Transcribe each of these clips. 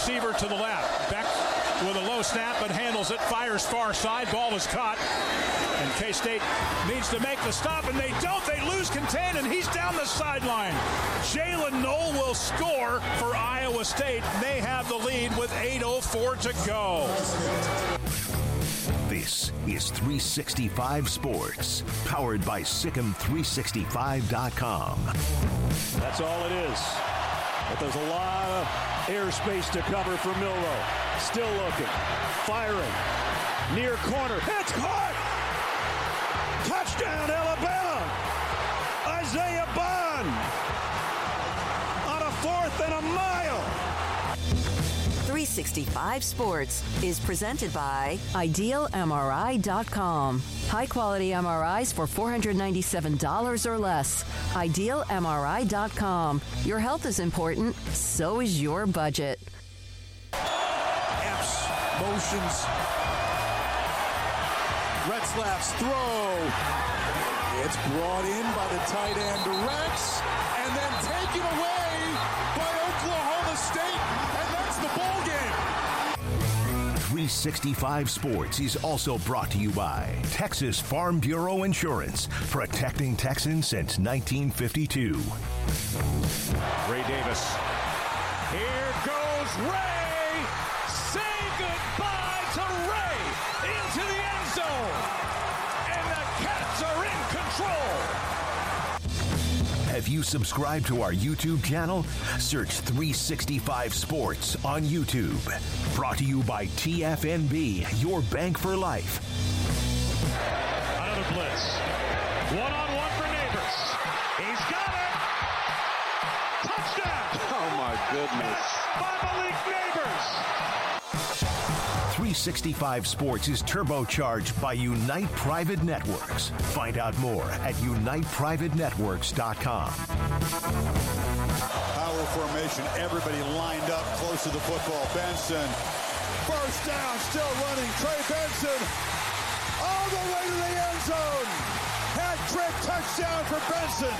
Receiver to the left. Beck with a low snap, but handles it. Fires far side. Ball is caught. And K State needs to make the stop, and they don't. They lose contain, and he's down the sideline. Jaylin Noel will score for Iowa State. They have the lead with 8.04 to go. This is 365 Sports, powered by SicEm365.com. That's all it is. But there's a lot of airspace to cover for Milroe. Still looking. Firing. Near corner. It's caught! 365 Sports is presented by IdealMRI.com. High quality MRIs for $497 or less. IdealMRI.com. Your health is important, so is your budget. Epps motions. Retzlaff's throw. It's brought in by the tight end Rex and then taken away 365 Sports is also brought to you by Texas Farm Bureau Insurance, protecting Texans since 1952. Ray Davis. Here goes Ray. Say goodbye to Ray into the end zone. And the Cats are in control. Have you subscribed to our YouTube channel? Search 365 Sports on YouTube. Brought to you by TFNB, your bank for life. Another blitz. One on one for Nabers. He's got it. Touchdown. Oh my goodness. By Malik Nabers. 365 Sports is turbocharged by Unite Private Networks. Find out more at uniteprivatenetworks.com. Power formation, everybody lined up close to the football. Benson, first down, still running. Trey Benson, all the way to the end zone. Hat trick touchdown for Benson.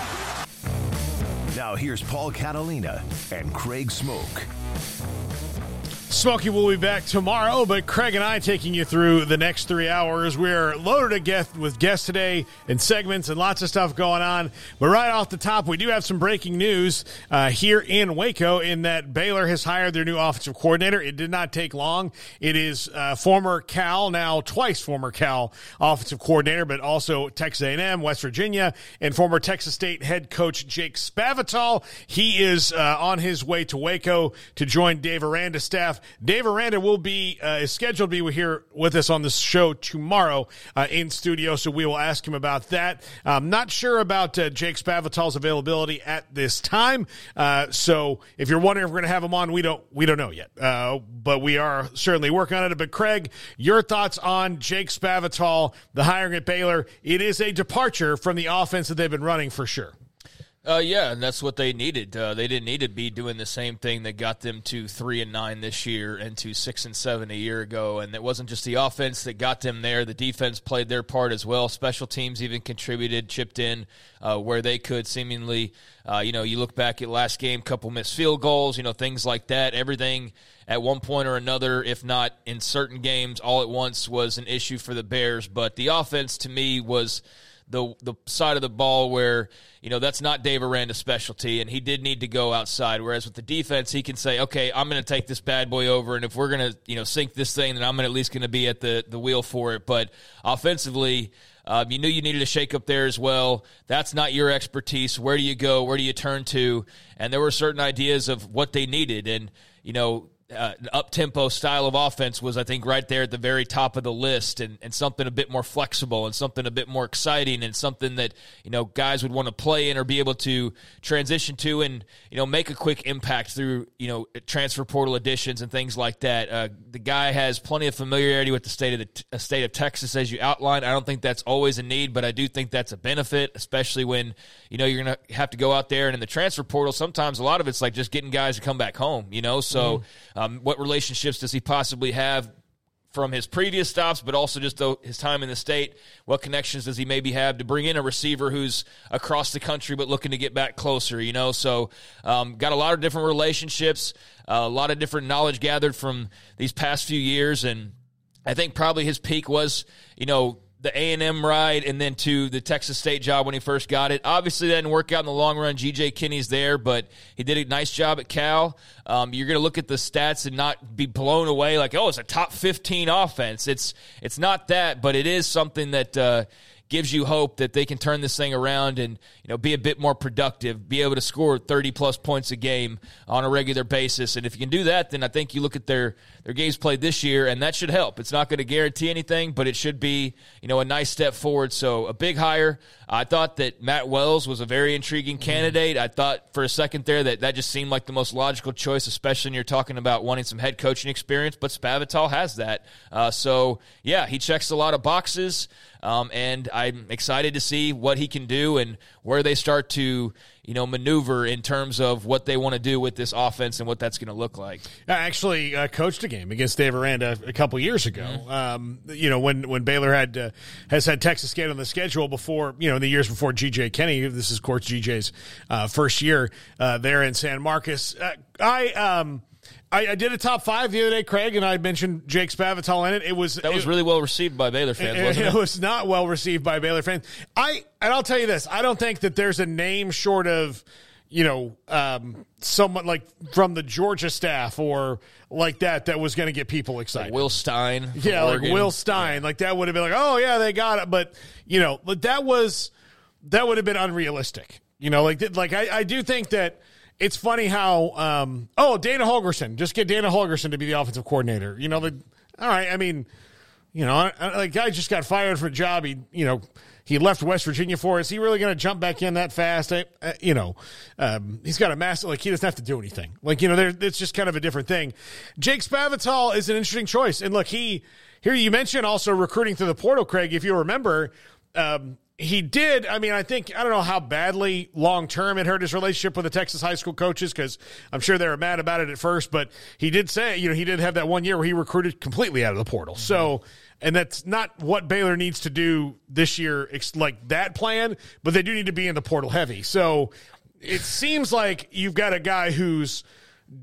Now here's Paul Catalina and Craig Smoak. Smokey will be back tomorrow, but Craig and I taking you through the next three hours. We're loaded guest with guests today and segments and lots of stuff going on. But right off the top, we do have some breaking news uh, here in Waco in that Baylor has hired their new offensive coordinator. It did not take long. It is uh, former Cal, now twice former Cal offensive coordinator, but also Texas A&M, West Virginia, and former Texas State head coach Jake Spavital. He is uh, on his way to Waco to join Dave Aranda's staff. Dave Aranda will be uh, is scheduled to be here with us on the show tomorrow uh, in studio, so we will ask him about that. I'm not sure about uh, Jake Spavital's availability at this time, uh, so if you're wondering if we're going to have him on, we don't we don't know yet, uh, but we are certainly working on it. But Craig, your thoughts on Jake Spavital, the hiring at Baylor? It is a departure from the offense that they've been running for sure. Uh, yeah, and that's what they needed. Uh, they didn't need to be doing the same thing that got them to three and nine this year and to six and seven a year ago. And it wasn't just the offense that got them there. The defense played their part as well. Special teams even contributed, chipped in uh, where they could. Seemingly, uh, you know, you look back at last game, couple missed field goals, you know, things like that. Everything at one point or another, if not in certain games, all at once was an issue for the Bears. But the offense to me was the the side of the ball where you know that's not Dave Aranda's specialty, and he did need to go outside. Whereas with the defense, he can say, "Okay, I'm going to take this bad boy over, and if we're going to you know sink this thing, then I'm at least going to be at the the wheel for it." But offensively. Um, you knew you needed a shake up there as well. That's not your expertise. Where do you go? Where do you turn to? And there were certain ideas of what they needed. And, you know, uh, up tempo style of offense was, I think, right there at the very top of the list, and, and something a bit more flexible and something a bit more exciting and something that you know guys would want to play in or be able to transition to and you know make a quick impact through you know transfer portal additions and things like that. Uh, the guy has plenty of familiarity with the state of the uh, state of Texas, as you outlined. I don't think that's always a need, but I do think that's a benefit, especially when you know you're going to have to go out there and in the transfer portal. Sometimes a lot of it's like just getting guys to come back home. You know, so. Mm-hmm um, what relationships does he possibly have from his previous stops, but also just his time in the state? What connections does he maybe have to bring in a receiver who's across the country but looking to get back closer? You know, so um, got a lot of different relationships, uh, a lot of different knowledge gathered from these past few years, and I think probably his peak was, you know, the A and M ride, and then to the Texas State job when he first got it. Obviously, that didn't work out in the long run. GJ Kinne's there, but he did a nice job at Cal. Um, you're going to look at the stats and not be blown away like, oh, it's a top 15 offense. It's it's not that, but it is something that. Uh, gives you hope that they can turn this thing around and you know be a bit more productive, be able to score 30 plus points a game on a regular basis. And if you can do that, then I think you look at their their games played this year, and that should help. It's not going to guarantee anything, but it should be you know a nice step forward. So a big hire. I thought that Matt Wells was a very intriguing candidate. I thought for a second there that that just seemed like the most logical choice, especially when you're talking about wanting some head coaching experience. But Spavital has that. Uh, so yeah, he checks a lot of boxes. Um, and I'm excited to see what he can do and where they start to, you know, maneuver in terms of what they want to do with this offense and what that's going to look like. I actually uh, coached a game against Dave Aranda a couple years ago. Mm-hmm. Um, you know, when when Baylor had uh, has had Texas State on the schedule before, you know, in the years before GJ Kinne. This is, of course, GJ's uh, first year uh, there in San Marcos. Uh, I um, I, I, did a top five the other day, Craig, and I mentioned Jake Spavital in it. It was that was it, really well received by Baylor fans. It, it, it, was not well received by Baylor fans. I and I'll tell you this: I don't think that there's a name short of you know um, someone like from the Georgia staff or like that that was going to get people excited. Like Will Stein, yeah, Oregon. like Will Stein, yeah. like that would have been like, oh yeah, they got it. But you know, but that was that would have been unrealistic. You know, like like I, I do think that it's funny how um, oh Dana Holgorsen just get Dana Holgorsen to be the offensive coordinator. You know, the, all right. I mean, you know, like guy just got fired for a job. He you know he left West Virginia for. Is he really going to jump back in that fast? I, you know, um, he's got a massive like he doesn't have to do anything. Like you know, there, it's just kind of a different thing. Jake Spavital is an interesting choice, and look, he here you mentioned also recruiting through the portal, Craig. If you remember. Um, he did. I mean, I think I don't know how badly long term it hurt his relationship with the Texas high school coaches because I'm sure they were mad about it at first. But he did say, you know, he did have that one year where he recruited completely out of the portal. Mm-hmm. So, and that's not what Baylor needs to do this year, like that plan. But they do need to be in the portal heavy. So it seems like you've got a guy who's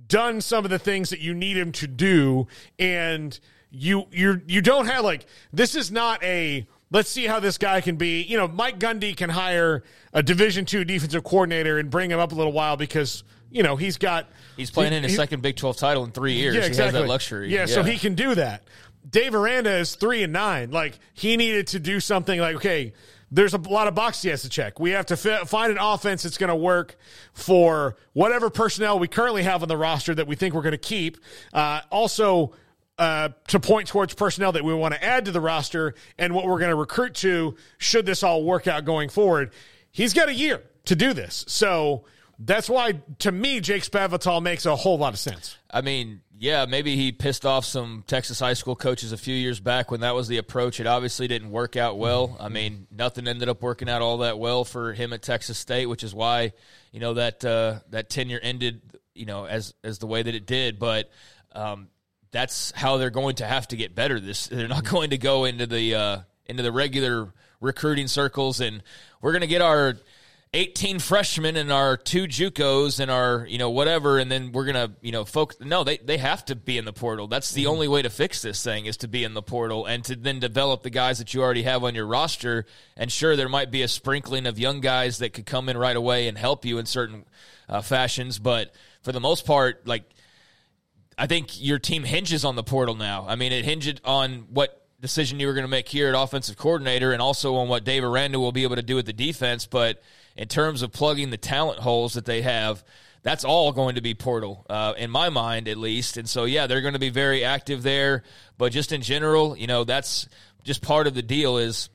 done some of the things that you need him to do, and you you you don't have like this is not a let's see how this guy can be. You know, Mike Gundy can hire a Division two defensive coordinator and bring him up a little while because you know he's got he's playing he, in his he, second Big Twelve title in three years. Yeah, exactly. That luxury. Yeah, yeah, so he can do that. Dave Aranda is three and nine. Like he needed to do something. Like okay. There's a lot of boxes he has to check. We have to find an offense that's going to work for whatever personnel we currently have on the roster that we think we're going to keep. Uh, also, uh, to point towards personnel that we want to add to the roster and what we're going to recruit to should this all work out going forward. He's got a year to do this. So that's why, to me, Jake Spavital makes a whole lot of sense. I mean, yeah, maybe he pissed off some Texas high school coaches a few years back when that was the approach. It obviously didn't work out well. I mean, nothing ended up working out all that well for him at Texas State, which is why you know that uh, that tenure ended, you know, as as the way that it did. But um, that's how they're going to have to get better. This they're not going to go into the uh, into the regular recruiting circles, and we're going to get our 18 freshmen and our two JUCOs and our you know whatever, and then we're gonna you know focus. No, they they have to be in the portal. That's the only way to fix this thing is to be in the portal and to then develop the guys that you already have on your roster. And sure, there might be a sprinkling of young guys that could come in right away and help you in certain uh, fashions, but for the most part, like I think your team hinges on the portal now. I mean, it hinged on what decision you were going to make here at offensive coordinator and also on what Dave Aranda will be able to do with the defense. But in terms of plugging the talent holes that they have, that's all going to be portal, uh, in my mind at least. And so, yeah, they're going to be very active there. But just in general, you know, that's just part of the deal is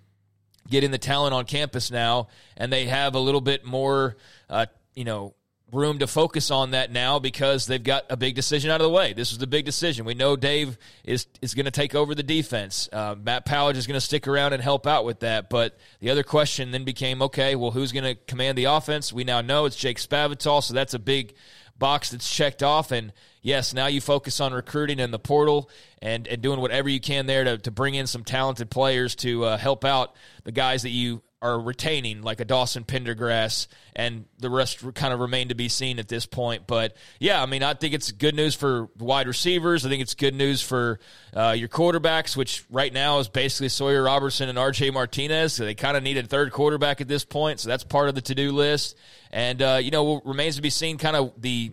getting the talent on campus now, and they have a little bit more, uh, you know, room to focus on that now because they've got a big decision out of the way. This is the big decision. We know Dave is is going to take over the defense. Uh, Matt Powledge is going to stick around and help out with that. But the other question then became, okay, well, who's going to command the offense? We now know it's Jake Spavital, so that's a big box that's checked off. And yes, now you focus on recruiting in the portal and, and doing whatever you can there to, to bring in some talented players to uh, help out the guys that you are retaining, like a Dawson Pendergrass, and the rest kind of remain to be seen at this point. But yeah, I mean, I think it's good news for wide receivers. I think it's good news for uh, your quarterbacks, which right now is basically Sawyer Robertson and RJ Martinez. So they kind of need a third quarterback at this point, so that's part of the to do list. And uh, you know, remains to be seen kind of the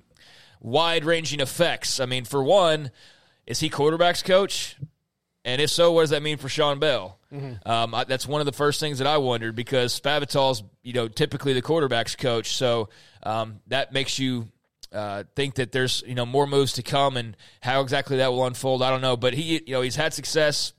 wide ranging effects. I mean, for one, is he quarterbacks coach? And if so, what does that mean for Sean Bell? Mm-hmm. Um, I, that's one of the first things that I wondered because Spavital's, you know, typically the quarterbacks coach, so um, that makes you uh, think that there's you know more moves to come and how exactly that will unfold. I don't know, but he, you know, he's had success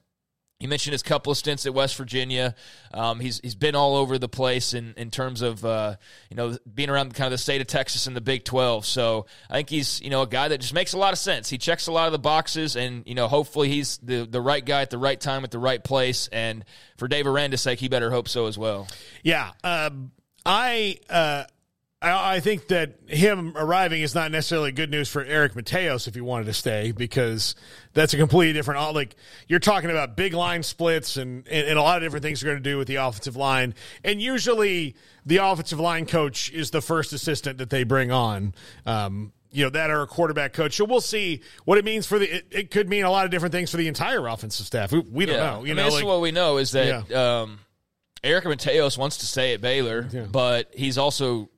you mentioned his couple of stints at West Virginia. Um, he's he's been all over the place in, in terms of uh, you know being around kind of the state of Texas and the Big Twelve. So I think he's you know a guy that just makes a lot of sense. He checks a lot of the boxes, and you know hopefully he's the the right guy at the right time at the right place. And for Dave Aranda's sake, he better hope so as well. Yeah, um, I. Uh I think that him arriving is not necessarily good news for Eric Mateos if he wanted to stay because that's a completely different. Like you're talking about big line splits and, and, a lot of different things are going to do with the offensive line. And usually the offensive line coach is the first assistant that they bring on. Um, you know that are a quarterback coach. So we'll see what it means for the. It, it could mean a lot of different things for the entire offensive staff. We, we don't yeah. know. You I know, mean, like, what we know is that yeah. um, Eric Mateos wants to stay at Baylor, yeah. but he's also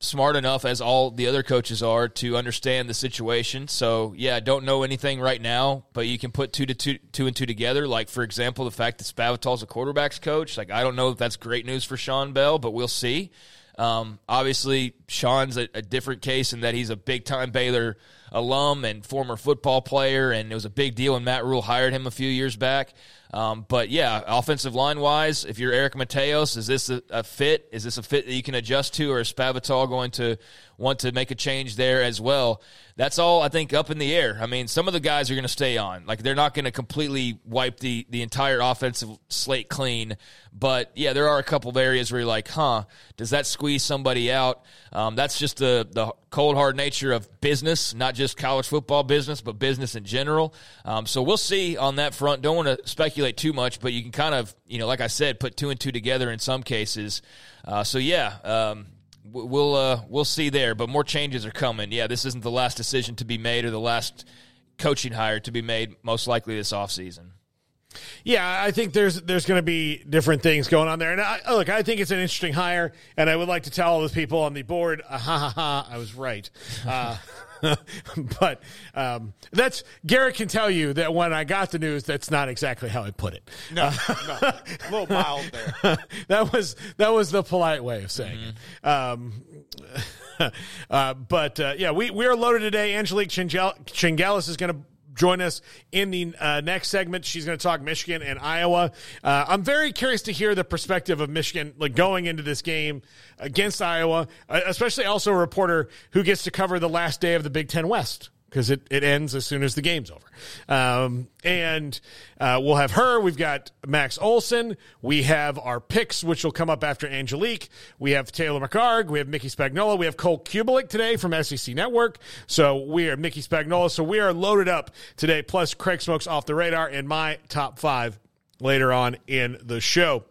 smart enough as all the other coaches are to understand the situation. So yeah, I don't know anything right now, but you can put two to two, two and two together. Like for example, the fact that Spavital's a quarterbacks coach. Like I don't know if that's great news for Sean Bell, but we'll see. Um, obviously, Sean's a, a, different case in that he's a big time Baylor alum and former football player, and it was a big deal when Matt Rhule hired him a few years back. Um, but yeah, offensive line wise, if you're Eric Mateos, is this a, a, fit? Is this a fit that you can adjust to, or is Spavital going to want to make a change there as well? That's all I think up in the air. I mean, some of the guys are going to stay on. Like they're not going to completely wipe the the entire offensive slate clean. But yeah, there are a couple of areas where you're like, huh, does that squeeze somebody out? Um, that's just the the cold hard nature of business, not just college football business, but business in general. Um, so we'll see on that front. Don't want to speculate too much, but you can kind of, you know, like I said, put two and two together in some cases. Uh, so yeah, um, we'll uh, we'll see there. But more changes are coming. Yeah, this isn't the last decision to be made or the last coaching hire to be made. Most likely this offseason. Yeah, I think there's there's going to be different things going on there. And I, look, I think it's an interesting hire, and I would like to tell all those people on the board, ah, ha ha ha, I was right. Uh, but um, that's Garrett can tell you that when I got the news, that's not exactly how I put it. No, no. a little mild there. that was that was the polite way of saying mm-hmm. it. Um, uh, but uh, yeah, we we are loaded today. Angelique Chengelis is going to join us in the uh, next segment. She's going to talk Michigan and Iowa. Uh, I'm very curious to hear the perspective of Michigan, like going into this game against Iowa, uh, especially also a reporter who gets to cover the last day of the Big Ten West because it, it ends as soon as the game's over. Um, and uh, we'll have her. We've got Max Olson. We have our picks, which will come up after Angelique. We have Taylor McHargue. We have Mickey Spagnola. We have Cole Cubelic today from SEC Network. So we are Mickey Spagnola. So we are loaded up today, plus Craig Smoak's off the radar and my top five later on in the show.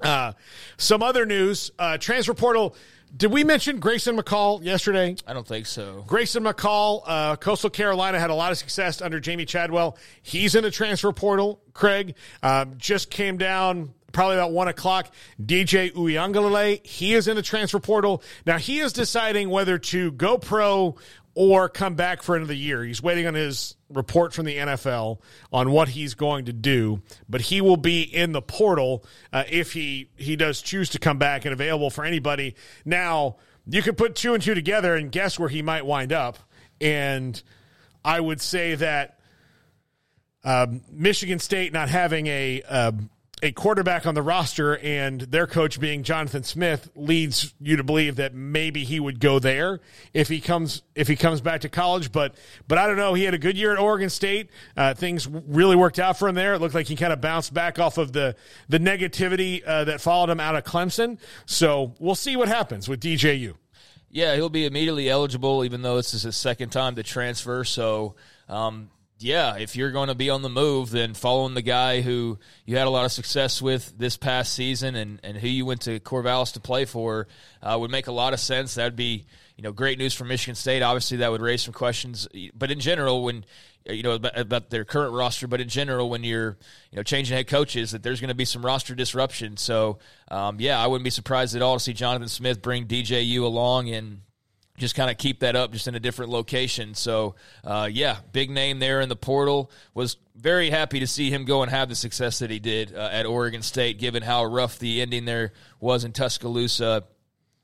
Uh, some other news uh, transfer portal. Did we mention Grayson McCall yesterday? I don't think so. Grayson McCall, uh, Coastal Carolina had a lot of success under Jamey Chadwell. He's in the transfer portal. Craig um, just came down probably about one o'clock. DJ Uiagalelei, he is in the transfer portal. Now he is deciding whether to go pro or come back for another year. He's waiting on his report from the NFL on what he's going to do, but he will be in the portal uh, if he he does choose to come back and available for anybody. Now you could put two and two together and guess where he might wind up, and I would say that um, Michigan State not having a um, a quarterback on the roster and their coach being Jonathan Smith leads you to believe that maybe he would go there if he comes if he comes back to college. But but I don't know. He had a good year at Oregon State. Uh, things really worked out for him there. It looked like he kind of bounced back off of the the negativity uh, that followed him out of Clemson. So we'll see what happens with DJU. Yeah, he'll be immediately eligible, even though this is his second time to transfer. So. Um, yeah, if you're going to be on the move, then following the guy who you had a lot of success with this past season and, and who you went to Corvallis to play for uh, would make a lot of sense. That would be you know great news for Michigan State. Obviously, that would raise some questions, but in general, when you know about, about their current roster, but in general, when you're you know changing head coaches, that there's going to be some roster disruption. So um, yeah, I wouldn't be surprised at all to see Jonathan Smith bring DJU along and just kind of keep that up just in a different location. So, uh, yeah, big name there in the portal. Was very happy to see him go and have the success that he did uh, at Oregon State, given how rough the ending there was in Tuscaloosa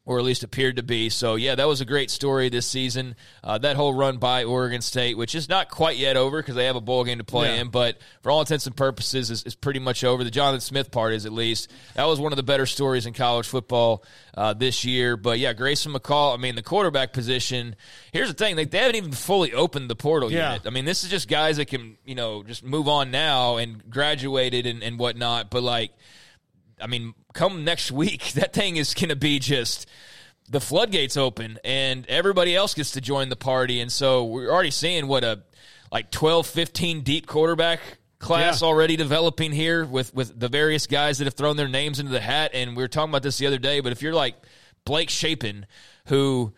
or at least appeared to be. So, yeah, that was a great story this season. Uh, that whole run by Oregon State, which is not quite yet over because they have a bowl game to play yeah. in, but for all intents and purposes, is, is, pretty much over. The Jonathan Smith part is at least. That was one of the better stories in college football uh, this year. But, yeah, Grayson McCall, I mean, the quarterback position, here's the thing they, they haven't even fully opened the portal yeah. yet. I mean, this is just guys that can, you know, just move on now and graduated and, and whatnot. But, like, I mean, come next week, that thing is going to be just the floodgates open and everybody else gets to join the party. And so we're already seeing what a like 12, 15 deep quarterback class yeah. already developing here with, with the various guys that have thrown their names into the hat. And we were talking about this the other day, but if you're like Blake Shapen, who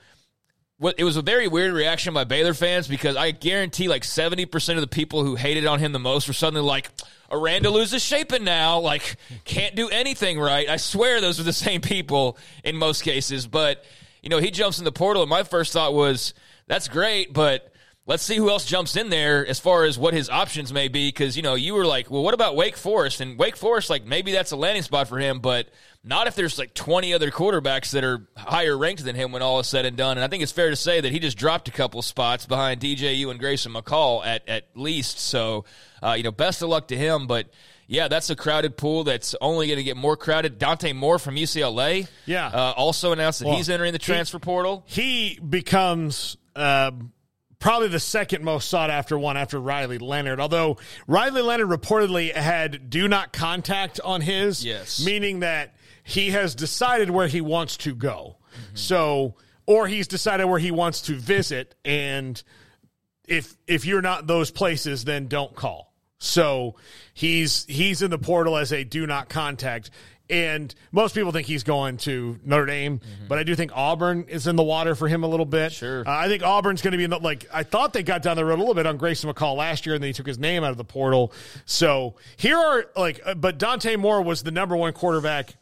it was a very weird reaction by Baylor fans because I guarantee like 70% of the people who hated on him the most were suddenly like, Aranda loses Shapen now, like can't do anything right. I swear those are the same people in most cases. But, you know, he jumps in the portal and my first thought was, that's great, but let's see who else jumps in there as far as what his options may be. Because, you know, you were like, well, what about Wake Forest? And Wake Forest, like, maybe that's a landing spot for him, but not if there's like 20 other quarterbacks that are higher ranked than him when all is said and done. And I think it's fair to say that he just dropped a couple spots behind DJU and Grayson McCall at, at least. So, uh, you know, best of luck to him. But yeah, that's a crowded pool that's only going to get more crowded. Dante Moore from UCLA, yeah, uh, also announced that well, he's entering the transfer he, portal. He becomes. Uh, probably the second most sought after one after Riley Leonard. Although Riley Leonard reportedly had do not contact on his, yes. meaning that he has decided where he wants to go. Mm-hmm. So, or he's decided where he wants to visit, and if if you're not those places, then don't call. So he's he's in the portal as a do not contact. And most people think he's going to Notre Dame, mm-hmm. but I do think Auburn is in the water for him a little bit. Sure. Uh, I think Auburn's going to be in the, like, I thought they got down the road a little bit on Grayson McCall last year and then he took his name out of the portal. So here are, like, uh, but Dante Moore was the number one quarterback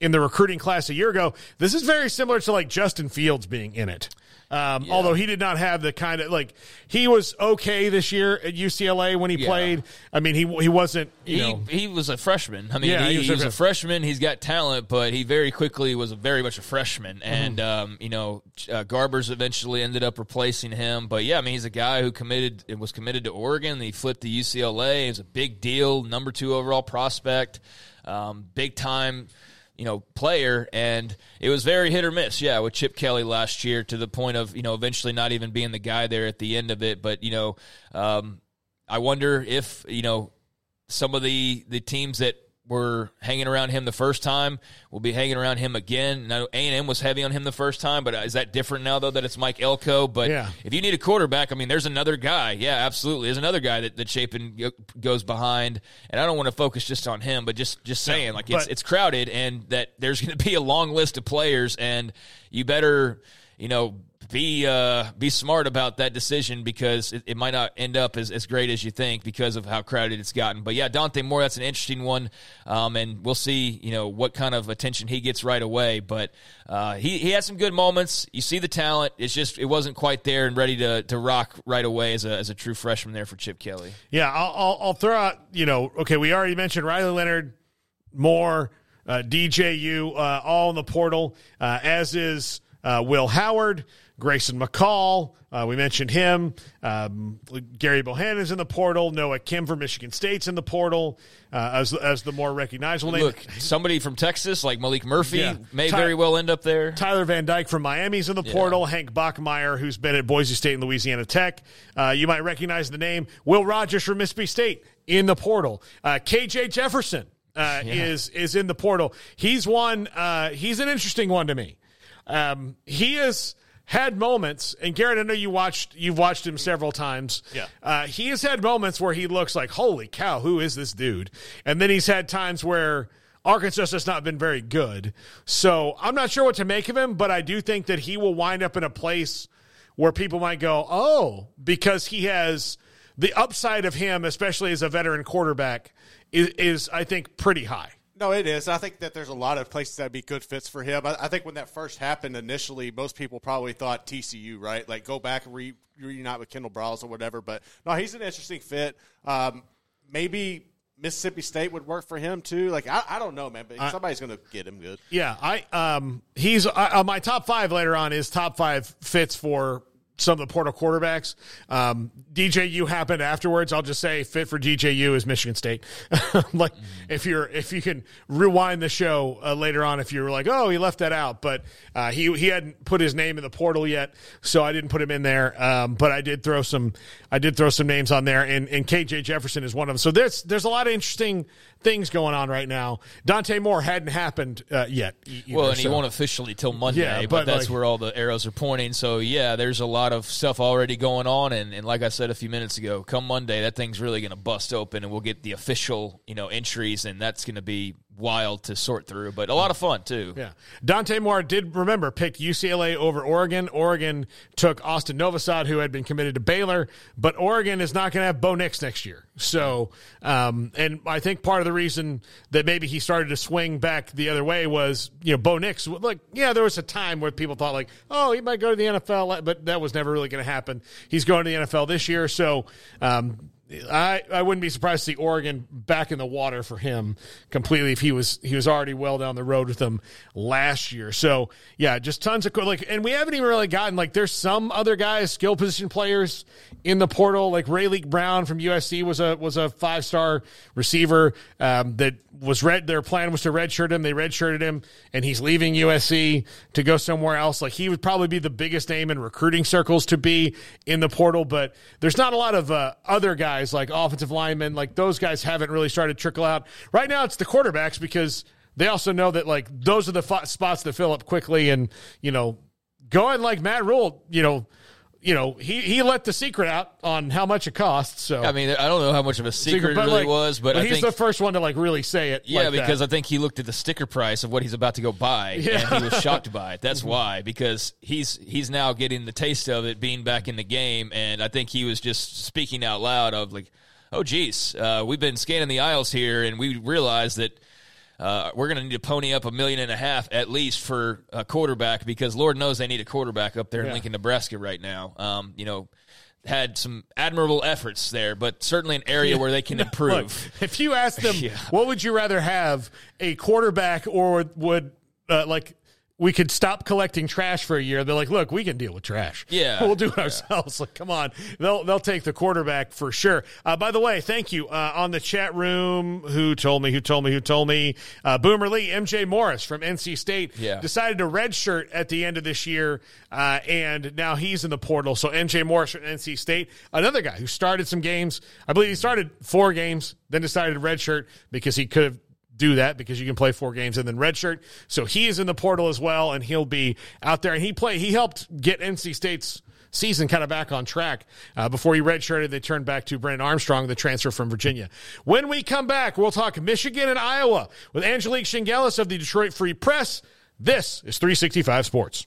in the recruiting class a year ago. This is very similar to like Justin Fields being in it. Um, yeah. Although he did not have the kind of like he was okay this year at UCLA when he yeah. played. I mean, he he wasn't. he know. he was a freshman. I mean, yeah, he, he, was, he was a freshman. He's got talent, but he very quickly was very much a freshman. Mm-hmm. And mm-hmm. um, you know, uh, Garbers eventually ended up replacing him. But yeah, I mean, he's a guy who committed and was committed to Oregon. He flipped to UCLA. It was a big deal, number two overall prospect, um, big time you know, player, and it was very hit or miss. Yeah, with Chip Kelly last year, to the point of you know eventually not even being the guy there at the end of it. But you know, um, I wonder if you know some of the the teams that were hanging around him the first time We'll be hanging around him again. Now A and M was heavy on him the first time, but is that different now though that it's Mike Elko? But Yeah. if you need a quarterback, I mean, there's another guy. Yeah, absolutely. There's another guy that, that Shapen goes behind, and I don't want to focus just on him, but just just saying, like it's it's crowded, and that there's going to be a long list of players, and you better, you know. Be uh, be smart about that decision because it, it might not end up as, as great as you think because of how crowded it's gotten. But yeah, Dante Moore, that's an interesting one, um, and we'll see you know what kind of attention he gets right away. But uh, he he had some good moments. You see the talent. It's just it wasn't quite there and ready to, to rock right away as a as a true freshman there for Chip Kelly. Yeah, I'll, I'll, I'll throw out, you know, okay, we already mentioned Riley Leonard, Moore, uh, DJU, uh, all in the portal, uh, as is uh, Will Howard, Grayson McCall. Uh, we mentioned him. Um, Gary Bohannon's in the portal. Noah Kim from Michigan State's in the portal uh, as, as the more recognizable name. Look, somebody from Texas like Maalik Murphy Yeah. may Ty- very well end up there. Tyler Van Dyke from Miami's in the portal. Hank Bachmeier, who's been at Boise State and Louisiana Tech. Uh, you might recognize the name. Will Rogers from Mississippi State in the portal. Uh, KJ Jefferson uh, is is in the portal. He's one. Uh, he's an interesting one to me. Um, he has had moments, and Garrett, I know you watched. You've watched him several times. Yeah. Uh, he has had moments where he looks like, "Holy cow, who is this dude?" And then he's had times where Arkansas has not been very good. So I'm not sure what to make of him, but I do think that he will wind up in a place where people might go, "Oh," because he has the upside of him, especially as a veteran quarterback, is, is I think pretty high. No, it is. I think that there's a lot of places that'd be good fits for him. I, I think when that first happened initially, most people probably thought TCU, right? Like go back and re, reunite with Kendal Briles or whatever. But no, he's an interesting fit. Um, maybe Mississippi State would work for him too. Like I, I don't know, man, but somebody's going to get him good. Yeah, I um he's uh, my top five later on is top five fits for some of the portal quarterbacks. Um, DJU happened afterwards. I'll just say fit for DJU is Michigan State. like if you're if you can rewind the show uh, later on, if you're like, oh, he left that out, but uh, he he hadn't put his name in the portal yet, so I didn't put him in there. Um, but I did throw some I did throw some names on there, and and KJ Jefferson is one of them. So there's there's a lot of interesting things going on right now. Dante Moore hadn't happened uh, yet. e- Well, either, and he won't officially till Monday, Yeah, but, but, that's like- where all the arrows are pointing. So yeah, there's a lot of stuff already going on, and, and like I said a few minutes ago, come Monday, that thing's really going to bust open, and we'll get the official you know entries, and that's going to be wild to sort through, but a lot of fun too. Yeah. Dante Moore did remember picked UCLA over Oregon. Oregon took Austin Novosad, who had been committed to Baylor, but Oregon is not going to have Bo Nix next year. So, um, and I think part of the reason that maybe he started to swing back the other way was, you know, Bo Nix, like, yeah, there was a time where people thought, like, oh, he might go to the NFL, but that was never really going to happen. He's going to the NFL this year. So, um, I, I wouldn't be surprised to see Oregon back in the water for him completely if he was he was already well down the road with them last year. So yeah, just tons of like and we haven't even really gotten like there's some other guys, skill position players in the portal, like Ray Brown from USC was a was a five star receiver um, that was red their plan was to redshirt him. They redshirted him and he's leaving USC to go somewhere else. Like he would probably be the biggest name in recruiting circles to be in the portal, but there's not a lot of uh, other guys like offensive linemen. Like those guys haven't really started to trickle out. Right now, it's the quarterbacks because they also know that like those are the spots that fill up quickly, and you know, going like Matt Rhule, you know. You know, he, he let the secret out on how much it costs. So I mean, I don't know how much of a secret, it really like, was, but I he's think the first one to like really say it. Yeah, like that. because I think he looked at the sticker price of what he's about to go buy, Yeah. And he was shocked by it. That's why, because he's he's now getting the taste of it, being back in the game, and I think he was just speaking out loud of like, "Oh, geez, uh, we've been scanning the aisles here, and we realized that." Uh, we're going to need to pony up a million and a half at least for a quarterback because Lord knows they need a quarterback up there in Lincoln, Nebraska right now. Um, you know, had some admirable efforts there, but certainly an area where they can Look, improve. if you ask them, Yeah. what would you rather have, a quarterback or would uh, like we could stop collecting trash for a year. They're like, look, we can deal with trash. Yeah, we'll do it yeah. ourselves. Like, come on, they'll they'll take the quarterback for sure. Uh, by the way, thank you uh, on the chat room. Who told me? Who told me? Who told me? Uh, Boomer Lee, MJ Morris from NC State, yeah. decided to redshirt at the end of this year, uh, and now he's in the portal. So MJ Morris from NC State, another guy who started some games. I believe he started four games, then decided to redshirt because he could have do that because you can play four games and then redshirt. So he is in the portal as well, and he'll be out there. And he play he helped get NC State's season kind of back on track. Uh, before he redshirted, they turned back to Brennan Armstrong, the transfer from Virginia. When we come back, we'll talk Michigan and Iowa with Angelique Chengelis of the Detroit Free Press. This is 365 Sports.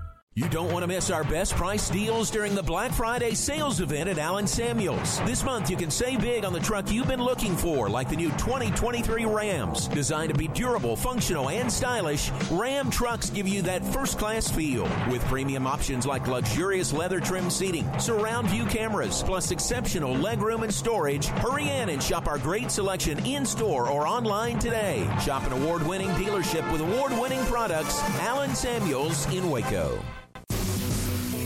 You don't want to miss our best price deals during the Black Friday sales event at Allen Samuels. This month, you can save big on the truck you've been looking for, like the new 2023 Rams. Designed to be durable, functional, and stylish, Ram trucks give you that first class feel. With premium options like luxurious leather trimmed seating, surround view cameras, plus exceptional legroom and storage, hurry in and shop our great selection in store or online today. Shop an award winning dealership with award winning products, Allen Samuels in Waco.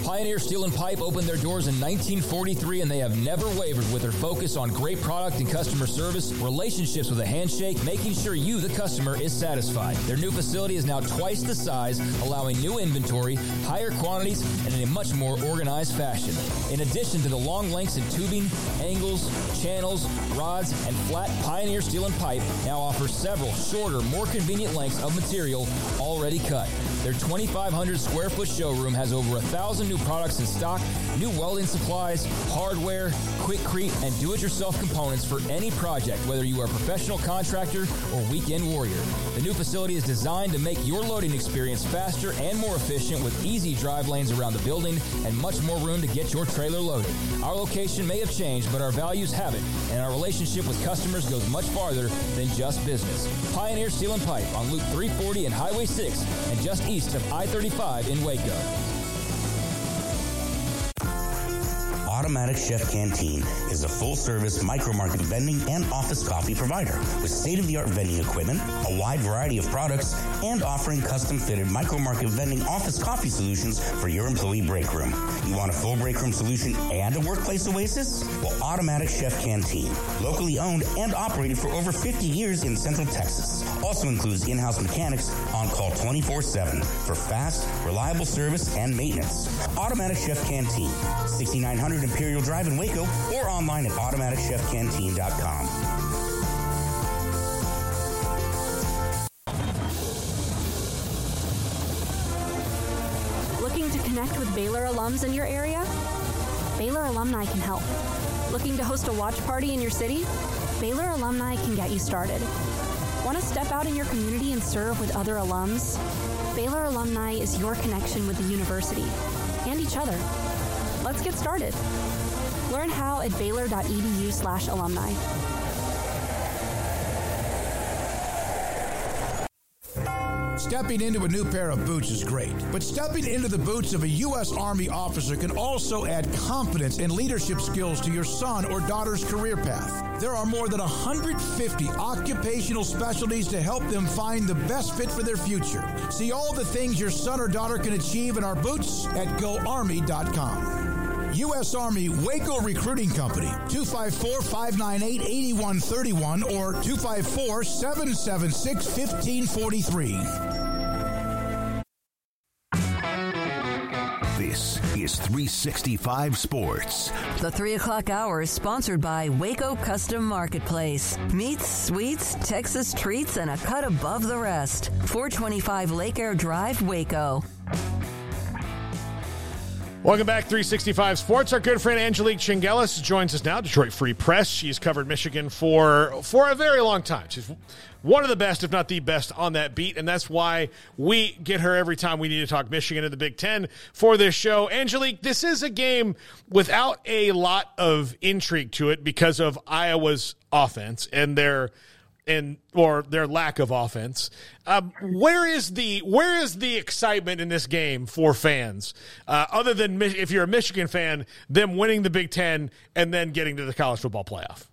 Pioneer Steel and Pipe opened their doors in 1943 and they have never wavered with their focus on great product and customer service, relationships with a handshake, making sure you, the customer, is satisfied. Their new facility is now twice the size, allowing new inventory, higher quantities, and in a much more organized fashion. In addition to the long lengths in tubing, angles, channels, rods, and flat, Pioneer Steel and Pipe now offers several shorter, more convenient lengths of material already cut. Their 2,500 square foot showroom has over a thousand new products in stock, new welding supplies, hardware, Quikrete, and do-it-yourself components for any project, whether you are a professional contractor or weekend warrior. The new facility is designed to make your loading experience faster and more efficient with easy drive lanes around the building and much more room to get your trailer loaded. Our location may have changed, but our values haven't, and our relationship with customers goes much farther than just business. Pioneer Steel and Pipe on Loop 340 and Highway 6 and just east of I-35 in Waco. Automatic Chef Canteen is a full service micro market vending and office coffee provider with state of the art vending equipment, a wide variety of products, and offering custom fitted micro market vending office coffee solutions for your employee break room. You want a full break room solution and a workplace oasis? Well, Automatic Chef Canteen, locally owned and operated for over 50 years in Central Texas, also includes in house mechanics on call 24 7 for fast, reliable service and maintenance. Automatic Chef Canteen, 6900 Imperial Drive in Waco or online at automaticchefcanteen.com. Looking to connect with Baylor alums in your area? Baylor alumni can help. Looking to host a watch party in your city? Baylor alumni can get you started. Want to step out in your community and serve with other alums? Baylor alumni is your connection with the university and each other. Let's get started. Learn how at baylor.edu slash alumni. Stepping into a new pair of boots is great, but stepping into the boots of a U.S. Army officer can also add confidence and leadership skills to your son or daughter's career path. There are more than 150 occupational specialties to help them find the best fit for their future. See all the things your son or daughter can achieve in our boots at goarmy.com. U.S. Army Waco Recruiting Company, 254 598 8131 or 254 776 1543. This is 365 Sports. The 3 o'clock hour is sponsored by Waco Custom Marketplace. Meats, sweets, Texas treats, and a cut above the rest. 425 Lake Air Drive, Waco. Welcome back, 365 Sports. Our good friend Angelique Chengelis joins us now, Detroit Free Press. She's covered Michigan for for a very long time. She's one of the best, if not the best, on that beat, and that's why we get her every time we need to talk Michigan in the Big Ten for this show. Angelique, this is a game without a lot of intrigue to it because of Iowa's offense and their and or their lack of offense. Um, where is the where is the excitement in this game for fans? Uh, other than if you're a Michigan fan, them winning the Big Ten and then getting to the college football playoff.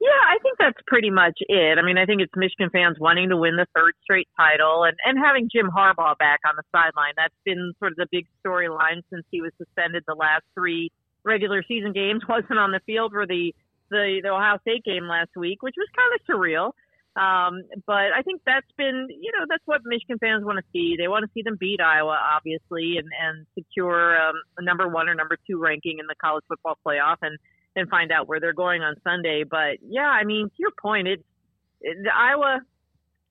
Yeah, I think that's pretty much it. I mean, I think it's Michigan fans wanting to win the third straight title and, and having Jim Harbaugh back on the sideline. That's been sort of the big storyline since he was suspended the last three regular season games, wasn't on the field for the the, the Ohio State game last week, which was kind of surreal. Um, but I think that's been, you know, that's what Michigan fans want to see. They want to see them beat Iowa, obviously, and, and secure um, a number one or number two ranking in the college football playoff and, and find out where they're going on Sunday. But yeah, I mean, to your point, it's it, the Iowa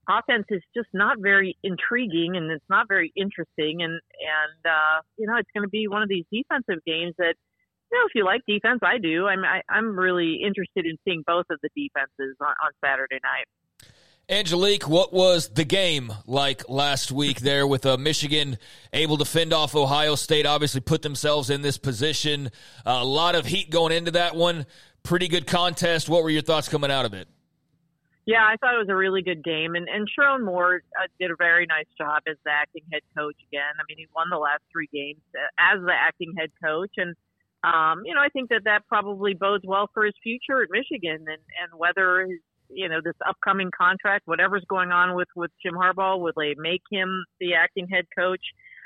offense is just not very intriguing and it's not very interesting. And, and, uh, you know, it's going to be one of these defensive games that, you know, if you like defense, I do. I'm I, I'm really interested in seeing both of the defenses on, on Saturday night. Angelique, what was the game like last week there with uh, Michigan able to fend off Ohio State? Obviously, put themselves in this position. Uh, a lot of heat going into that one. Pretty good contest. What were your thoughts coming out of it? Yeah, I thought it was a really good game, and and Sherrone Moore uh, did a very nice job as the acting head coach again. I mean, he won the last three games uh, as the acting head coach, and um, you know, I think that that probably bodes well for his future at Michigan, and and whether his you know this upcoming contract, whatever's going on with with Jim Harbaugh, will they make him the acting head coach?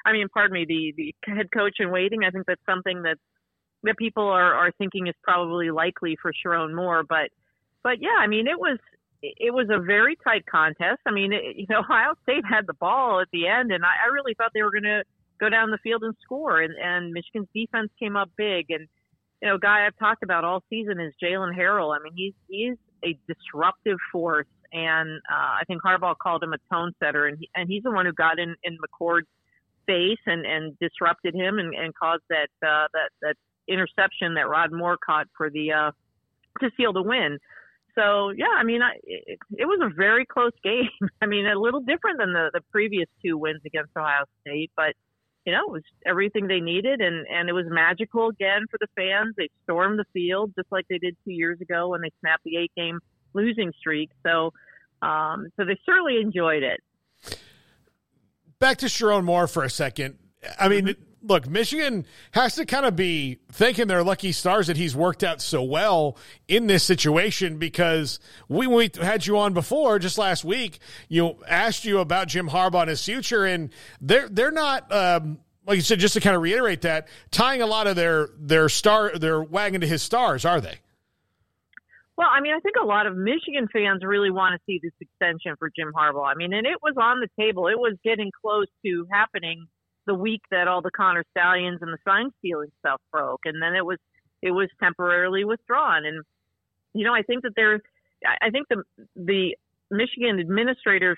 I mean, pardon me, the the head coach in waiting. I think that's something that that people are are thinking is probably likely for Sherrone Moore. But but yeah, I mean, it was it was a very tight contest. I mean, it, you know, Ohio State had the ball at the end, and I, I really thought they were going to go down the field and score. And and Michigan's defense came up big. And you know, guy I've talked about all season is Jaylen Harrell. I mean, he's he's a disruptive force, and uh, I think Harbaugh called him a tone setter, and he, and he's the one who got in in McCord's face and and disrupted him and, and caused that uh, that that interception that Rod Moore caught for the uh, to seal the win. So yeah, I mean, I, it, it was a very close game. I mean, a little different than the the previous two wins against Ohio State, but you know, it was everything they needed, and and it was magical again for the fans. They stormed the field just like they did two years ago when they snapped the eight game losing streak. So, um, so they certainly enjoyed it. Back to Sherrone Moore for a second. I mean, mm-hmm. Look, Michigan has to kind of be thanking their lucky stars that he's worked out so well in this situation because we, we had you on before just last week, you asked you about Jim Harbaugh and his future, and they're they're not. Um, like you said, just to kind of reiterate that, tying a lot of their their star their wagon to his stars, are they? Well, I mean, I think a lot of Michigan fans really want to see this extension for Jim Harbaugh. I mean, and it was on the table. It was getting close to happening the week that all the Connor Stalions and the sign stealing stuff broke, and then it was it was temporarily withdrawn. And you know, I think that there, I think the the Michigan administrators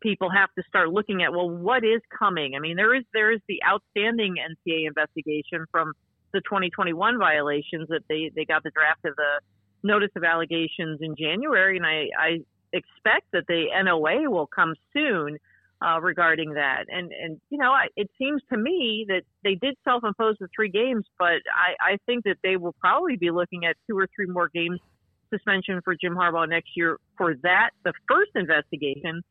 people have to start looking at well, what is coming? I mean, there is there is the outstanding NCAA investigation from the 2021 violations that they they got the draft of the notice of allegations in January, and I I expect that the NOA will come soon uh, regarding that. And and you know, I, it seems to me that they did self-impose the three games, but I, I think that they will probably be looking at two or three more games suspension for Jim Harbaugh next year for that, the first investigation.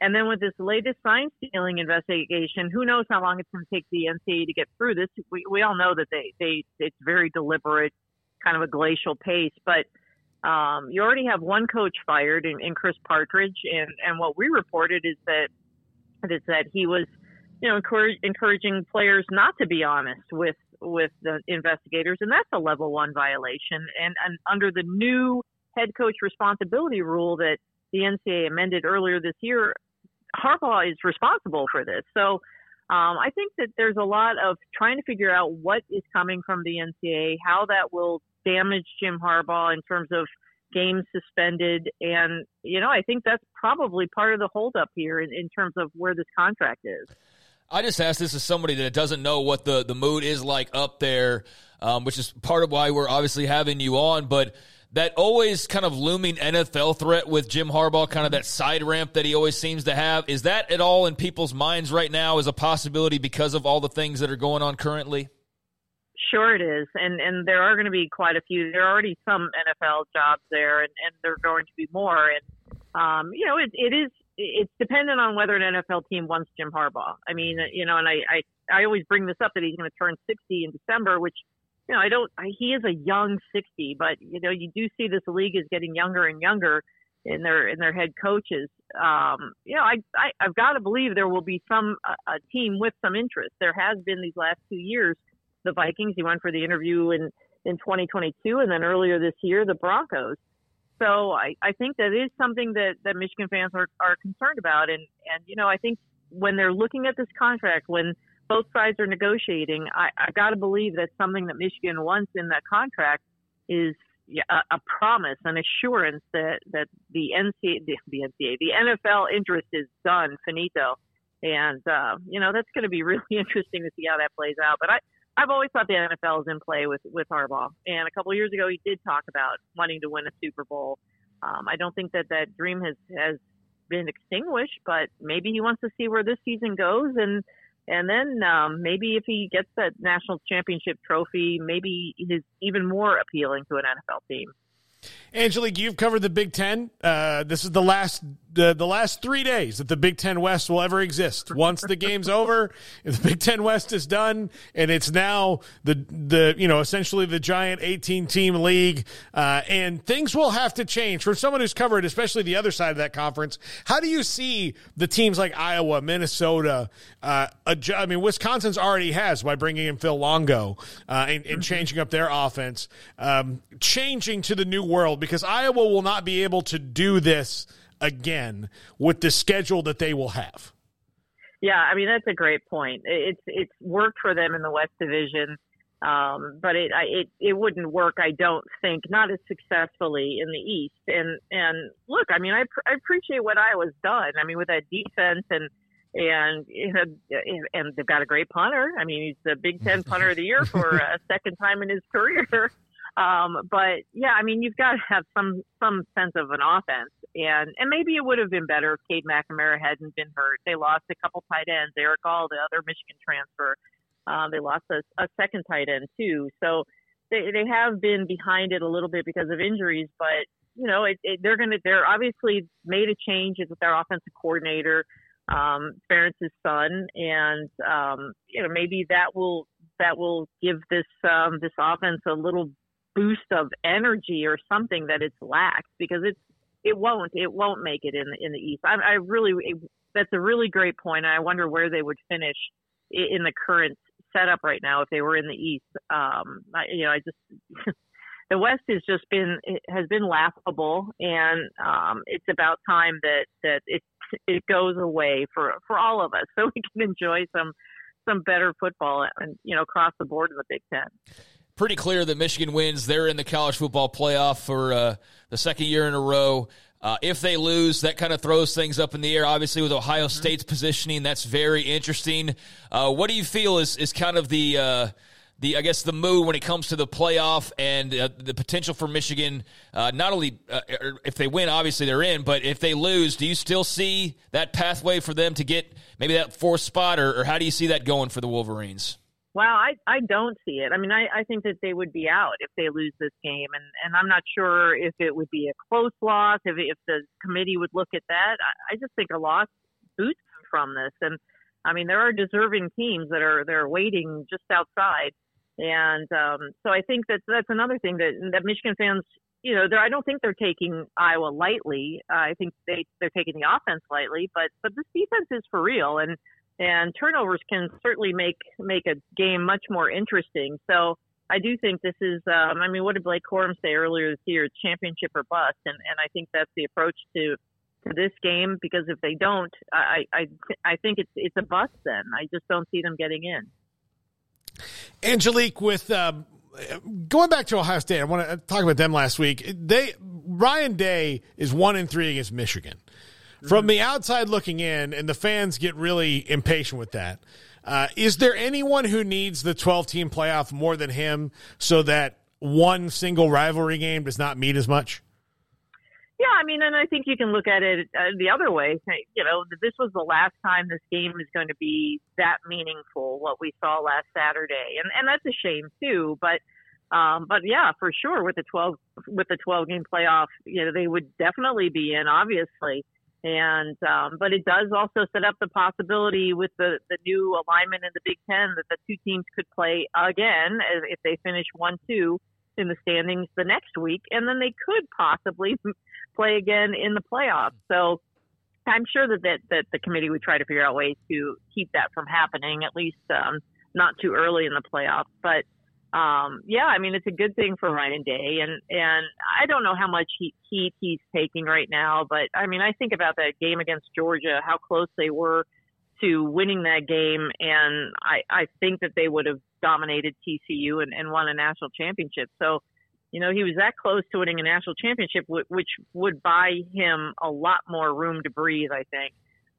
And then with this latest sign stealing investigation, who knows how long it's going to take the NCAA to get through this? We, we all know that they, they it's very deliberate, kind of a glacial pace. But um, you already have one coach fired in, in Chris Partridge, and and what we reported is that is that he was, you know, encourage, encouraging players not to be honest with with the investigators, and that's a level one violation. And, and under the new head coach responsibility rule that the NCAA amended earlier this year, Harbaugh is responsible for this. So um, I think that there's a lot of trying to figure out what is coming from the NCAA, how that will damage Jim Harbaugh in terms of games suspended. And, you know, I think that's probably part of the holdup here in, in terms of where this contract is. I just asked this as somebody that doesn't know what the, the mood is like up there, um, which is part of why we're obviously having you on. But that always kind of looming NFL threat with Jim Harbaugh, kind of that side ramp that he always seems to have, is that at all in people's minds right now as a possibility because of all the things that are going on currently? Sure, it is, and and there are going to be quite a few. There are already some NFL jobs there, and and there are going to be more. And um, you know, it it is it's dependent on whether an NFL team wants Jim Harbaugh. I mean, you know, and I I, I always bring this up that he's going to turn 60 in December, which you know I don't. I, he is a young 60, but you know you do see this league is getting younger and younger in their in their head coaches. Um, you know, I, I I've got to believe there will be some a, a team with some interest. There has been these last two years the Vikings. He went for the interview in in 2022, and then earlier this year, the Broncos. So I, I think that is something that, that Michigan fans are, are concerned about. And, and, you know, I think when they're looking at this contract, when both sides are negotiating, I, I got to believe that something that Michigan wants in that contract is a, a promise, an assurance that, that the NCAA, the, the NCAA, the NFL interest is done, finito. And, uh, you know, that's going to be really interesting to see how that plays out. But I, I've always thought the NFL is in play with with Harbaugh, and a couple years ago he did talk about wanting to win a Super Bowl. Um, I don't think that that dream has has been extinguished, but maybe he wants to see where this season goes, and and then um, maybe if he gets that national championship trophy, maybe he's even more appealing to an NFL team. Angelique, you've covered the Big Ten. Uh, this is the last the, the last three days that the Big Ten West will ever exist. Once the game's over, the Big Ten West is done, and it's now the the you know essentially the giant eighteen team league, uh, and things will have to change for someone who's covered, especially the other side of that conference. How do you see the teams like Iowa, Minnesota? Uh, adju- I mean, Wisconsin's already has by bringing in Phil Longo uh, and, and, changing up their offense, um, changing to the new world because Iowa will not be able to do this again with the schedule that they will have. Yeah, I mean that's a great point. It's it's worked for them in the West Division, um, but it it it wouldn't work. I don't think not as successfully in the East. And and look, I mean I I appreciate what Iowa's done. I mean with that defense and and and they've got a great punter. I mean he's the Big Ten punter of the year for a second time in his career. Um, but yeah, I mean, you've got to have some some sense of an offense, and and maybe it would have been better if Cade McNamara hadn't been hurt. They lost a couple tight ends. Erick All, the other Michigan transfer, uh, they lost a, a second tight end too. So they they have been behind it a little bit because of injuries, but you know, it, it, they're to, they're obviously made a change with their offensive coordinator, um, Ferentz's son. And, um, you know, maybe that will, that will give this, um, this offense a little boost of energy or something that it's lacked because it's it won't it won't make it in the, in the East. I, I really it, that's a really great point. I wonder where they would finish in the current setup right now if they were in the East. Um, I, you know, I just the West has just been has been laughable, and um, it's about time that that it it goes away for for all of us so we can enjoy some some better football and you know across the board in the Big Ten pretty clear that Michigan wins. They're in the college football playoff for uh, the second year in a row. Uh, if they lose, that kind of throws things up in the air. Obviously, with Ohio mm-hmm. State's positioning, that's very interesting. Uh, what do you feel is is kind of the uh, the I guess the mood when it comes to the playoff and uh, the potential for Michigan? Uh, not only er, if they win, obviously they're in, but if they lose, do you still see that pathway for them to get maybe that fourth spot, or, or how do you see that going for the Wolverines? Well, I I don't see it. I mean, I I think that they would be out if they lose this game, and and I'm not sure if it would be a close loss, if if the committee would look at that. I, I just think a loss boosts from this, and I mean there are deserving teams that are they're waiting just outside, and um, so I think that that's another thing that that Michigan fans. You know, I don't think they're taking Iowa lightly. Uh, I think they they're taking the offense lightly, but but this defense is for real, and and turnovers can certainly make make a game much more interesting. So I do think this is. Um, I mean, what did Blake Corum say earlier this year? Championship or bust, and and I think that's the approach to to this game because if they don't, I I I think it's it's a bust. Then I just don't see them getting in. Angelique, with um, going back to Ohio State, I want to talk about them last week. They Ryan Day is one in three against Michigan. From the outside looking in, and the fans get really impatient with that. Uh, is there anyone who needs the 12 team playoff more than him so that one single rivalry game does not mean as much? Yeah, I mean, and I think you can look at it uh, the other way. You know, this was the last time this game is going to be that meaningful. What we saw last Saturday, and and that's a shame too. But um, but yeah, for sure, with the twelve with the twelve game playoff, you know, they would definitely be in, obviously. And um, but it does also set up the possibility with the the new alignment in the Big Ten that the two teams could play again if they finish one two in the standings the next week, and then they could possibly play again in the playoffs. So I'm sure that, that, that the committee would try to figure out ways to keep that from happening, at least um, not too early in the playoffs. But um, yeah, I mean, it's a good thing for Ryan Day. And, and I don't know how much heat, he's taking right now, but I mean, I think about that game against Georgia, how close they were to winning that game. And I, I think that they would have dominated TCU and, and won a national championship. So, you know, he was that close to winning a national championship, which would buy him a lot more room to breathe, I think,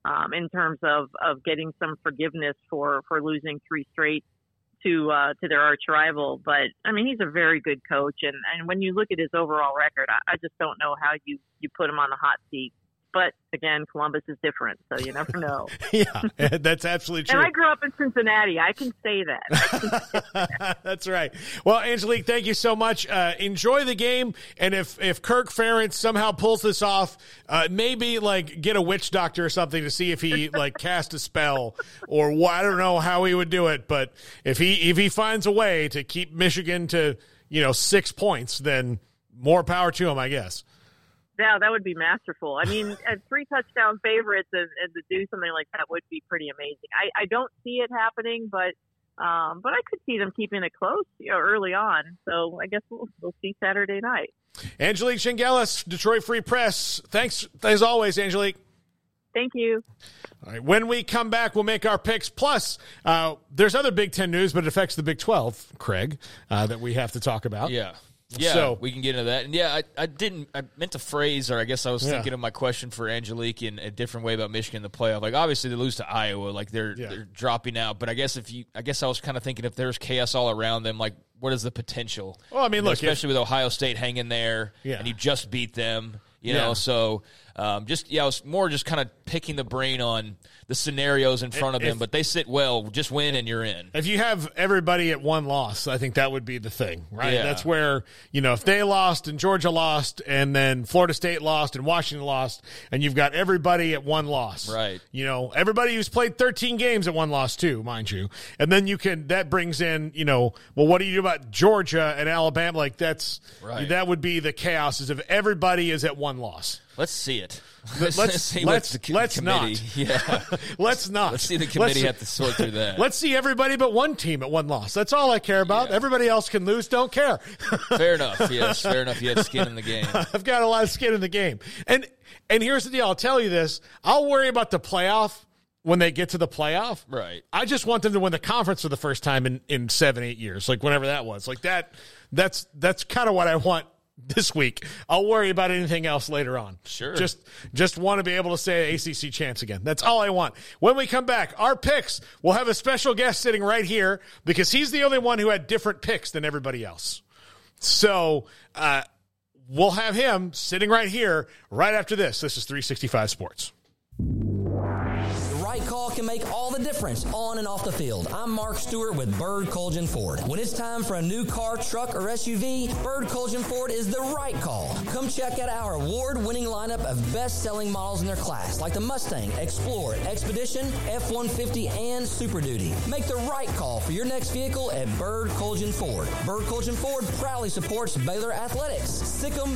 um, in terms of, of getting some forgiveness for, for losing three straight to uh, to their arch rival. But I mean, he's a very good coach, and, and when you look at his overall record, I, I just don't know how you you put him on the hot seat but again, Columbus is different, so you never know. yeah, that's absolutely true. And I grew up in Cincinnati. I can say that. that's right. Well, Angelique, thank you so much. Uh, enjoy the game, and if if Kirk Ferentz somehow pulls this off, uh, maybe like get a witch doctor or something to see if he like cast a spell or. I don't know how he would do it, but if he if he finds a way to keep Michigan to you know six points, then more power to him, I guess. Yeah, that would be masterful. I mean, at three touchdown favorites and, and to do something like that would be pretty amazing. I, I don't see it happening, but um, but I could see them keeping it close you know, early on. So I guess we'll, we'll see Saturday night. Angelique Chengelis, Detroit Free Press. Thanks as always, Angelique. Thank you. All right. When we come back, we'll make our picks. Plus, uh, there's other Big Ten news, but it affects the Big 12, Craig, uh, that we have to talk about. Yeah. Yeah, so, we can get into that. And yeah, I, I didn't. I meant to phrase, or I guess I was yeah. thinking of my question for Angelique in a different way about Michigan in the playoff. Like obviously they lose to Iowa, like they're yeah. they're dropping out. But I guess if you, I guess I was kind of thinking if there's chaos all around them, like what is the potential? Well, I mean, you look, especially if, with Ohio State hanging there, yeah. and you just beat them. You know, so um, just yeah, I was more just kind of picking the brain on the scenarios in front of them, but they sit well. Just win and you're in. If you have everybody at one loss, I think that would be the thing, right? Yeah. That's where you know if they lost and Georgia lost, and then Florida State lost and Washington lost, and you've got everybody at one loss, right? You know, everybody who's played 13 games at one loss too, mind you, and then you can that brings in you know, well, what do you do about Georgia and Alabama? Like that's right. that would be the chaos is if everybody is at one loss. Let's see it. Let's let's let's, the let's committee. not. Yeah, let's not. Let's see the committee let's, have to sort through that. Let's see everybody but one team at one loss. That's all I care about. Yeah. Everybody else can lose. Don't care. fair enough. Yes, fair enough. You had skin in the game. I've got a lot of skin in the game. And and here's the deal. I'll tell you this. I'll worry about the playoff when they get to the playoff. Right. I just want them to win the conference for the first time in in seven eight years, like whenever that was. Like that. That's that's kind of what I want this week. I'll worry about anything else later on. Sure. Just just want to be able to say ACC chance again. That's all I want. When we come back, our picks, we'll have a special guest sitting right here because he's the only one who had different picks than everybody else. So, uh, we'll have him sitting right here right after this. This is 365 Sports The right call can make all the difference on and off the field. I'm Mark Stewart with Bird Kultgen Ford. When it's time for a new car, truck, or SUV, Bird Kultgen Ford is the right call. Come check out our award-winning lineup of best-selling models in their class, like the Mustang, Explorer, Expedition, F-150, and Super Duty. Make the right call for your next vehicle at Bird Kultgen Ford. Bird Kultgen Ford proudly supports Baylor Athletics. Sic 'em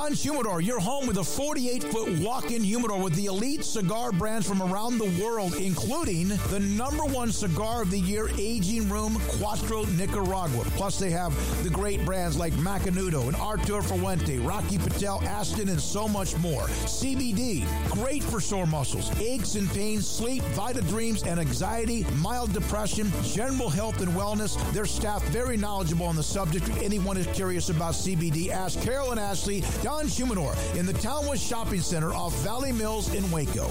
Don Humidor, your home with a 48 foot walk in humidor with the elite cigar brands from around the world, including the number one cigar of the year, Aging Room Quattro Nicaragua. Plus, they have the great brands like Macanudo and Arturo Fuente, Rocky Patel, Ashton, and so much more. CBD, great for sore muscles, aches and pains, sleep, Vita Dreams, and anxiety, mild depression, general health and wellness. Their staff very knowledgeable on the subject. If anyone is curious about CBD, ask Carol and Ashley, Don Humidor in the Townwest Shopping Center off Valley Mills in Waco.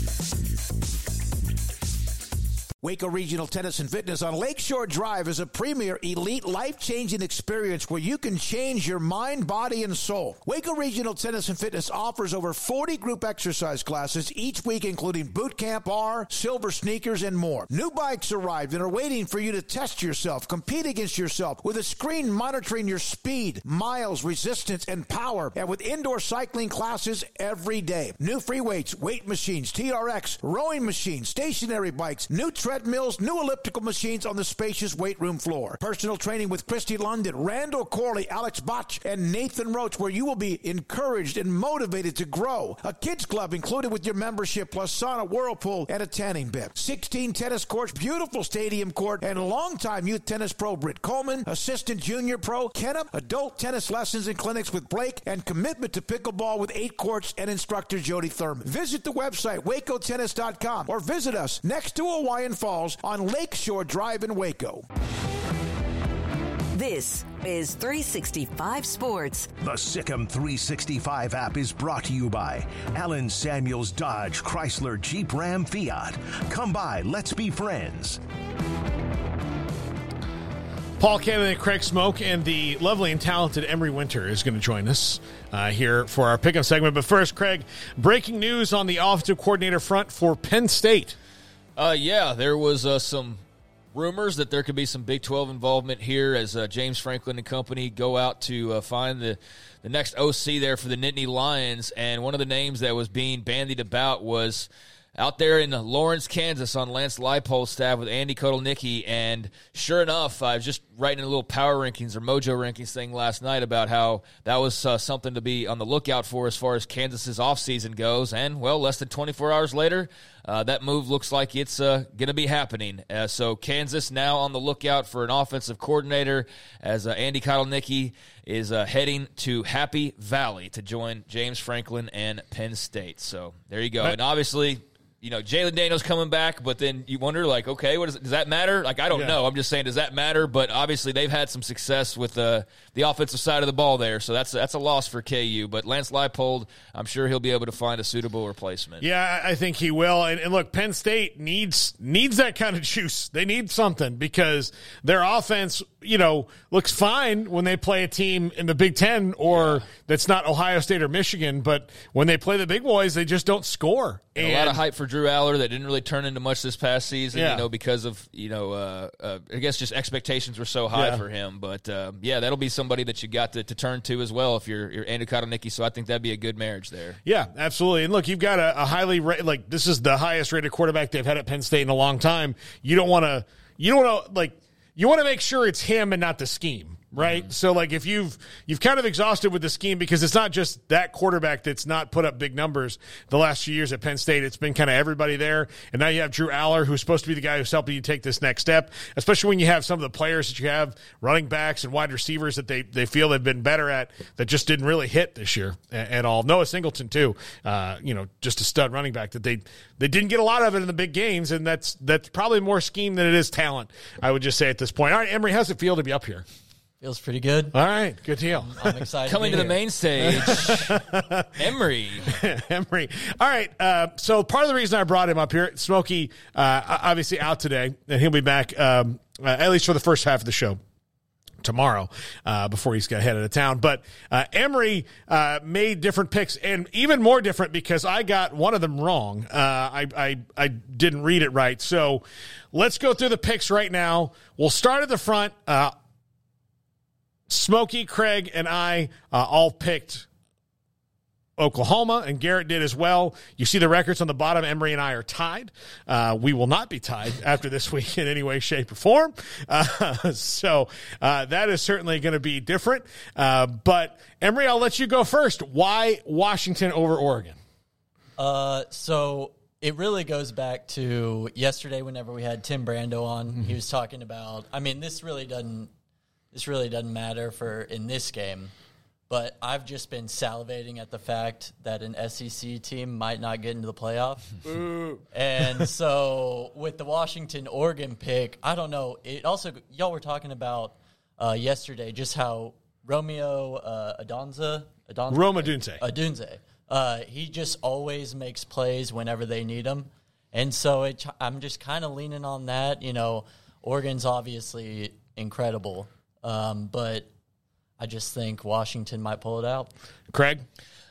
Waco Regional Tennis and Fitness on Lakeshore Drive is a premier, elite, life changing experience where you can change your mind, body, and soul. Waco Regional Tennis and Fitness offers over 40 group exercise classes each week, including boot camp, R, silver sneakers, and more. New bikes arrived and are waiting for you to test yourself, compete against yourself with a screen monitoring your speed, miles, resistance, and power, and with indoor cycling classes every day. New free weights, weight machines, TRX, rowing machines, stationary bikes, new treadmills, new elliptical machines on the spacious weight room floor. Personal training with Christy London, Randall Corley, Alex Botch, and Nathan Roach, where you will be encouraged and motivated to grow. A kids club included with your membership, plus sauna, whirlpool, and a tanning bed. 16 tennis courts, beautiful stadium court, and longtime youth tennis pro Britt Coleman, assistant junior pro Kennup, adult tennis lessons and clinics with Blake, and commitment to pickleball with eight courts and instructor Jody Thurman. Visit the website wacotennis.com or visit us next to Hawaiian Falls on Lakeshore Drive in Waco. This is 365 Sports. The SicEm 365 app is brought to you by Allen Samuels Dodge Chrysler Jeep Ram Fiat. Come by, let's be friends. Paul Cannon and Craig Smoak and the lovely and talented Emery Winter is going to join us uh, here for our pickup segment. But first, Craig, breaking news on the offensive coordinator front for Penn State. Uh, yeah, there was uh, some rumors that there could be some Big 12 involvement here as uh, James Franklin and company go out to uh, find the, the next OC there for the Nittany Lions. And one of the names that was being bandied about was out there in Lawrence, Kansas, on Lance Leipold's staff with Andy Kotelnicki. And sure enough, I was just writing a little power rankings or mojo rankings thing last night about how that was uh, something to be on the lookout for as far as Kansas's offseason goes. And, well, less than 24 hours later, uh, that move looks like it's uh, going to be happening. Uh, so Kansas now on the lookout for an offensive coordinator as uh, Andy Kotelnicki is uh, heading to Happy Valley to join James Franklin and Penn State. So there you go. And obviously, you know, Jalon Daniels coming back, but then you wonder, like, okay, what is, does that matter? Like, I don't Yeah. know. I'm just saying, does that matter? But obviously, they've had some success with uh, the offensive side of the ball there, so that's that's a loss for KU. But Lance Leipold, I'm sure he'll be able to find a suitable replacement. Yeah, I think he will. And, and look, Penn State needs needs that kind of juice. They need something because their offense, you know, looks fine when they play a team in the Big Ten or that's not Ohio State or Michigan. But when they play the big boys, they just don't score. And a lot of hype for Drew Allar that didn't really turn into much this past season, Yeah. you know, because of you know, uh, uh, I guess just expectations were so high Yeah. for him. But uh, yeah, that'll be somebody that you got to, to turn to as well if you're you're Andy Kotelnicki. So I think that'd be a good marriage there. Yeah, absolutely. And look, you've got a, a highly ra- like this is the highest rated quarterback they've had at Penn State in a long time. You don't want to you don't want to like you want to make sure it's him and not the scheme, right? So like if you've you've kind of exhausted with the scheme because it's not just that quarterback that's not put up big numbers the last few years at Penn State. It's been kind of everybody there, and now you have Drew Allar, who's supposed to be the guy who's helping you take this next step. Especially when you have some of the players that you have, running backs and wide receivers that they they feel they've been better at that just didn't really hit this year a- at all. Noah Singleton too, uh, you know, just a stud running back that they they didn't get a lot of it in the big games, and that's that's probably more scheme than it is talent. I would just say at this point. All right, Emery, how's it feel to be up here? Feels pretty good. All right, good deal. I'm excited. Coming to be the here. main stage, Emery. Emery. All right. Uh, so part of the reason I brought him up here, Smokey, uh, obviously out today, and he'll be back um, uh, at least for the first half of the show. tomorrow uh, before he's got headed to town. But uh, Emery uh, made different picks, and even more different because I got one of them wrong. Uh, I, I I didn't read it right. So let's go through the picks right now. We'll start at the front. Smokey, Craig, and I uh, all picked Oklahoma, and Garrett did as well. You see the records on the bottom. Emery and I are tied. Uh, we will not be tied after this week in any way, shape, or form. Uh, so uh, that is certainly going to be different. Uh, but Emery, I'll let you go first. Why Washington over Oregon? Uh, so it really goes back to yesterday. Whenever we had Tim Brando on, Mm-hmm. he was talking about. I mean, this really doesn't. This really doesn't matter for in this game. But I've just been salivating at the fact that an SEC team might not get into the playoff. and so with the Washington Oregon pick, I don't know. It also y'all were talking about uh, yesterday just how Romeo uh, Adonza, Adonza Roma Dunze. Adunze. Uh, he just always makes plays whenever they need him, and so it, I'm just kind of leaning on that. You know, Oregon's obviously incredible, um, but I just think Washington might pull it out. Craig?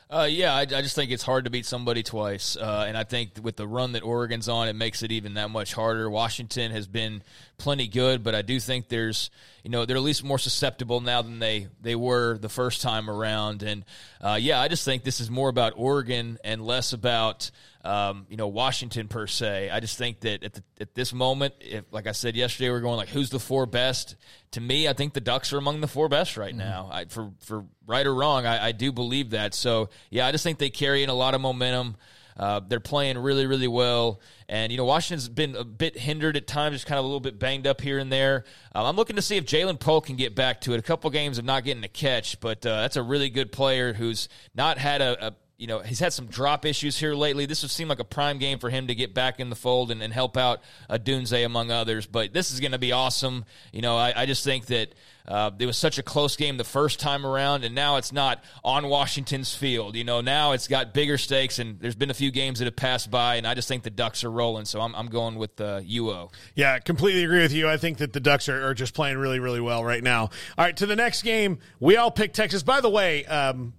Uh, yeah, I, I just think it's hard to beat somebody twice, uh, and I think with the run that Oregon's on, it makes it even that much harder. Washington has been plenty good, but I do think there's, you know, they're at least more susceptible now than they they were the first time around. And uh, yeah, I just think this is more about Oregon and less about. Um, you know Washington per se. I just think that at the, at this moment, if like I said yesterday, we're going like who's the four best. To me, I think the Ducks are among the four best right now. I, for for right or wrong, I, I do believe that. So yeah, I just think they carry in a lot of momentum. Uh, they're playing really, really well. And, you know, Washington's been a bit hindered at times, just kind of a little bit banged up here and there. Um, I'm looking to see if Ja'Lynn Polk can get back to it. A couple games of not getting a catch, but uh, that's a really good player who's not had a, a you know, he's had some drop issues here lately. This would seem like a prime game for him to get back in the fold and, and help out uh, Dunze among others. But this is going to be awesome. You know, I, I just think that uh, it was such a close game the first time around, and now it's not on Washington's field. You know, now it's got bigger stakes, and there's been a few games that have passed by, and I just think the Ducks are rolling. So I'm, I'm going with uh, UO. Yeah, completely agree with you. I think that the Ducks are, are just playing really, really well right now. All right, to the next game. We all picked Texas. By the way, um,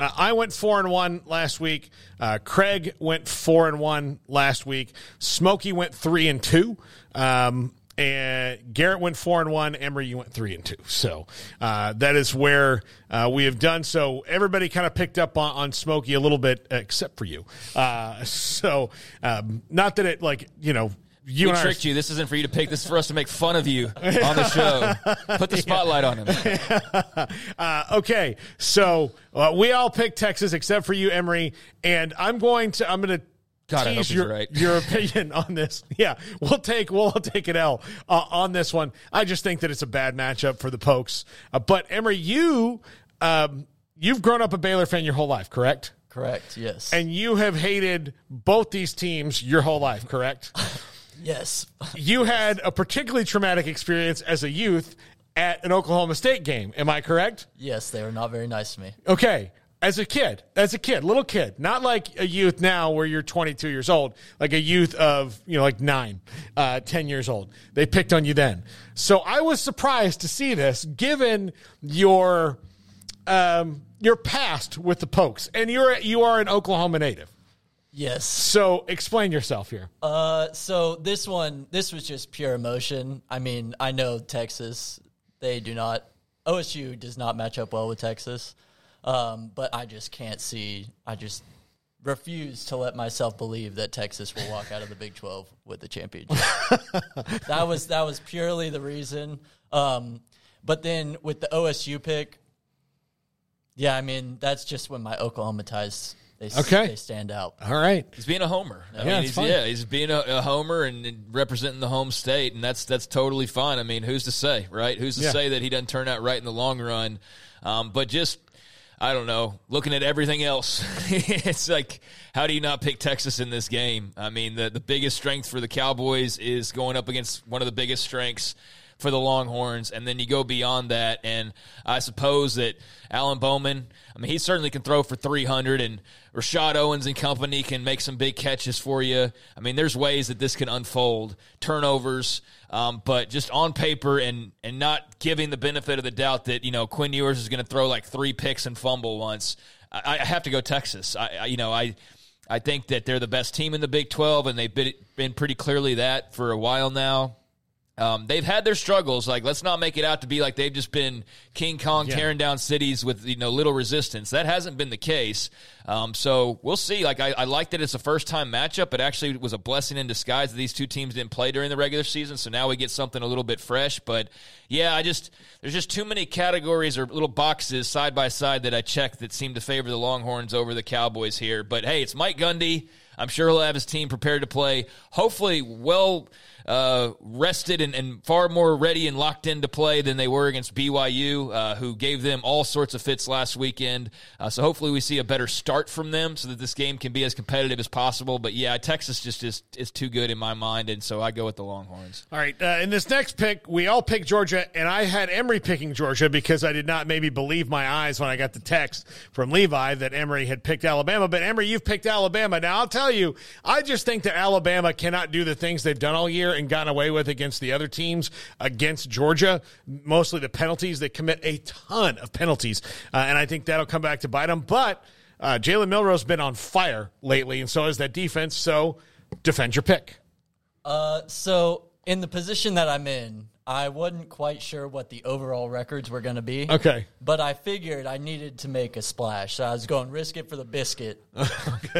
uh, I went four and one last week. Uh, Craig went four and one last week. Smokey went three and two. Um, and Garrett went four and one. Emery, you went three and two. So uh, that is where uh, we have done. So everybody kind of picked up on, on Smokey a little bit, except for you. Uh, so um, not that it like you know you we are- tricked you. This isn't for you to pick. This is for us to make fun of you on the show. Put the spotlight on him. uh, okay, so uh, we all picked Texas except for you, Emery, and I'm going to I'm going to God, tease your right. your opinion on this. Yeah, we'll take we'll take an L uh, on this one. I just think that it's a bad matchup for the Pokes. Uh, but Emery, you um, you've grown up a Baylor fan your whole life, correct? Correct. Yes. And you have hated both these teams your whole life, correct? Yes. you had a particularly traumatic experience as a youth at an Oklahoma State game. Am I correct? Yes, they were not very nice to me. Okay. As a kid, as a kid, little kid, not like a youth now where you're 22 years old, like a youth of, you know, like nine, uh, 10 years old. They picked on you then. So I was surprised to see this given your, um, your past with the Pokes and you're, you are an Oklahoma native. Yes. So explain yourself here. Uh, so this one, this was just pure emotion. I mean, I know Texas, they do not, OSU does not match up well with Texas. Um, but I just can't see, I just refuse to let myself believe that Texas will walk out of the Big 12 with the championship. that was, that was purely the reason. Um, but then with the OSU pick, yeah, I mean, that's just when my Oklahoma ties, they, Okay. they stand out. All right. He's being a homer. I Yeah, mean, he's, fine. yeah, he's being a, a homer and, and representing the home state, and that's that's totally fine. I mean, who's to say, right? Who's to Yeah. say that he doesn't turn out right in the long run? Um, but just, I don't know. Looking at everything else, it's like, how do you not pick Texas in this game? I mean, the the biggest strength for the Cowboys is going up against one of the biggest strengths for the Longhorns. And then you go beyond that, and I suppose that Alan Bowman, I mean, he certainly can throw for 300, and Rashod Owens and company can make some big catches for you. I mean, there's ways that this can unfold. Turnovers, um, but just on paper and and not giving the benefit of the doubt that you know Quinn Ewers is going to throw like three picks and fumble once. I, I have to go Texas. I, I you know I. I think that they're the best team in the Big 12, and they've been, been pretty clearly that for a while now. Um, they've had their struggles. Like, let's not make it out to be like they've just been King Kong Yeah. tearing down cities with you know little resistance. That hasn't been the case. Um, so we'll see. Like, I, I like that it's a first time matchup. It actually was a blessing in disguise that these two teams didn't play during the regular season. So now we get something a little bit fresh. But yeah, I just there's just too many categories or little boxes side by side that I check that seem to favor the Longhorns over the Cowboys here. But hey, it's Mike Gundy. I'm sure he'll have his team prepared to play. Hopefully, well uh, rested and, and far more ready and locked into play than they were against BYU, uh, who gave them all sorts of fits last weekend. Uh, so hopefully, we see a better start from them so that this game can be as competitive as possible. But yeah, Texas just is, is too good in my mind, and so I go with the Longhorns. All right. Uh, in this next pick, we all picked Georgia, and I had Emery picking Georgia because I did not maybe believe my eyes when I got the text from Levi that Emery had picked Alabama. But Emery, you've picked Alabama. Now, I'll tell you, I just think that Alabama cannot do the things they've done all year and gotten away with against the other teams against Georgia. Mostly the penalties. They commit a ton of penalties, uh, and I think that'll come back to bite them. But uh, Jalen Milroe's been on fire lately, and so has that defense. So defend your pick. Uh, so in the position that I'm in, I wasn't quite sure what the overall records were going to be. Okay. But I figured I needed to make a splash. So I was going risk it for the biscuit.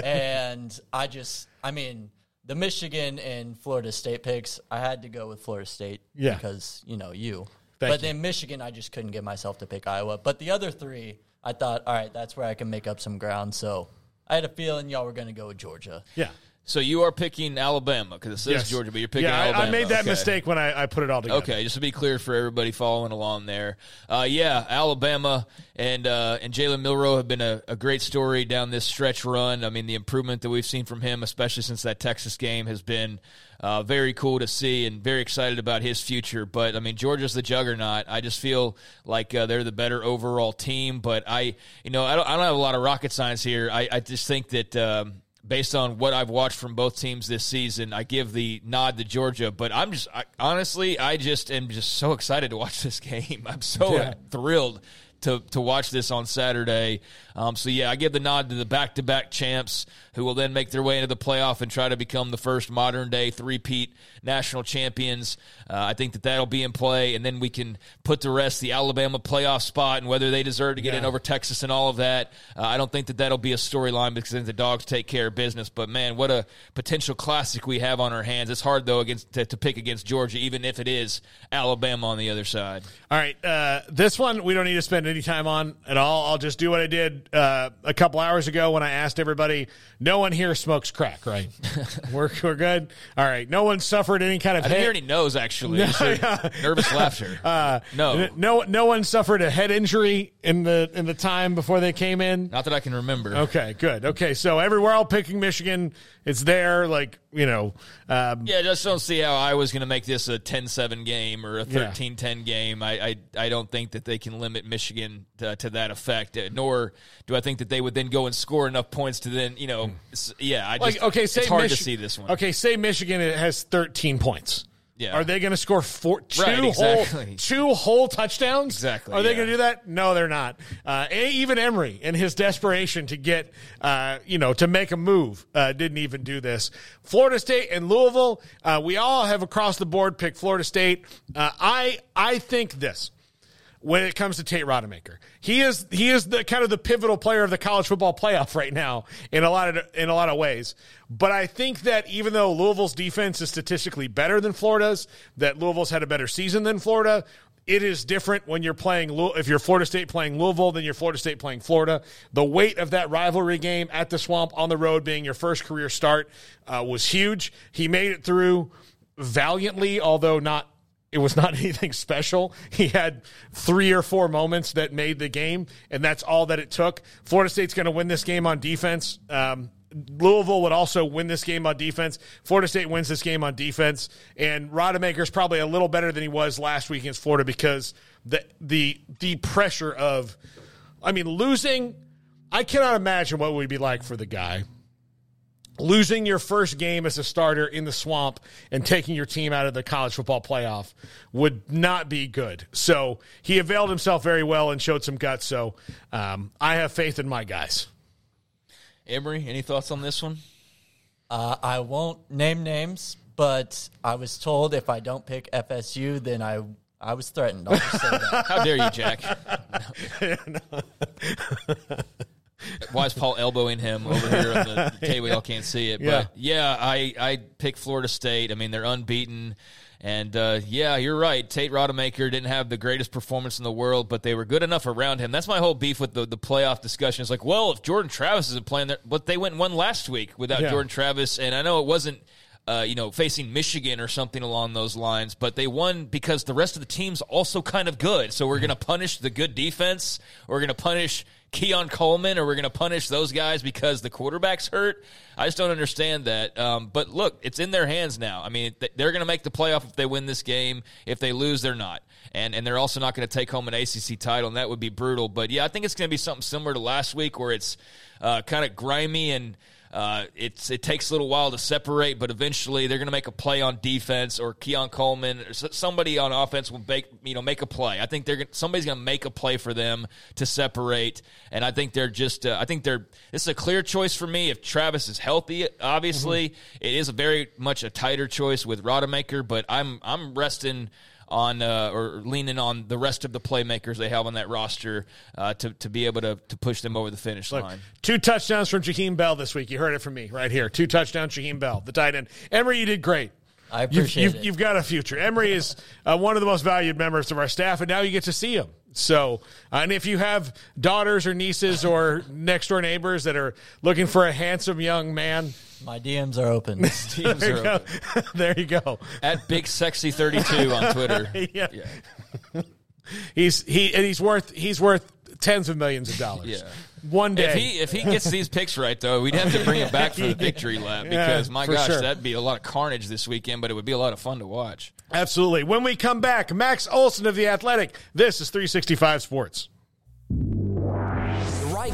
And I just, I mean, the Michigan and Florida State picks, I had to go with Florida State Yeah. because, you know, you. Thank but then Michigan, I just couldn't get myself to pick Iowa. But the other three, I thought, all right, that's where I can make up some ground. So I had a feeling y'all were going to go with Georgia. Yeah. So you are picking Alabama because it says Yes. Georgia, but you're picking yeah, I- Alabama. I, made that Okay. mistake when I, I put it all together. Okay, just to be clear for everybody following along there, uh, yeah, Alabama and uh, and Jalen Milroe have been a, a great story down this stretch run. I mean, the improvement that we've seen from him, especially since that Texas game, has been uh, very cool to see, and very excited about his future. But I mean, Georgia's the juggernaut. I just feel like uh, they're the better overall team. But I, you know, I don't, I don't have a lot of rocket science here. I, I just think that. Um, based on what I've watched from both teams this season, I give the nod to Georgia. But I'm just I, honestly, I just am just so excited to watch this game. I'm so Yeah. thrilled to to watch this on Saturday. Um, so yeah, I give the nod to the back to back champs who will then make their way into the playoff and try to become the first modern day three peat national champions. Uh, I think that that'll be in play, and then we can put to rest the Alabama playoff spot and whether they deserve to get in over Texas and all of that. Uh, I don't think that that'll be a storyline because then the dogs take care of business. But man, what a potential classic we have on our hands. It's hard though against to, to pick against Georgia, even if it is Alabama on the other side. All right, uh, this one we don't need to spend any time on at all. I'll just do what I did uh, a couple hours ago when I asked everybody. No one here smokes crack, right? we're we're good. All right, no one suffered any kind of I head- hear any no's actually. No, yeah. nervous laughter. Uh, no, no, no one suffered a head injury in the in the time before they came in. not that I can remember. Okay, good. Okay, so everywhere all picking Michigan, it's there. Like you know, um, Yeah, I just don't see how I was going to make this a 10-7 game or a Yeah. 13-10 game. I, I I don't think that they can limit Michigan to, to that effect. uh, Nor do I think that they would then go and score enough points to then you know. Yeah, I just like okay, say it's hard Mich- to see this one. Okay, say Michigan has thirteen points. Yeah. Are they going to score four, two Right, whole two whole touchdowns? Exactly, Are they yeah. going to do that? No, they're not. Uh, even Emery, in his desperation to get, uh, you know, to make a move, uh, didn't even do this. Florida State and Louisville. Uh, we all have across the board picked Florida State. Uh, I I think this when it comes to Tate Rodemaker. He is he is the kind of the pivotal player of the college football playoff right now in a lot of in a lot of ways. But I think that even though Louisville's defense is statistically better than Florida's, that Louisville's had a better season than Florida. It is different when you're playing if you're Florida State playing Louisville than you're Florida State playing Florida. The weight of that rivalry game at the Swamp on the road, being your first career start, uh, was huge. He made it through valiantly, although not it was not anything special. He had three or four moments that made the game, and that's all that it took. Florida State's going to win this game on defense. Um, Louisville would also win this game on defense. Florida State wins this game on defense, and Rodemaker's probably a little better than he was last week against Florida because the the the pressure of, I mean, losing. I cannot imagine what it would be like for the guy losing your first game as a starter in the swamp and taking your team out of the college football playoff would not be good. So he availed himself very well and showed some guts. So um, I have faith in my guys. Emery, any thoughts on this one? Uh, I won't name names, but I was told if I don't pick FSU, then I I was threatened. I'll just say that. How dare you, Jack? Why is Paul elbowing him over here on the table? Y'all can't see it, but yeah, I I pick Florida State. I mean, they're unbeaten. And uh, yeah, you're right. Tate Rodemaker didn't have the greatest performance in the world, but they were good enough around him. That's my whole beef with the, the playoff discussion. It's like, well, if Jordan Travis isn't playing there, but they went one last week without Yeah. Jordan Travis, and I know it wasn't. Uh, you know, facing Michigan or something along those lines, but they won because the rest of the team's also kind of good. So we're going to punish the good defense. We're going to punish Keon Coleman, or we're going to punish those guys because the quarterback's hurt. I just don't understand that. Um, but look, it's in their hands now. I mean, they're going to make the playoff if they win this game. If they lose, they're not. And and they're also not going to take home an ACC title, and that would be brutal. But yeah, I think it's going to be something similar to last week, where it's uh, kind of grimy and. Uh, it's it takes a little while to separate, but eventually they're going to make a play on defense, or Keon Coleman, or somebody on offense will make you know make a play. I think they're somebody's going to make a play for them to separate, and I think they're just uh, I think they're this is a clear choice for me. If Travis is healthy, obviously it is a very much a tighter choice with Rodemaker, but I'm I'm resting on uh, or leaning on the rest of the playmakers they have on that roster uh, to to be able to to push them over the finish Look, line. two touchdowns from Jaheim Bell this week. You heard it from me right here. Two touchdowns, Jaheim Bell, the tight end. Emery, you did great. I You've- appreciate you've, it. You've got a future. Emery is uh, one of the most valued members of our staff, and now you get to see him. So, uh, and if you have daughters or nieces or next door neighbors that are looking for a handsome young man, My DMs are open. Teams there, you are go. open. there you go. At Big Sexy Thirty Two on Twitter. yeah. he's he and he's worth he's worth tens of millions of dollars. Yeah. One day, If he if he gets these picks right though, we'd have to bring him back for the victory lap Yeah, because my gosh, sure. that'd be a lot of carnage this weekend, but it would be a lot of fun to watch. Absolutely. When we come back, Max Olson of The Athletic. This is 365 Sports.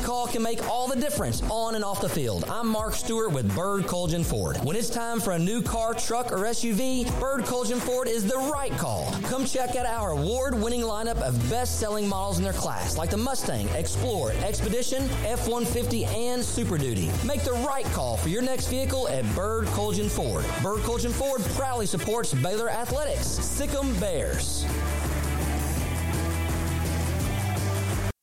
Call can make all the difference on and off the field. I'm Mark Stewart with Bird Kultgen Ford. When it's time for a new car, truck, or SUV, Bird Kultgen Ford is the right call. Come check out our award-winning lineup of best-selling models in their class, like the Mustang, Explorer, Expedition, F-150, and Super Duty. Make the right call for your next vehicle at Bird Kultgen Ford. Bird Kultgen Ford proudly supports Baylor Athletics. Sick 'em Bears.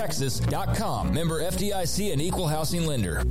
AllianceBankTexas.com. Member FDIC and equal housing lender.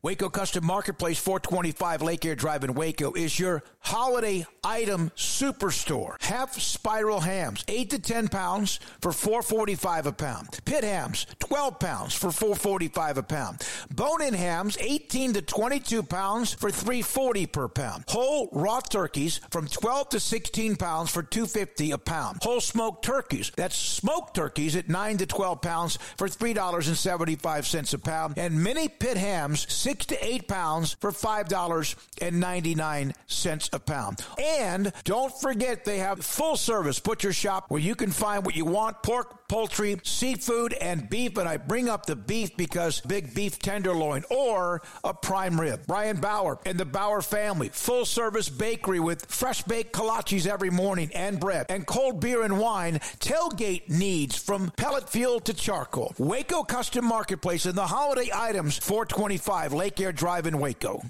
Waco Custom Marketplace 425 Lake Air Drive in Waco is your holiday item superstore. Half spiral hams, 8 to 10 pounds for 445 a pound. Pit hams, 12 pounds for 445 a pound. Bone-in hams, 18 to 22 pounds for 340 per pound. Whole raw turkeys from 12 to 16 pounds for 250 a pound. Whole smoked turkeys, that's smoked turkeys at 9 to 12 pounds for $3.75 a pound. And mini pit hams, 6 to 8 pounds for $5.99 a pound. And don't forget they have full service butcher shop where you can find what you want pork, poultry, seafood, and beef. And I bring up the beef because big beef tenderloin or a prime rib. Brian Bauer and the Bauer family, full service bakery with fresh baked kolaches every morning and bread and cold beer and wine. Tailgate needs from pellet fuel to charcoal. Waco Custom Marketplace and the holiday items 425 Lake Air Drive in Waco.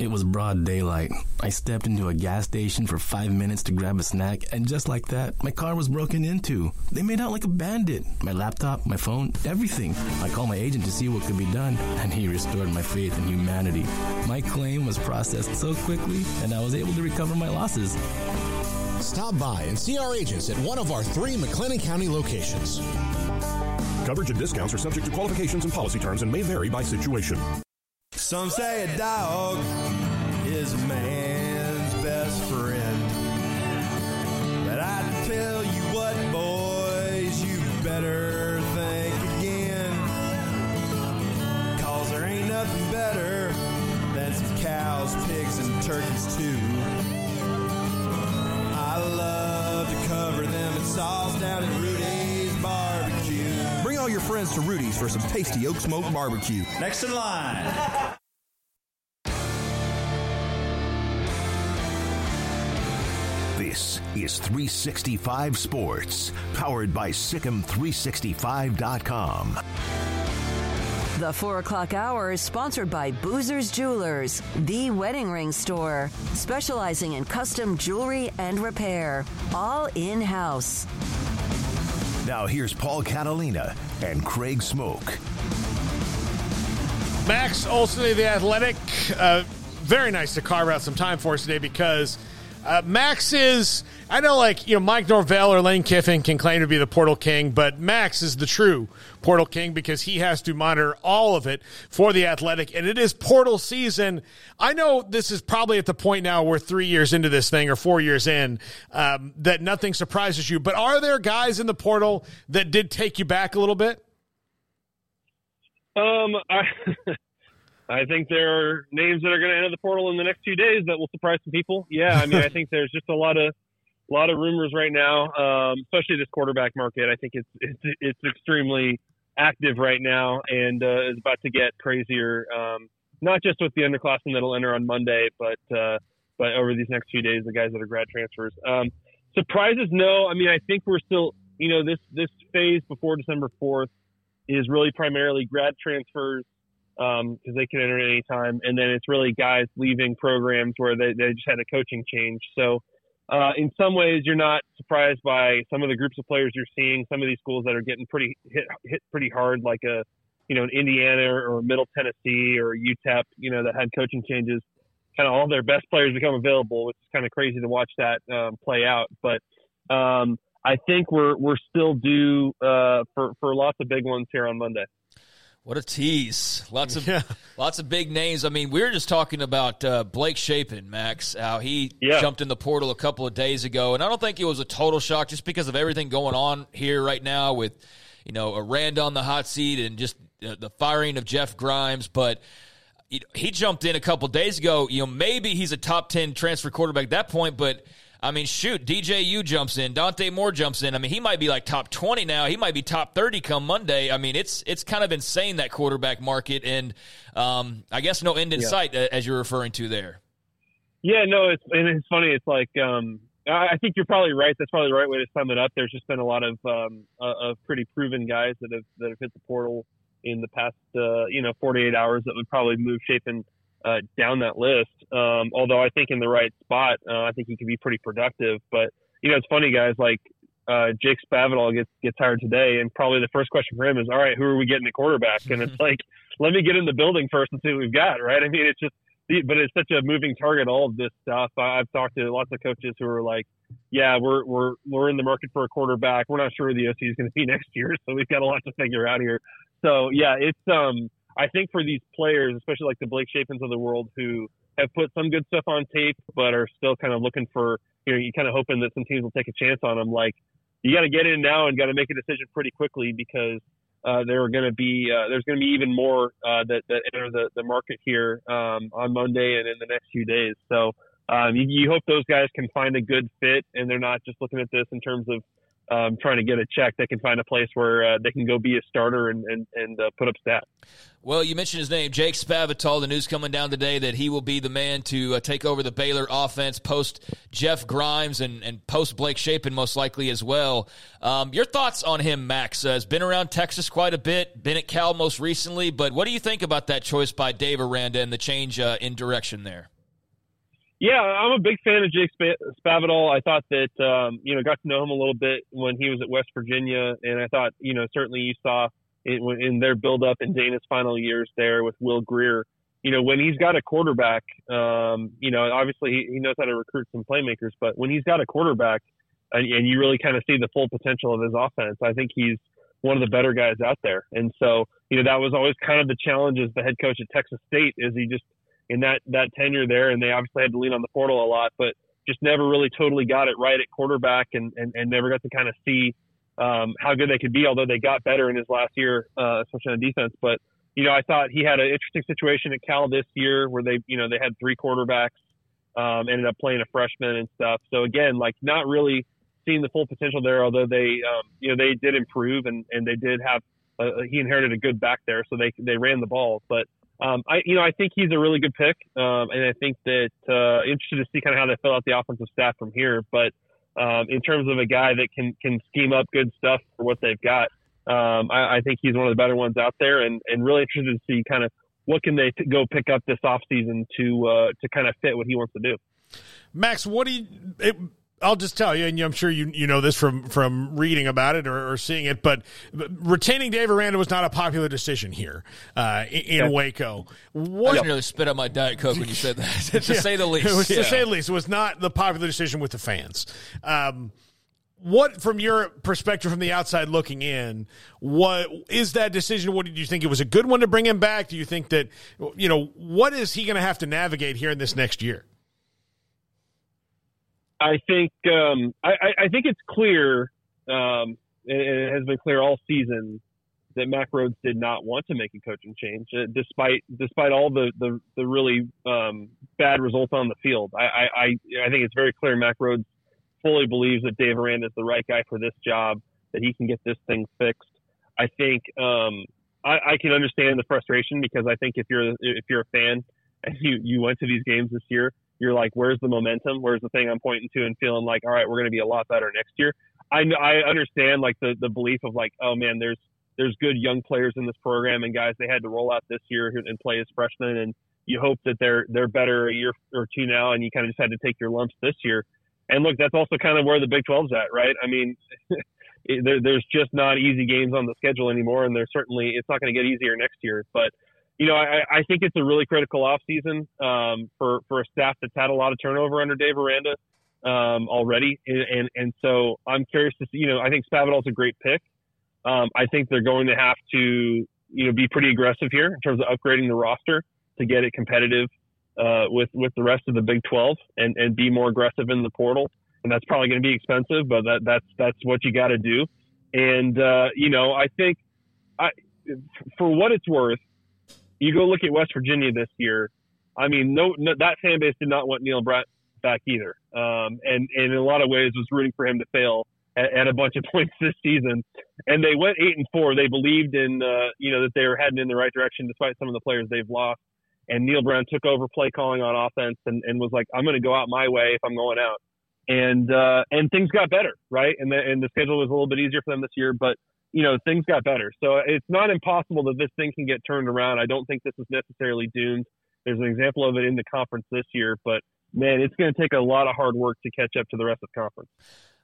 It was broad daylight. I stepped into a gas station for five minutes to grab a snack, and just like that, my car was broken into. They made out like a bandit. My laptop, my phone, everything. I called my agent to see what could be done, and he restored my faith in humanity. My claim was processed so quickly, and I was able to recover my losses. Stop by and see our agents at one of our three McLennan County locations. Coverage and discounts are subject to qualifications and policy terms and may vary by situation. Some say a dog is man's best friend. But I tell you what, boys, you better think again. Cause there ain't nothing better than some cows, pigs, and turkeys, too. I love to cover them in sauce your friends to Rudy's for some tasty oak smoke barbecue. Next in line. This is 365 Sports, powered by SicEm365.com. The 4 o'clock hour is sponsored by Boozer's Jewelers, the wedding ring store, specializing in custom jewelry and repair, all in house. Now here's Paul Catalina and Craig Smoak. Max Olson of the Athletic. Uh, very nice to carve out some time for us today because uh, Max is, I know, like, you know, Mike Norvell or Lane Kiffin can claim to be the portal king, but Max is the true portal king because he has to monitor all of it for the Athletic, and it is portal season. I know this is probably at the point now where three years into this thing or four years in um, that nothing surprises you, but are there guys in the portal that did take you back a little bit? Um, I I think there are names that are going to enter the portal in the next few days that will surprise some people. Yeah, I mean, I think there's just a lot of a lot of rumors right now, um, especially this quarterback market. I think it's it's it's extremely active right now and uh, is about to get crazier. Um, not just with the underclassmen that'll enter on Monday, but uh, but over these next few days, the guys that are grad transfers. Um, surprises, no. I mean, I think we're still, you know, this this phase before December fourth is really primarily grad transfers because um, they can enter at any time, and then it's really guys leaving programs where they, they just had a coaching change. So uh, in some ways, you're not surprised by some of the groups of players you're seeing. Some of these schools that are getting pretty hit hit pretty hard, like a you know an Indiana or Middle Tennessee or UTEP, you know that had coaching changes. Kind of all their best players become available, which is kind of crazy to watch that um, play out. But um, I think we're we're still due uh, for for lots of big ones here on Monday. What a tease! Lots of yeah. lots of big names. I mean, we were just talking about uh, Blake Shapen, Max, how he yeah. jumped in the portal a couple of days ago, and I don't think it was a total shock just because of everything going on here right now with you know Aranda on the hot seat and just uh, the firing of Jeff Grimes, but. He jumped in a couple days ago. You know, maybe he's a top ten transfer quarterback at that point, but I mean, shoot, DJU jumps in, Dante Moore jumps in. I mean, he might be like top twenty now. He might be top thirty come Monday. I mean, it's it's kind of insane that quarterback market, and um, I guess no end in yeah. sight uh, as you're referring to there. Yeah, no, it's and it's funny. It's like um, I think you're probably right. That's probably the right way to sum it up. There's just been a lot of um, of pretty proven guys that have that have hit the portal in the past uh, you know 48 hours that would probably move Shapen uh, down that list. Um, although I think in the right spot, uh, I think he could be pretty productive. But you know, it's funny, guys. Like uh, Jake Spavital gets gets hired today, and probably the first question for him is, "All right, who are we getting at quarterback?" And it's like, let me get in the building first and see what we've got. Right? I mean, it's just, but it's such a moving target. All of this stuff. I've talked to lots of coaches who are like, "Yeah, we're we're we're in the market for a quarterback. We're not sure who the OC is going to be next year, so we've got a lot to figure out here." So yeah, it's um I think for these players, especially like the Blake Shapens of the world, who have put some good stuff on tape, but are still kind of looking for, you know, you kind of hoping that some teams will take a chance on them. Like, you got to get in now and got to make a decision pretty quickly because uh, there are going to be uh, there's going to be even more uh, that that enter the, the market here um, on Monday and in the next few days. So um, you, you hope those guys can find a good fit and they're not just looking at this in terms of um, trying to get a check, they can find a place where uh, they can go be a starter and and, and uh, put up stats. Well, you mentioned his name, Jake Spavital. The news coming down today that he will be the man to uh, take over the Baylor offense post Jeff Grimes and, and post Blake Shapen, most likely as well. Um, your thoughts on him, Max? Uh, has been around Texas quite a bit, been at Cal most recently, but what do you think about that choice by Dave Aranda and the change uh, in direction there? Yeah, I'm a big fan of Jake Spavital. I thought that um, you know got to know him a little bit when he was at West Virginia, and I thought you know certainly you saw in, in their build up in Dana's final years there with Will Grier. You know when he's got a quarterback, um, you know obviously he, he knows how to recruit some playmakers, but when he's got a quarterback, and, and you really kind of see the full potential of his offense, I think he's one of the better guys out there. And so you know that was always kind of the challenge as the head coach at Texas State is he just in that that tenure there, and they obviously had to lean on the portal a lot, but just never really totally got it right at quarterback, and and, and never got to kind of see um, how good they could be. Although they got better in his last year, uh, especially on defense. But you know, I thought he had an interesting situation at Cal this year where they you know they had three quarterbacks, um, ended up playing a freshman and stuff. So again, like not really seeing the full potential there. Although they um, you know they did improve and and they did have uh, he inherited a good back there, so they they ran the ball, but um, I, you know, I think he's a really good pick, um, and I think that uh, interested to see kind of how they fill out the offensive staff from here. But um, in terms of a guy that can can scheme up good stuff for what they've got, um, I, I think he's one of the better ones out there, and and really interested to see kind of what can they t- go pick up this offseason to uh, to kind of fit what he wants to do. Max, what do you? It, I'll just tell you, and I'm sure you you know this from from reading about it or, or seeing it, but retaining Dave Aranda was not a popular decision here uh, in, in. Waco. What, I nearly spit on my diet coke when you said that. to yeah. say the least, was, yeah. to say the least, it was not the popular decision with the fans. Um, what, from your perspective, from the outside looking in, what is that decision? What did you think it was a good one to bring him back? Do you think that you know what is he going to have to navigate here in this next year? I think um, I, I, think it's clear, um, and it has been clear all season that Mack Rhoades did not want to make a coaching change, uh, despite despite all the the, the really um, bad results on the field. I, I I think it's very clear Mack Rhoades fully believes that Dave Aranda is the right guy for this job, that he can get this thing fixed. I think um, I, I can understand the frustration because I think if you're if you're a fan and you you went to these games this year you're like, where's the momentum? Where's the thing I'm pointing to and feeling like, all right, we're going to be a lot better next year. I I understand like the the belief of like, oh man, there's there's good young players in this program and guys they had to roll out this year and play as freshmen and you hope that they're they're better a year or two now and you kind of just had to take your lumps this year. And look, that's also kind of where the Big 12's at, right? I mean, there, there's just not easy games on the schedule anymore, and there's certainly it's not going to get easier next year. But you know, I, I think it's a really critical offseason um, for for a staff that's had a lot of turnover under Dave Aranda um, already, and, and, and so I'm curious to see. You know, I think Spavital's a great pick. Um, I think they're going to have to you know be pretty aggressive here in terms of upgrading the roster to get it competitive uh, with with the rest of the Big 12 and and be more aggressive in the portal. And that's probably going to be expensive, but that that's that's what you got to do. And uh, you know, I think I for what it's worth you go look at West Virginia this year. I mean, no, no that fan base did not want Neal Brown back either, um, and, and in a lot of ways was rooting for him to fail at, at, a bunch of points this season. And they went eight and four. They believed in uh, you know that they were heading in the right direction despite some of the players they've lost. And Neal Brown took over play calling on offense and, and was like, I'm going to go out my way if I'm going out. And uh, and things got better, right? And the and the schedule was a little bit easier for them this year, but you know, things got better. So it's not impossible that this thing can get turned around. I don't think this is necessarily doomed. There's an example of it in the conference this year, but man, it's going to take a lot of hard work to catch up to the rest of the conference.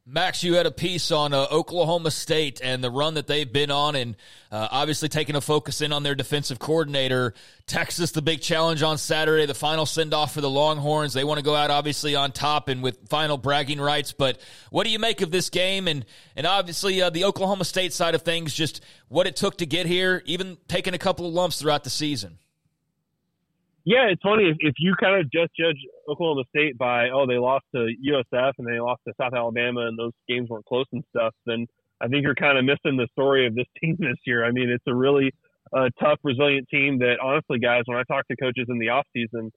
Max, you had a piece on uh, Oklahoma State and the run that they've been on, and uh, obviously taking a focus in on their defensive coordinator. Texas, the big challenge on Saturday, the final send off for the Longhorns. They want to go out obviously on top and with final bragging rights. But what do you make of this game? And and obviously uh, the Oklahoma State side of things, just what it took to get here, even taking a couple of lumps throughout the season. Yeah, it's funny if, if you kind of just judge Oklahoma State by oh they lost to USF and they lost to South Alabama and those games weren't close and stuff, then I think you're kind of missing the story of this team this year. I mean, it's a really uh, tough, resilient team that honestly, guys, when I talk to coaches in the off season,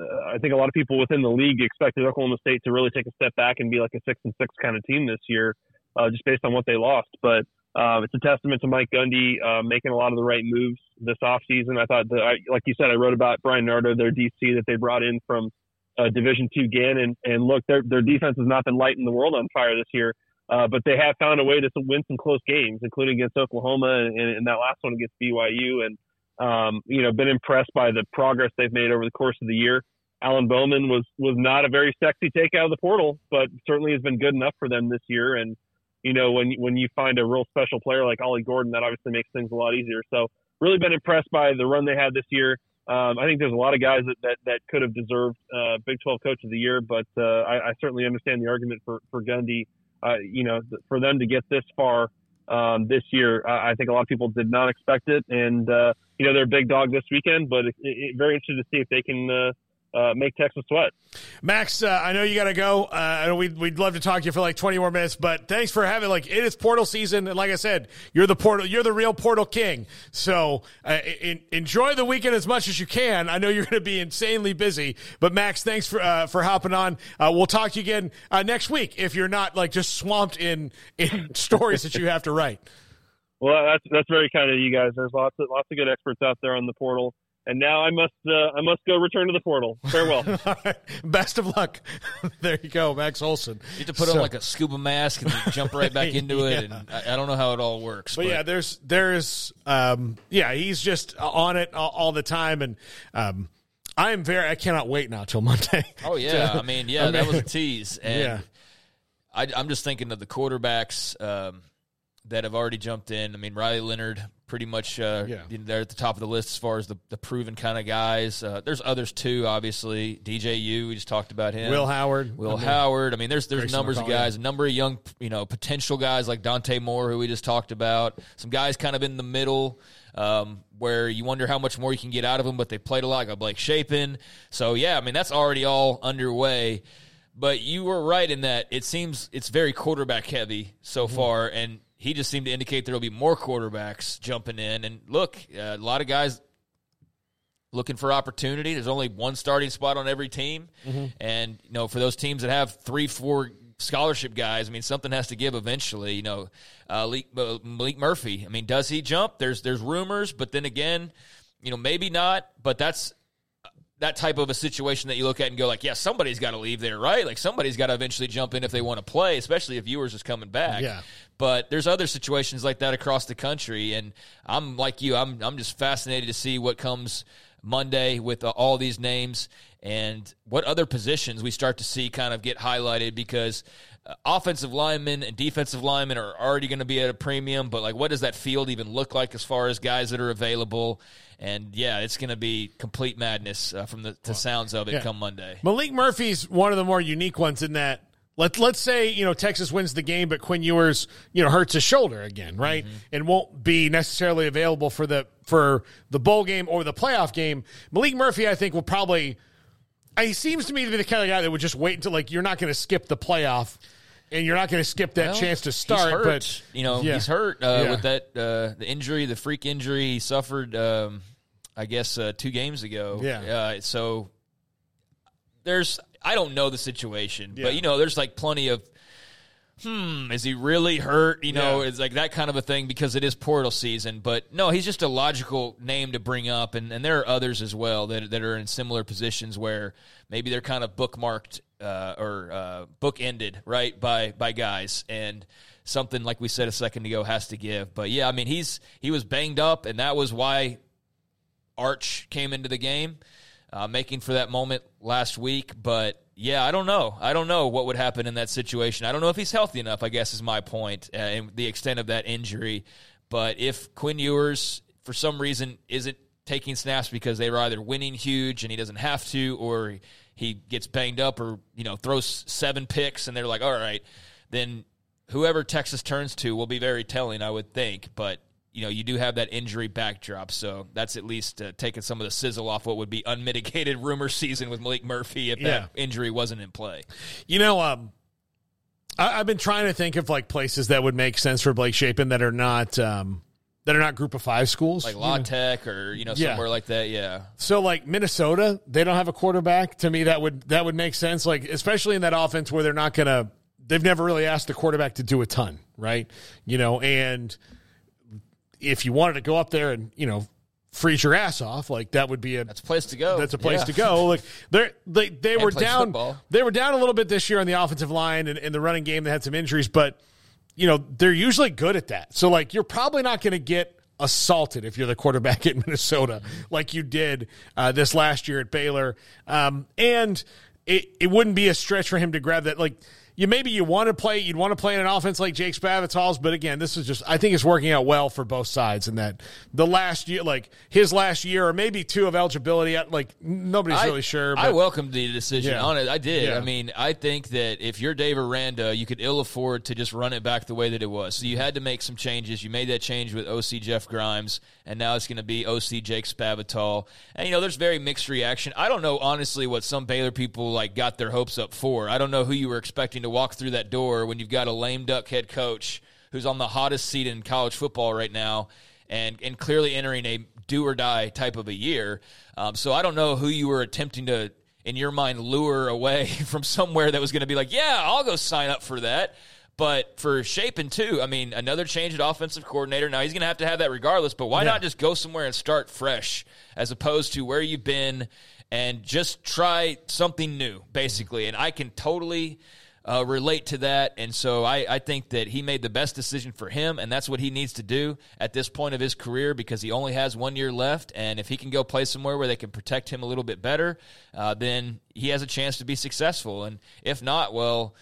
uh, I think a lot of people within the league expected Oklahoma State to really take a step back and be like a six and six kind of team this year. uh, just based on what they lost. But uh, it's a testament to Mike Gundy uh, making a lot of the right moves this offseason. I thought that, I, like you said, I wrote about Bryan Nardo, their DC that they brought in from uh, Division Two Gannon, and look, their their defense has not been lighting the world on fire this year. Uh, but they have found a way to win some close games, including against Oklahoma and, and that last one against BYU. And um, you know, been impressed by the progress they've made over the course of the year. Alan Bowman was was not a very sexy take out of the portal, but certainly has been good enough for them this year. And you know, when when you find a real special player like Ollie Gordon, that obviously makes things a lot easier. So really been impressed by the run they had this year. Um, I think there's a lot of guys that, that, that could have deserved uh, Big 12 Coach of the Year, but uh, I, I certainly understand the argument for for Gundy. Uh, you know, for them to get this far um, this year, I think a lot of people did not expect it, and uh, you know they're a big dog this weekend. But it, it, very interested to see if they can uh, uh, make Texas sweat. Max, uh, I know you got to go. Uh, we'd, we'd love to talk to you for like 20 more minutes, but thanks for having like it is portal season. And like I said, you're the portal, you're the real portal king. So uh, in, enjoy the weekend as much as you can. I know you're going to be insanely busy, but Max, thanks for, uh, for hopping on. Uh, we'll talk to you again next week if you're not like just swamped in, in stories that you have to write. Well, that's, that's very kind of you guys. There's lots of, lots of good experts out there on the portal and now I must uh, I must go return to the portal. Farewell. Best of luck. there you go, Max Olson. You have to put so, on like a scuba mask and jump right back into yeah. it, and I, I, don't know how it all works. But, but. yeah, there's there's um, yeah, he's just on it all, all the time, and um, I am very I cannot wait now till Monday. Oh yeah, I mean yeah, I mean, that was a tease, and yeah. I, am just thinking of the quarterbacks. Um, that have already jumped in. I mean, Riley Leonard, pretty much uh, yeah. they're at the top of the list as far as the, the proven kind of guys. Uh, there's others too, obviously. DJU, we just talked about him. Will Howard. Will I mean, Howard. I mean, there's there's numbers of guys, a number of young, you know, potential guys like Dante Moore, who we just talked about. Some guys kind of in the middle. Um, where you wonder how much more you can get out of them, but they played a lot, like Blake Shapen. So yeah, I mean that's already all underway. But you were right in that it seems it's very quarterback heavy so mm-hmm. far, and he just seemed to indicate there will be more quarterbacks jumping in. And look, uh, a lot of guys looking for opportunity. There's only one starting spot on every team, mm-hmm. and you know for those teams that have three, four scholarship guys, I mean something has to give eventually. You know, uh, Maalik, uh, Maalik Murphy. I mean, does he jump? There's there's rumors, but then again, you know maybe not. But that's that type of a situation that you look at and go like, yeah, somebody's got to leave there, right? Like somebody's got to eventually jump in if they want to play, especially if Ewers is coming back. Yeah. But there's other situations like that across the country, and I'm like you, I'm I'm just fascinated to see what comes Monday with uh, all these names and what other positions we start to see kind of get highlighted because uh, offensive linemen and defensive linemen are already going to be at a premium, but like what does that field even look like as far as guys that are available? And yeah, it's going to be complete madness uh, from the, the, sounds of it yeah. come Monday. Maalik Murphy's one of the more unique ones in that let let's say you know Texas wins the game, but Quinn Ewers you know hurts his shoulder again, right, mm-hmm. and won't be necessarily available for the for the bowl game or the playoff game. Maalik Murphy, I think, will probably. He seems to me to be the kind of guy that would just wait until like you're not going to skip the playoff and you're not going to skip that well, chance to start. But you know, yeah. he's hurt uh, yeah. with that uh, the injury, the freak injury he suffered. Um, I guess uh, two games ago. Yeah. Uh, so there's I don't know the situation, yeah. but you know, there's like plenty of hmm, is he really hurt? You know, it's like that kind of a thing because it is portal season. But no, he's just a logical name to bring up, and, and there are others as well that that are in similar positions where maybe they're kind of bookmarked uh, or uh, bookended right by by guys and. Something like we said a second ago has to give, but yeah, I mean he's he was banged up, and that was why Arch came into the game uh, making for that moment last week. But yeah, I don't know. I don't know what would happen in that situation. I don't know if he's healthy enough. I guess is my point, uh, and the extent of that injury. But if Quinn Ewers, for some reason, isn't taking snaps because they were either winning huge and he doesn't have to, or he gets banged up, or you know throws seven picks, and they're like, all right, then whoever Texas turns to will be very telling, I would think. But you know, you do have that injury backdrop, so that's at least uh, taking some of the sizzle off what would be unmitigated rumor season with Maalik Murphy if yeah. that injury wasn't in play. You know, um, I, have been trying to think of like places that would make sense for Blake Shapen that are not um, that are not Group of Five schools, like La Tech or you know somewhere yeah. like that. Yeah. So like Minnesota, they don't have a quarterback. To me, that would that would make sense. Like especially in that offense where they're not gonna they've never really asked the quarterback to do a ton, right? You know, and if you wanted to go up there and you know freeze your ass off, like that would be a that's a place to go. That's a place Yeah. to go. Like they're, they they And were down. football. They were down a little bit this year on the offensive line and in the running game. They had some injuries, but you know they're usually good at that. So like you're probably not going to get assaulted if you're the quarterback at Minnesota like you did uh, this last year at Baylor. Um, and it it wouldn't be a stretch for him to grab that like. You maybe you want to play you'd want to play in an offense like Jake Spavital's, but again, this is just I think it's working out well for both sides in that the last year like his last year or maybe two of eligibility like nobody's I- really sure. I but- welcomed the decision Yeah. on it. I did. Yeah. I mean, I think that if you're Dave Aranda, you could ill afford to just run it back the way that it was. So you had to make some changes. You made that change with OC Jeff Grimes, and now it's going to be OC Jake Spavital. And you know, there's very mixed reaction. I don't know honestly what some Baylor people like got their hopes up for. I don't know who you were expecting to walk through that door when you've got a lame duck head coach who's on the hottest seat in college football right now and and clearly entering a do or die type of a year. Um, so I don't know who you were attempting to, in your mind, lure away from somewhere that was going to be like, yeah, I'll go sign up for that. But for Shapen too, I mean, another change at offensive coordinator. Now he's going to have to have that regardless. But why Yeah. not just go somewhere and start fresh, as opposed to where you've been, and just try something new, basically. And I can totally uh, relate to that. And so I, I think that he made the best decision for him, and that's what he needs to do at this point of his career because he only has one year left. And if he can go play somewhere where they can protect him a little bit better, uh, then he has a chance to be successful. And if not, well,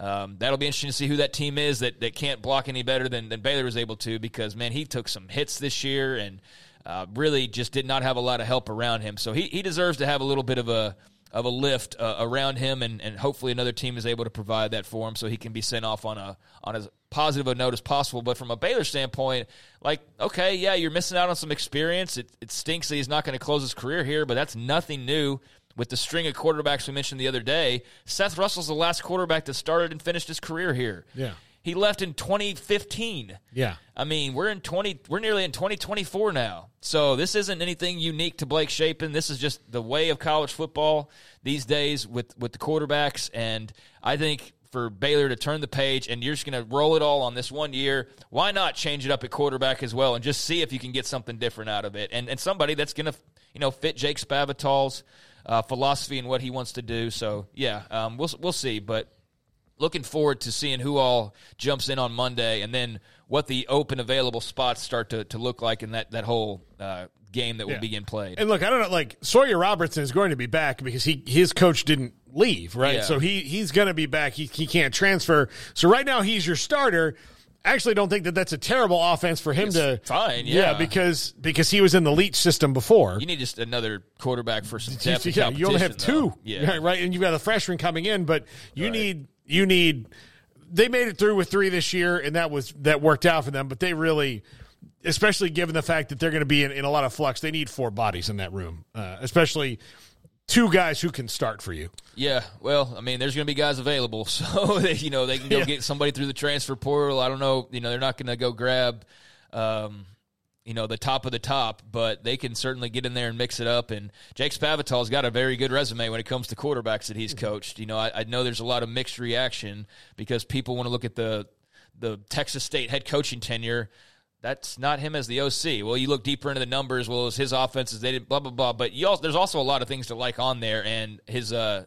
um, that'll be interesting to see who that team is that, that can't block any better than, than Baylor was able to because, man, he took some hits this year and uh, really just did not have a lot of help around him. So he, he deserves to have a little bit of a of a lift uh, around him, and, and hopefully another team is able to provide that for him so he can be sent off on a on as positive a note as possible. But from a Baylor standpoint, like okay, yeah, you're missing out on some experience. It, it stinks that he's not going to close his career here, but that's nothing new. With the string of quarterbacks we mentioned the other day, Seth Russell's the last quarterback that started and finished his career here. Yeah. He left in 2015. Yeah. I mean, we're in 20 we're nearly in 2024 now. So this isn't anything unique to Blake Shapen. This is just the way of college football these days with with the quarterbacks and I think for Baylor to turn the page and you're just going to roll it all on this one year, why not change it up at quarterback as well and just see if you can get something different out of it. And and somebody that's going to, you know, fit Jake Spavital's uh, philosophy and what he wants to do. So, yeah, um, we'll we'll see, but looking forward to seeing who all jumps in on Monday and then what the open available spots start to, to look like in that, that whole uh, game that will Yeah. begin played. And look, I don't know. Like Sawyer Robertson is going to be back because he his coach didn't leave, right? Yeah. So he he's going to be back. He he can't transfer. So right now he's your starter. I actually don't think that that's a terrible offense for him It's to fine, yeah. because because he was in the Leach system before. You need just another quarterback for some depth. yeah, you only have though. two, Yeah. right? And you've got a freshman coming in, but you need you need. They made it through with three this year, and that was that worked out for them. But they really, especially given the fact that they're going to be in, in a lot of flux, they need four bodies in that room, uh, especially two guys who can start for you. Yeah, well, I mean, there's going to be guys available, so they, you know they can go Yeah. get somebody through the transfer portal. I don't know, you know, they're not going to go grab, um, you know, the top of the top, but they can certainly get in there and mix it up. And Jake Spavital's got a very good resume when it comes to quarterbacks that he's coached. You know, I, I know there's a lot of mixed reaction because people want to look at the the Texas State head coaching tenure. That's not him as the OC. Well, you look deeper into the numbers. Well, it was his offenses. They did blah blah blah. But you also, there's also a lot of things to like on there, and his uh,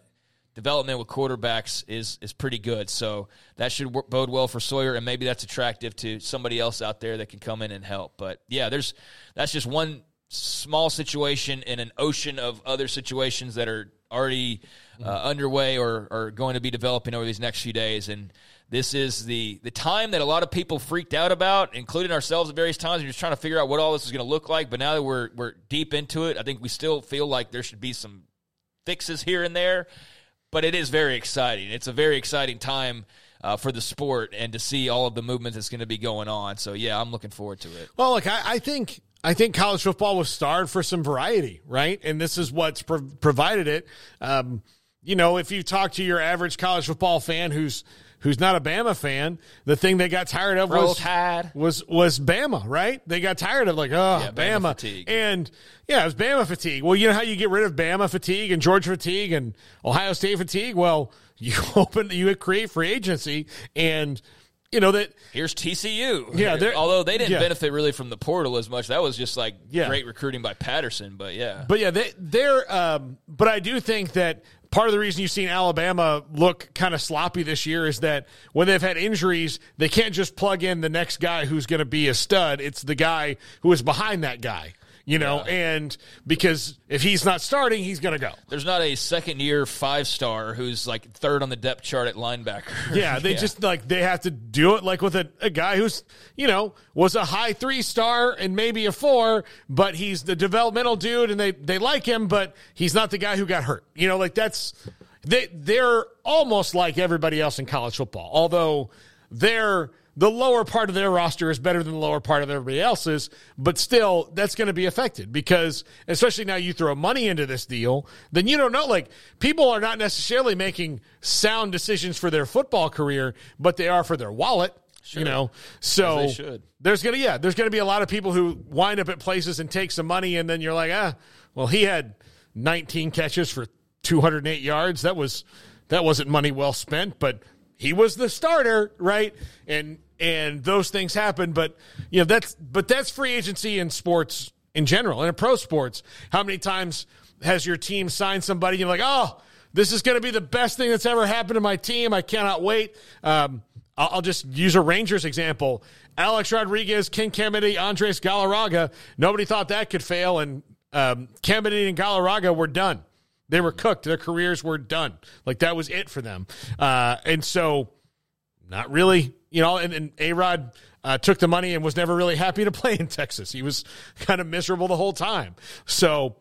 development with quarterbacks is is pretty good. So that should work, bode well for Sawyer, and maybe that's attractive to somebody else out there that can come in and help. But yeah, there's that's just one small situation in an ocean of other situations that are already uh, underway or are going to be developing over these next few days. And this is the the time that a lot of people freaked out about, including ourselves at various times. We're just trying to figure out what all this is going to look like. But now that we're we're deep into it, I think we still feel like there should be some fixes here and there but it is very exciting. It's a very exciting time uh, for the sport and to see all of the movement that's going to be going on. So yeah, I'm looking forward to it. Well, look, I, I think I think college football was starved for some variety, right? And this is what's pro- provided it. Um, you know, if you talk to your average college football fan who's who's not a Bama fan, the thing they got tired of was was was Bama, right? They got tired of like, oh, Yeah, Bama Bama, fatigue. and yeah, it was Bama fatigue. Well, you know how you get rid of Bama fatigue and Georgia fatigue and Ohio State fatigue? Well, you open, you create free agency, and you know that Here's TCU. Yeah, although they didn't yeah. benefit really from the portal as much. That was just like Yeah. great recruiting by Patterson. But yeah, But yeah, they, they're. Um, but I do think that part of the reason you've seen Alabama look kind of sloppy this year is that when they've had injuries, they can't just plug in the next guy who's going to be a stud. It's the guy who is behind that guy. You know, and because if he's not starting, he's going to go. there's not a second year five star who's like third on the depth chart at linebacker. Yeah, they just like they have to do it like with a, a guy who's you know was a high three star and maybe a four, but he's the developmental dude and they they like him, but he's not the guy who got hurt. You know, like that's they they're almost like everybody else in college football, although they're the lower part of their roster is better than the lower part of everybody else's, but still that's going to be affected because especially now you throw money into this deal, then you don't know like people are not necessarily making sound decisions for their football career, but they are for their wallet. You know, so As they should. there's gonna yeah, there's gonna be a lot of people who wind up at places and take some money, and then you're like, ah, well, he had 19 catches for 208 yards. That was that wasn't money well spent, but he was the starter, right? And and those things happen, but you know that's but that's free agency in sports in general and in pro sports. How many times has your team signed somebody? You're like, oh, this is going to be the best thing that's ever happened to my team. I cannot wait. Um, I'll, I'll just use a Rangers example. Alex Rodriguez, Ken Kennedy, Andres Galarraga. Nobody thought that could fail, and um, Kennedy and Galarraga were done. They were cooked. Their careers were done. Like that was it for them. Uh, and so, not really, you know. And, and A Rod uh, took the money and was never really happy to play in Texas. He was kind of miserable the whole time. So,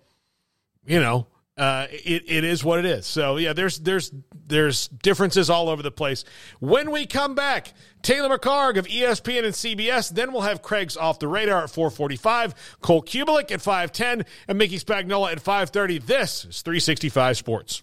you know, uh, it, it is what it is. So yeah, there's there's there's differences all over the place. When we come back, Taylor McHargue of ESPN and CBS. Then we'll have Craig's off the radar at 4:45, Cole Cubelic at 5:10, and Mickey Spagnola at 5:30. This is 365 Sports.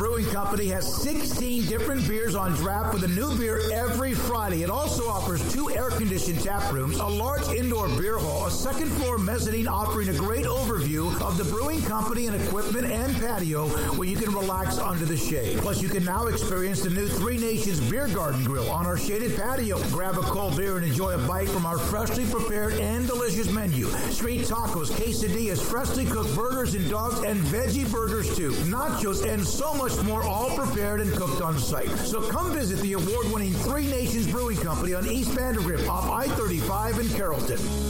Brewing Company has 16 different beers on draft with a new beer every Friday. It also offers two air-conditioned tap rooms, a large indoor beer hall, a second floor mezzanine offering a great overview of the brewing company and equipment and patio where you can relax under the shade. Plus, you can now experience the new Three Nations Beer Garden Grill on our shaded patio. Grab a cold beer and enjoy a bite from our freshly prepared and delicious menu. Street tacos, quesadillas, freshly cooked burgers and dogs, and veggie burgers too. Nachos and so much more, all prepared and cooked on site. So come visit the award-winning Three Nations Brewing Company on East Vandergrift off I-35 in Carrollton.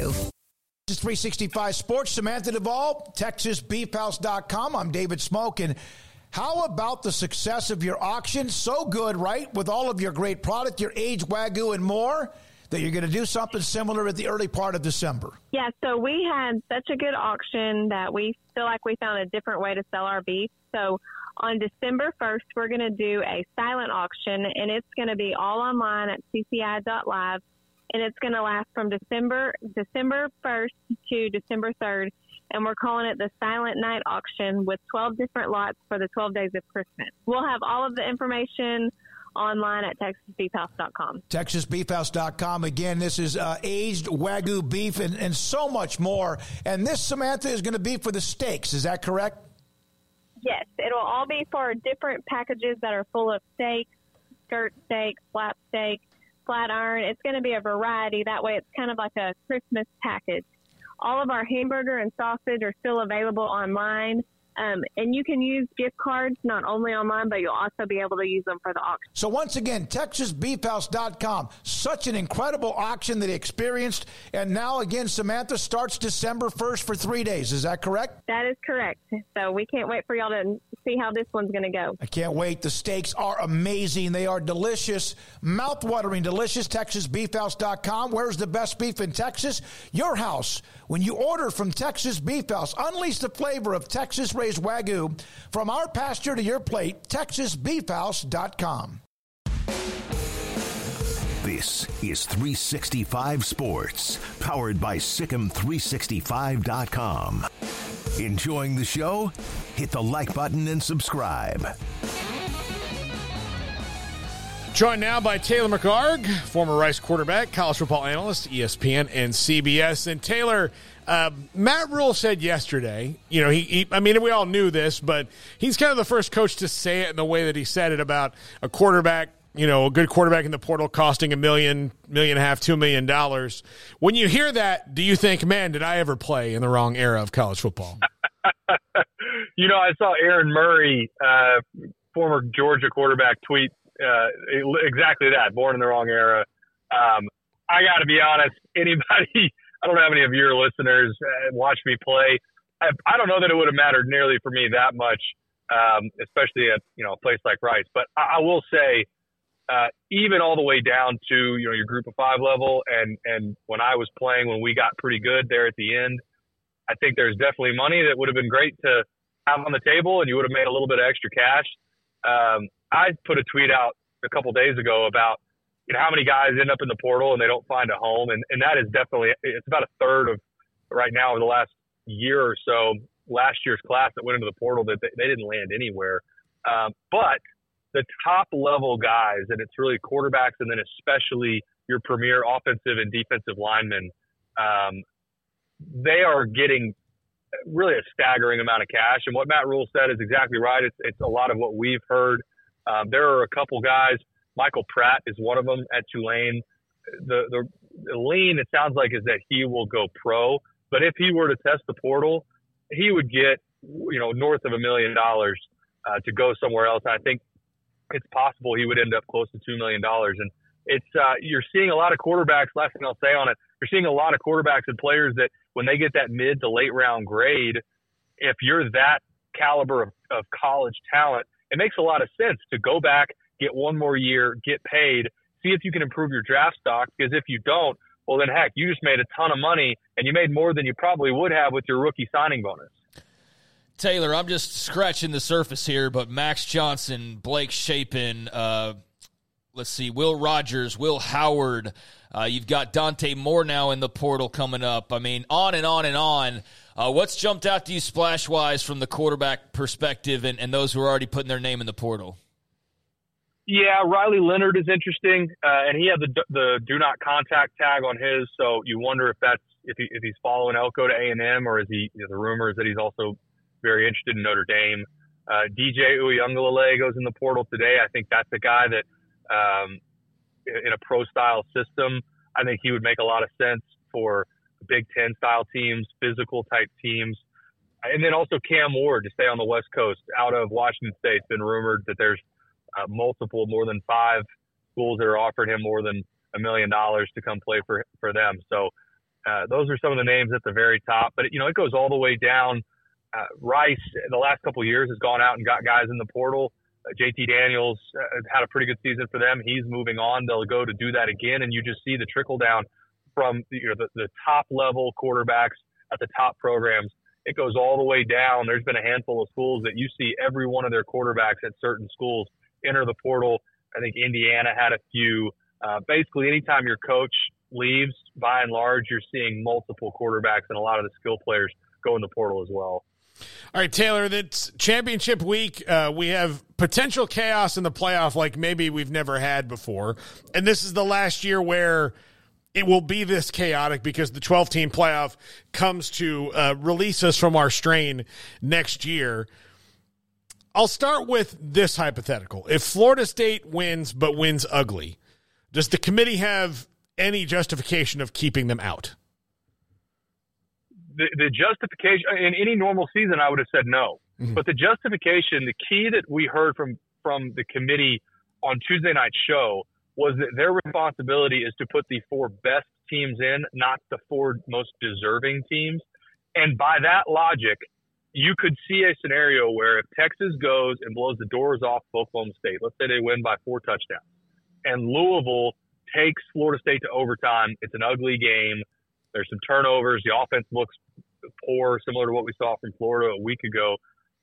This is 365 Sports. Samantha Duvall, TexasBeefHouse.com. I'm David Smoke. And how about the success of your auction? So good, right? With all of your great product, your aged Wagyu and more, that you're going to do something similar at the early part of December. Yeah, so we had such a good auction that we feel like we found a different way to sell our beef. So On December 1st, we're going to do a silent auction, and it's going to be all online at cci.live, and it's going to last from December December 1st to December 3rd, and we're calling it the Silent Night Auction with 12 different lots for the 12 days of Christmas. We'll have all of the information online at texasbeefhouse.com. TexasBeefhouse.com. Again, this is uh, aged Wagyu beef and, and so much more. And this, Samantha, is going to be for the steaks. Is that correct? Yes, it'll all be for different packages that are full of steaks, skirt steak, flap steak, flat iron. It's going to be a variety. That way, it's kind of like a Christmas package. All of our hamburger and sausage are still available online. Um, and you can use gift cards not only online, but you'll also be able to use them for the auction. So once again, TexasBeefhouse.com. Such an incredible auction that he experienced. And now again, Samantha starts December 1st for three days. Is that correct? That is correct. So we can't wait for y'all to see how this one's going to go. I can't wait. The steaks are amazing. They are delicious, mouth-watering, delicious. TexasBeefhouse.com. Where's the best beef in Texas? Your house. When you order from Texas Beef House, unleash the flavor of Texas raised Wagyu from our pasture to your plate, TexasBeefhouse.com. This is 365 Sports, powered by SicEm365.com. Enjoying the show? Hit the like button and subscribe. Joined now by Taylor McHargue, former Rice quarterback, college football analyst, ESPN and CBS. And Taylor, uh, Matt Rhule said yesterday, you know, he, he, I mean, we all knew this, but he's kind of the first coach to say it in the way that he said it about a quarterback, you know, a good quarterback in the portal costing a million, million and a half, two million dollars. When you hear that, do you think, man, did I ever play in the wrong era of college football? you know, I saw Aaron Murray, uh, former Georgia quarterback, tweet uh, exactly that. Born in the wrong era. Um, I got to be honest. Anybody, I don't know how many of your listeners uh, watch me play. I, I don't know that it would have mattered nearly for me that much, um, especially at you know a place like Rice. But I, I will say, uh, even all the way down to you know your group of five level, and and when I was playing, when we got pretty good there at the end, I think there's definitely money that would have been great to have on the table, and you would have made a little bit of extra cash. Um, I put a tweet out a couple days ago about you know how many guys end up in the portal and they don't find a home, and and that is definitely it's about a third of right now over the last year or so. Last year's class that went into the portal that they, they didn't land anywhere, um, but the top level guys, and it's really quarterbacks, and then especially your premier offensive and defensive linemen, um, they are getting really a staggering amount of cash. And what Matt Rhule said is exactly right. It's, it's a lot of what we've heard. Um, there are a couple guys. Michael Pratt is one of them at Tulane. The, the, the lean, it sounds like, is that he will go pro. But if he were to test the portal, he would get, you know, north of a million dollars uh, to go somewhere else. I think it's possible he would end up close to $2 million. And it's, uh, you're seeing a lot of quarterbacks. Last thing I'll say on it, you're seeing a lot of quarterbacks and players that when they get that mid to late round grade, if you're that caliber of, of college talent, it makes a lot of sense to go back, get one more year, get paid, see if you can improve your draft stock. Because if you don't, well, then heck, you just made a ton of money and you made more than you probably would have with your rookie signing bonus. Taylor, I'm just scratching the surface here, but Max Johnson, Blake Shapen, uh, let's see, Will Rogers, Will Howard. Uh, you've got Dante Moore now in the portal coming up. I mean, on and on and on. Uh, what's jumped out to you splash wise from the quarterback perspective and, and those who are already putting their name in the portal? Yeah, Riley Leonard is interesting, uh, and he had the the do not contact tag on his, so you wonder if that's if he if he's following Elko to A and M, or is he? You know, the rumor is that he's also very interested in Notre Dame. Uh, DJ Uiagalelei goes in the portal today. I think that's a guy that um, in a pro style system, I think he would make a lot of sense for Big Ten style teams, physical type teams. And then also Cam Ward to stay on the West Coast out of Washington State. It's been rumored that there's uh, multiple, more than five schools that are offering him more than a million dollars to come play for for them. So uh, those are some of the names at the very top. But you know, it goes all the way down. Uh, Rice, the last couple years, has gone out and got guys in the portal. Uh, JT Daniels uh, had a pretty good season for them. He's moving on. They'll go to do that again, and you just see the trickle down from you know the, the top level quarterbacks at the top programs it goes all the way down. There's been a handful of schools that you see every one of their quarterbacks at certain schools enter the portal. I think Indiana had a few. Uh, basically, anytime your coach leaves, by and large, you're seeing multiple quarterbacks and a lot of the skill players go in the portal as well. All right, Taylor, that's championship week. Uh, we have potential chaos in the playoff like maybe we've never had before. And this is the last year where it will be this chaotic because the 12 team playoff comes to uh, release us from our strain next year. I'll start with this hypothetical. If Florida State wins, but wins ugly, does the committee have any justification of keeping them out? The, the justification in any normal season, I would have said no. Mm-hmm. But the justification, the key that we heard from from the committee on Tuesday night show was that their responsibility is to put the four best teams in, not the four most deserving teams. And by that logic, you could see a scenario where if Texas goes and blows the doors off Oklahoma State, let's say they win by four touchdowns, and Louisville takes Florida State to overtime, it's an ugly game. There's some turnovers. The offense looks poor, similar to what we saw from Florida a week ago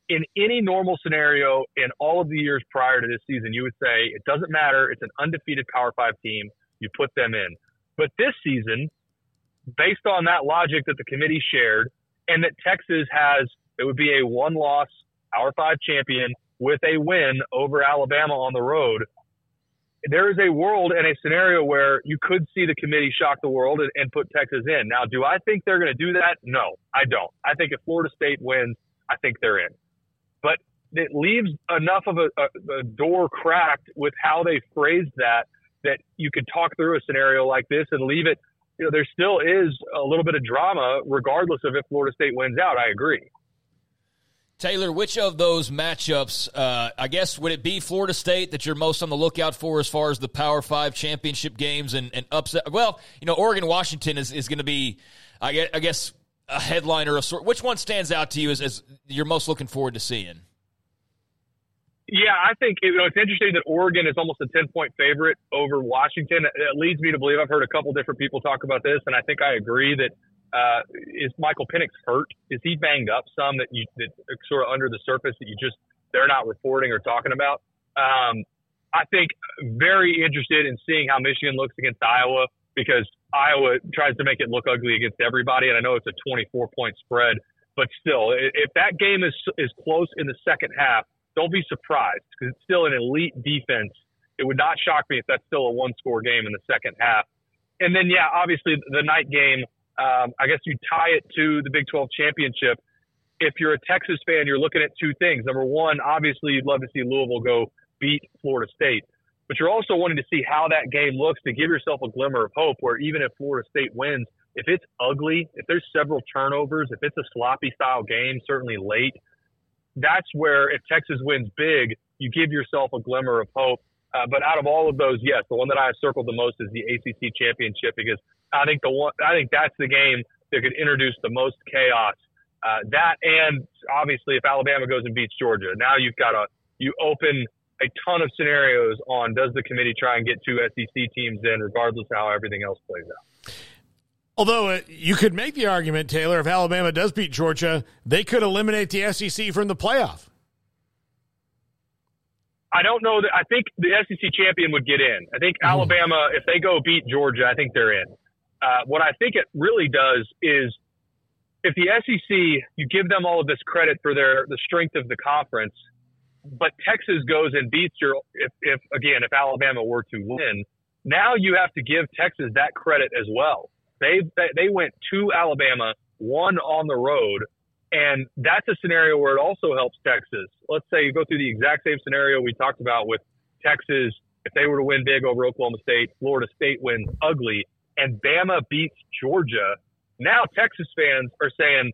in any normal scenario in all of the years prior to this season, you would say it doesn't matter. It's an undefeated Power Five team. You put them in. But this season, based on that logic that the committee shared, and that Texas has, it would be a one loss Power Five champion with a win over Alabama on the road. There is a world and a scenario where you could see the committee shock the world and, and put Texas in. Now, do I think they're going to do that? No, I don't. I think if Florida State wins, I think they're in but it leaves enough of a, a, a door cracked with how they phrased that that you could talk through a scenario like this and leave it. You know, there still is a little bit of drama, regardless of if Florida State wins out. I agree. Taylor, which of those matchups, uh, I guess, would it be Florida State that you're most on the lookout for as far as the Power Five championship games and, and upset? Well, you know, Oregon Washington is, is going to be, I guess, I guess a headliner of sort. Which one stands out to you as, as you're most looking forward to seeing? Yeah, I think you know it's interesting that Oregon is almost a ten point favorite over Washington. It leads me to believe I've heard a couple different people talk about this, and I think I agree that uh, is Michael Penix hurt? Is he banged up some that you that sort of under the surface that you just they're not reporting or talking about? Um, I think very interested in seeing how Michigan looks against Iowa because Iowa tries to make it look ugly against everybody, and I know it's a 24 point spread, but still, if that game is is close in the second half, don't be surprised because it's still an elite defense. It would not shock me if that's still a one score game in the second half. And then, yeah, obviously the night game. Um, I guess you tie it to the Big 12 championship. If you're a Texas fan, you're looking at two things. Number one, obviously, you'd love to see Louisville go beat Florida State but you're also wanting to see how that game looks to give yourself a glimmer of hope where even if Florida State wins, if it's ugly, if there's several turnovers, if it's a sloppy style game, certainly late, that's where if Texas wins big, you give yourself a glimmer of hope. Uh, but out of all of those, yes, the one that I have circled the most is the ACC championship because I think the one, I think that's the game that could introduce the most chaos. Uh, that and obviously if Alabama goes and beats Georgia, now you've got a, you open a ton of scenarios on does the committee try and get two SEC teams in, regardless of how everything else plays out. Although uh, you could make the argument, Taylor, if Alabama does beat Georgia, they could eliminate the SEC from the playoff. I don't know that. I think the SEC champion would get in. I think mm-hmm. Alabama, if they go beat Georgia, I think they're in. Uh, what I think it really does is if the SEC, you give them all of this credit for their the strength of the conference, but Texas goes and beats your if, if again if Alabama were to win, now you have to give Texas that credit as well. They they went to Alabama, one on the road, and that's a scenario where it also helps Texas. Let's say you go through the exact same scenario we talked about with Texas. If they were to win big over Oklahoma State, Florida State wins ugly, and Bama beats Georgia. Now Texas fans are saying,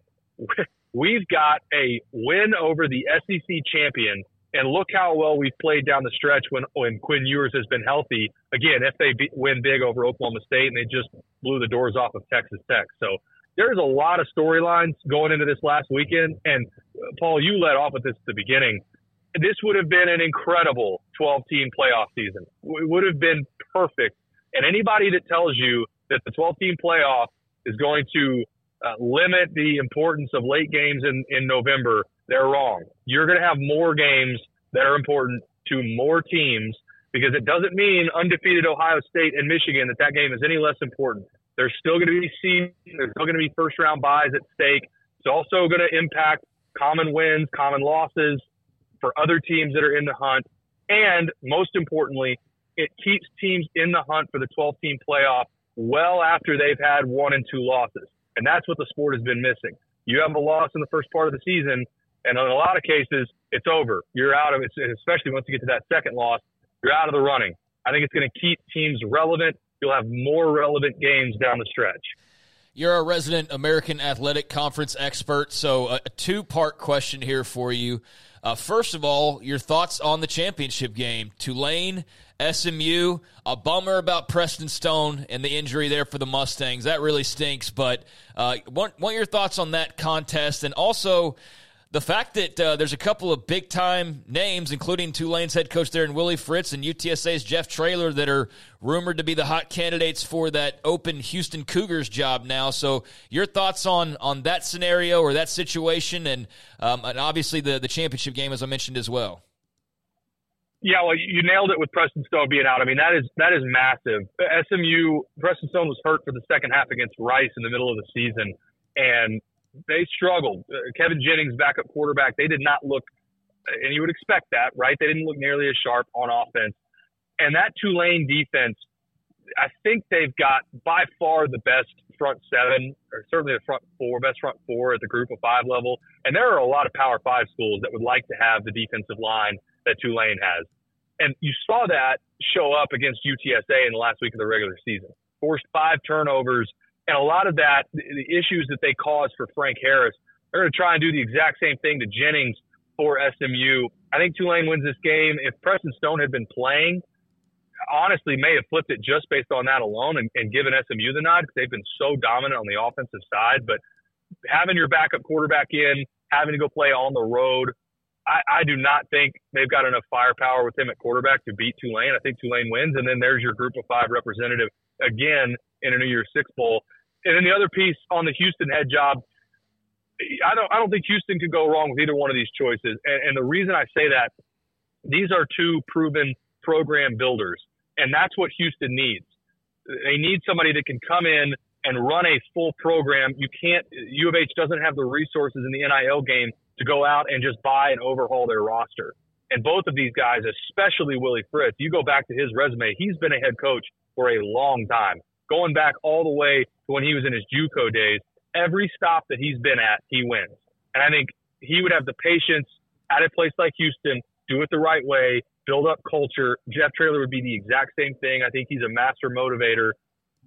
we've got a win over the SEC champion and look how well we've played down the stretch when when Quinn Ewers has been healthy. Again, if they be, win big over Oklahoma State and they just blew the doors off of Texas Tech, so there's a lot of storylines going into this last weekend. And uh, Paul, you led off with this at the beginning. This would have been an incredible 12 team playoff season. It would have been perfect. And anybody that tells you that the 12 team playoff is going to uh, limit the importance of late games in, in November, they're wrong. You're going to have more games that are important to more teams because it doesn't mean undefeated Ohio State and Michigan that that game is any less important. There's still going to be seeds. There's still going to be first round buys at stake. It's also going to impact common wins, common losses for other teams that are in the hunt. And most importantly, it keeps teams in the hunt for the 12 team playoff well after they've had one and two losses. And that's what the sport has been missing. You have a loss in the first part of the season, and in a lot of cases, it's over. You're out of it, especially once you get to that second loss, you're out of the running. I think it's going to keep teams relevant. You'll have more relevant games down the stretch. You're a resident American Athletic Conference expert, so a two part question here for you. Uh, first of all, your thoughts on the championship game. Tulane, SMU, a bummer about Preston Stone and the injury there for the Mustangs. That really stinks, but uh, want, want your thoughts on that contest and also the fact that uh, there's a couple of big time names, including Tulane's head coach there and Willie Fritz and UTSA's Jeff Traylor, that are rumored to be the hot candidates for that open Houston Cougars job now. So, your thoughts on on that scenario or that situation, and um, and obviously the the championship game, as I mentioned as well. Yeah, well, you nailed it with Preston Stone being out. I mean, that is that is massive. SMU Preston Stone was hurt for the second half against Rice in the middle of the season, and they struggled. Uh, Kevin Jennings, backup quarterback, they did not look, and you would expect that, right? They didn't look nearly as sharp on offense. And that Tulane defense, I think they've got by far the best front seven, or certainly the front four, best front four at the group of five level. And there are a lot of Power Five schools that would like to have the defensive line that Tulane has. And you saw that show up against UTSA in the last week of the regular season. Forced five turnovers and a lot of that, the issues that they caused for Frank Harris, they're going to try and do the exact same thing to Jennings for SMU. I think Tulane wins this game. If Preston Stone had been playing, honestly, may have flipped it just based on that alone and, and given SMU the nod because they've been so dominant on the offensive side. But having your backup quarterback in, having to go play on the road, I, I do not think they've got enough firepower with him at quarterback to beat Tulane. I think Tulane wins, and then there's your group of five representative again in a New Year's Six bowl. And then the other piece on the Houston head job, I don't I don't think Houston could go wrong with either one of these choices. And, and the reason I say that, these are two proven program builders, and that's what Houston needs. They need somebody that can come in and run a full program. You can't U of H doesn't have the resources in the NIL game to go out and just buy and overhaul their roster. And both of these guys, especially Willie Fritz, you go back to his resume, he's been a head coach for a long time, going back all the way to when he was in his JUCO days, every stop that he's been at, he wins. And I think he would have the patience at a place like Houston, do it the right way, build up culture. Jeff Traylor would be the exact same thing. I think he's a master motivator.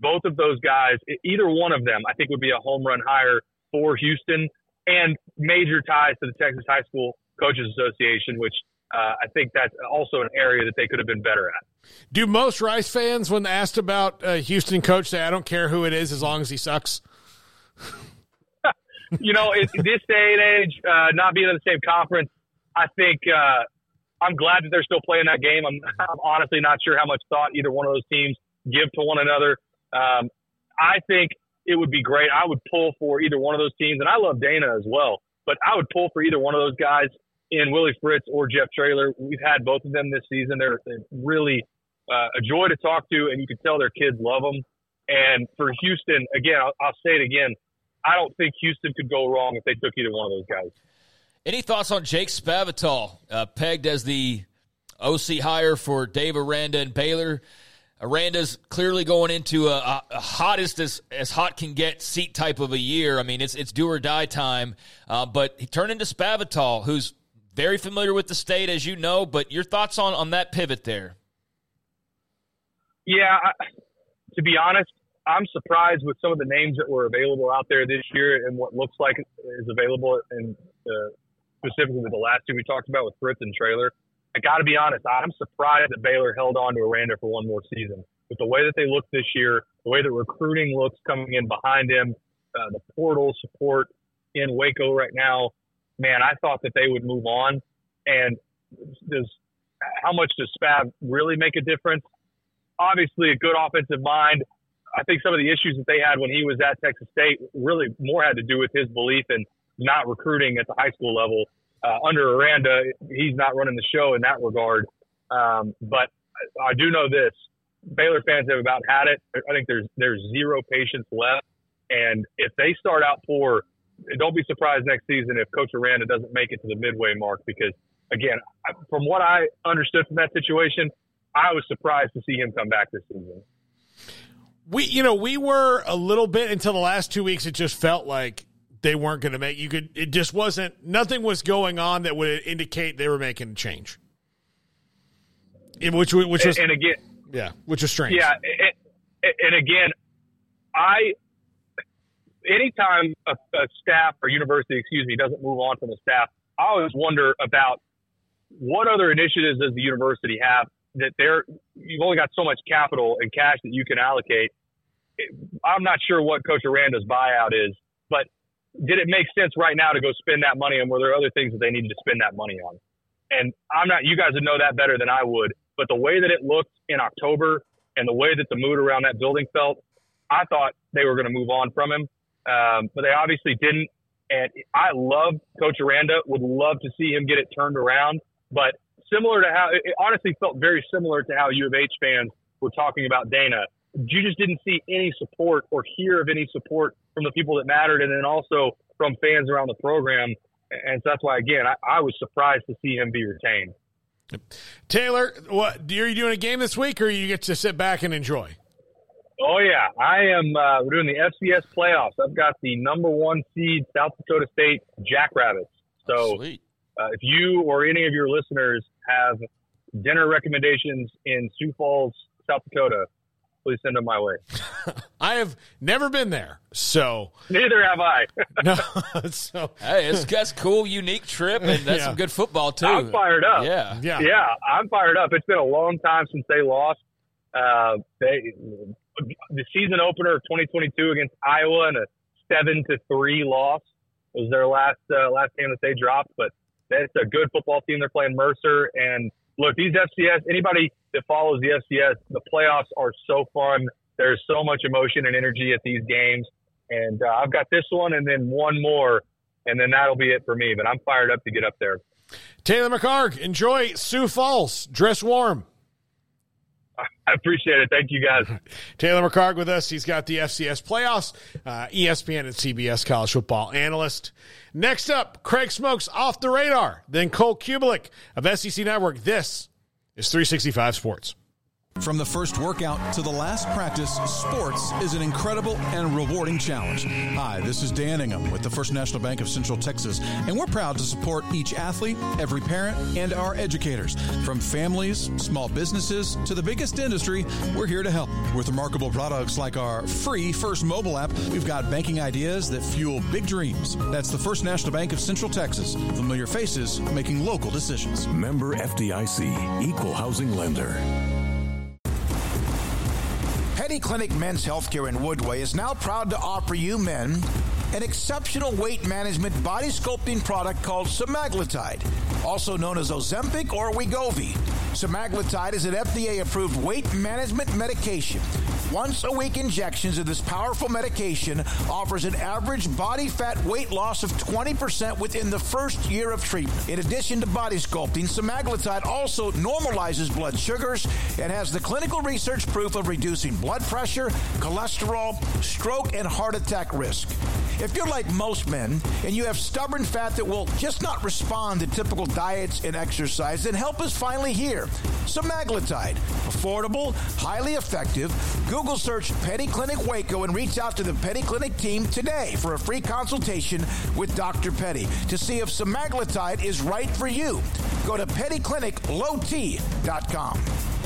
Both of those guys, either one of them, I think would be a home run hire for Houston and major ties to the Texas High School Coaches Association, which uh, I think that's also an area that they could have been better at. Do most Rice fans, when asked about a Houston coach, say, "I don't care who it is, as long as he sucks"? you know, in this day and age, uh, not being in the same conference, I think uh, I'm glad that they're still playing that game. I'm, I'm, honestly not sure how much thought either one of those teams give to one another. Um, I think it would be great. I would pull for either one of those teams, and I love Dana as well. But I would pull for either one of those guys in Willie Fritz or Jeff Traylor. We've had both of them this season. They're, they're really uh, a joy to talk to, and you can tell their kids love them. And for Houston, again, I'll, I'll say it again. I don't think Houston could go wrong if they took either one of those guys. Any thoughts on Jake Spavital, uh, pegged as the OC hire for Dave Aranda and Baylor? Aranda's clearly going into a, a, hottest as, as hot can get seat type of a year. I mean, it's it's do or die time. Uh, but he turned into Spavital, who's very familiar with the state, as you know. But your thoughts on on that pivot there? Yeah, I, to be honest, I'm surprised with some of the names that were available out there this year and what looks like is available, and uh, specifically with the last two we talked about with Fritz and Traylor. I got to be honest, I'm surprised that Baylor held on to Aranda for one more season. With the way that they look this year, the way that recruiting looks coming in behind him, uh, the portal support in Waco right now, man, I thought that they would move on. And does how much does Spav really make a difference? Obviously, a good offensive mind. I think some of the issues that they had when he was at Texas State really more had to do with his belief in not recruiting at the high school level. Uh, under Aranda, he's not running the show in that regard. Um, but I do know this: Baylor fans have about had it. I think there's there's zero patience left, and if they start out poor, don't be surprised next season if Coach Aranda doesn't make it to the midway mark. Because again, from what I understood from that situation, I was surprised to see him come back this season. We, you know, we were a little bit until the last two weeks. It just felt like they weren't going to make. You could. It just wasn't. Nothing was going on that would indicate they were making a change. Which, which was, and again, yeah, which is strange. Yeah, and, and again, I anytime a, a staff or university, excuse me, doesn't move on from the staff, I always wonder about what other initiatives does the university have that they're you've only got so much capital and cash that you can allocate. I'm not sure what Coach Aranda's buyout is, did it make sense right now to go spend that money and were there other things that they needed to spend that money on? And I'm not you guys would know that better than I would, but the way that it looked in October and the way that the mood around that building felt, I thought they were going to move on from him. Um, but they obviously didn't. And I love Coach Aranda, would love to see him get it turned around. But similar to how it honestly felt very similar to how U of H fans were talking about Dana. You just didn't see any support or hear of any support from the people that mattered, and then also from fans around the program. And so that's why, again, I, I was surprised to see him be retained. Taylor, what are you doing a game this week, or you get to sit back and enjoy? Oh yeah, I am. Uh, we're doing the FCS playoffs. I've got the number one seed South Dakota State Jackrabbits. So uh, if you or any of your listeners have dinner recommendations in Sioux Falls, South Dakota, please send them my way. I have never been there, so neither have I. no, so hey, it's that's cool, unique trip, and that's yeah. some good football too. I'm fired up. Yeah, yeah, yeah. I'm fired up. It's been a long time since they lost. Uh, they the season opener of 2022 against Iowa and a seven to three loss was their last uh, last game that they dropped. But it's a good football team. They're playing Mercer, and look, these FCS. Anybody that follows the FCS, the playoffs are so fun. There's so much emotion and energy at these games, and uh, I've got this one and then one more, and then that'll be it for me. But I'm fired up to get up there. Taylor McHargue, enjoy Sioux Falls. Dress warm. I appreciate it. Thank you, guys. Taylor McHargue with us. He's got the FCS playoffs, uh, ESPN and CBS college football analyst. Next up, Craig Smoak's off the radar. Then Cole Cubelic of SEC Network. This is 365 Sports. From the first workout to the last practice, sports is an incredible and rewarding challenge. Hi, this is Dan Ingham with the First National Bank of Central Texas, and we're proud to support each athlete, every parent, and our educators. From families, small businesses, to the biggest industry, we're here to help. With remarkable products like our free First mobile app, we've got banking ideas that fuel big dreams. That's the First National Bank of Central Texas. Familiar faces making local decisions. Member FDIC, equal housing lender. Petty Clinic Men's Healthcare in Woodway is now proud to offer you men an exceptional weight management body sculpting product called semaglutide, also known as Ozempic or Wegovy. Semaglutide is an FDA approved weight management medication. Once a week injections of this powerful medication offers an average body fat weight loss of 20% within the first year of treatment. In addition to body sculpting, semaglutide also normalizes blood sugars and has the clinical research proof of reducing blood pressure, cholesterol, stroke, and heart attack risk. If you're like most men and you have stubborn fat that will just not respond to typical diets and exercise, then help is finally here. Semaglutide, affordable, highly effective. Google search Petty Clinic Waco and reach out to the Petty Clinic team today for a free consultation with Dr. Petty to see if semaglutide is right for you. Go to pettycliniclowt.com.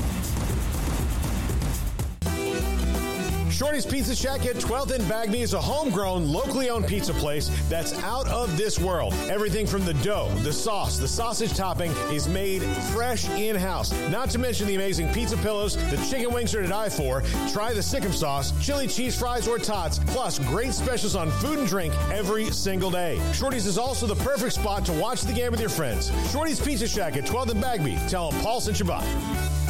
Shorty's Pizza Shack at 12th and Bagby is a homegrown, locally owned pizza place that's out of this world. Everything from the dough, the sauce, the sausage topping is made fresh in house. Not to mention the amazing pizza pillows, the chicken wings are to die for. Try the Sick'em sauce, chili cheese fries, or tots, plus great specials on food and drink every single day. Shorty's is also the perfect spot to watch the game with your friends. Shorty's Pizza Shack at 12th and Bagby. Tell them Paul sent you by.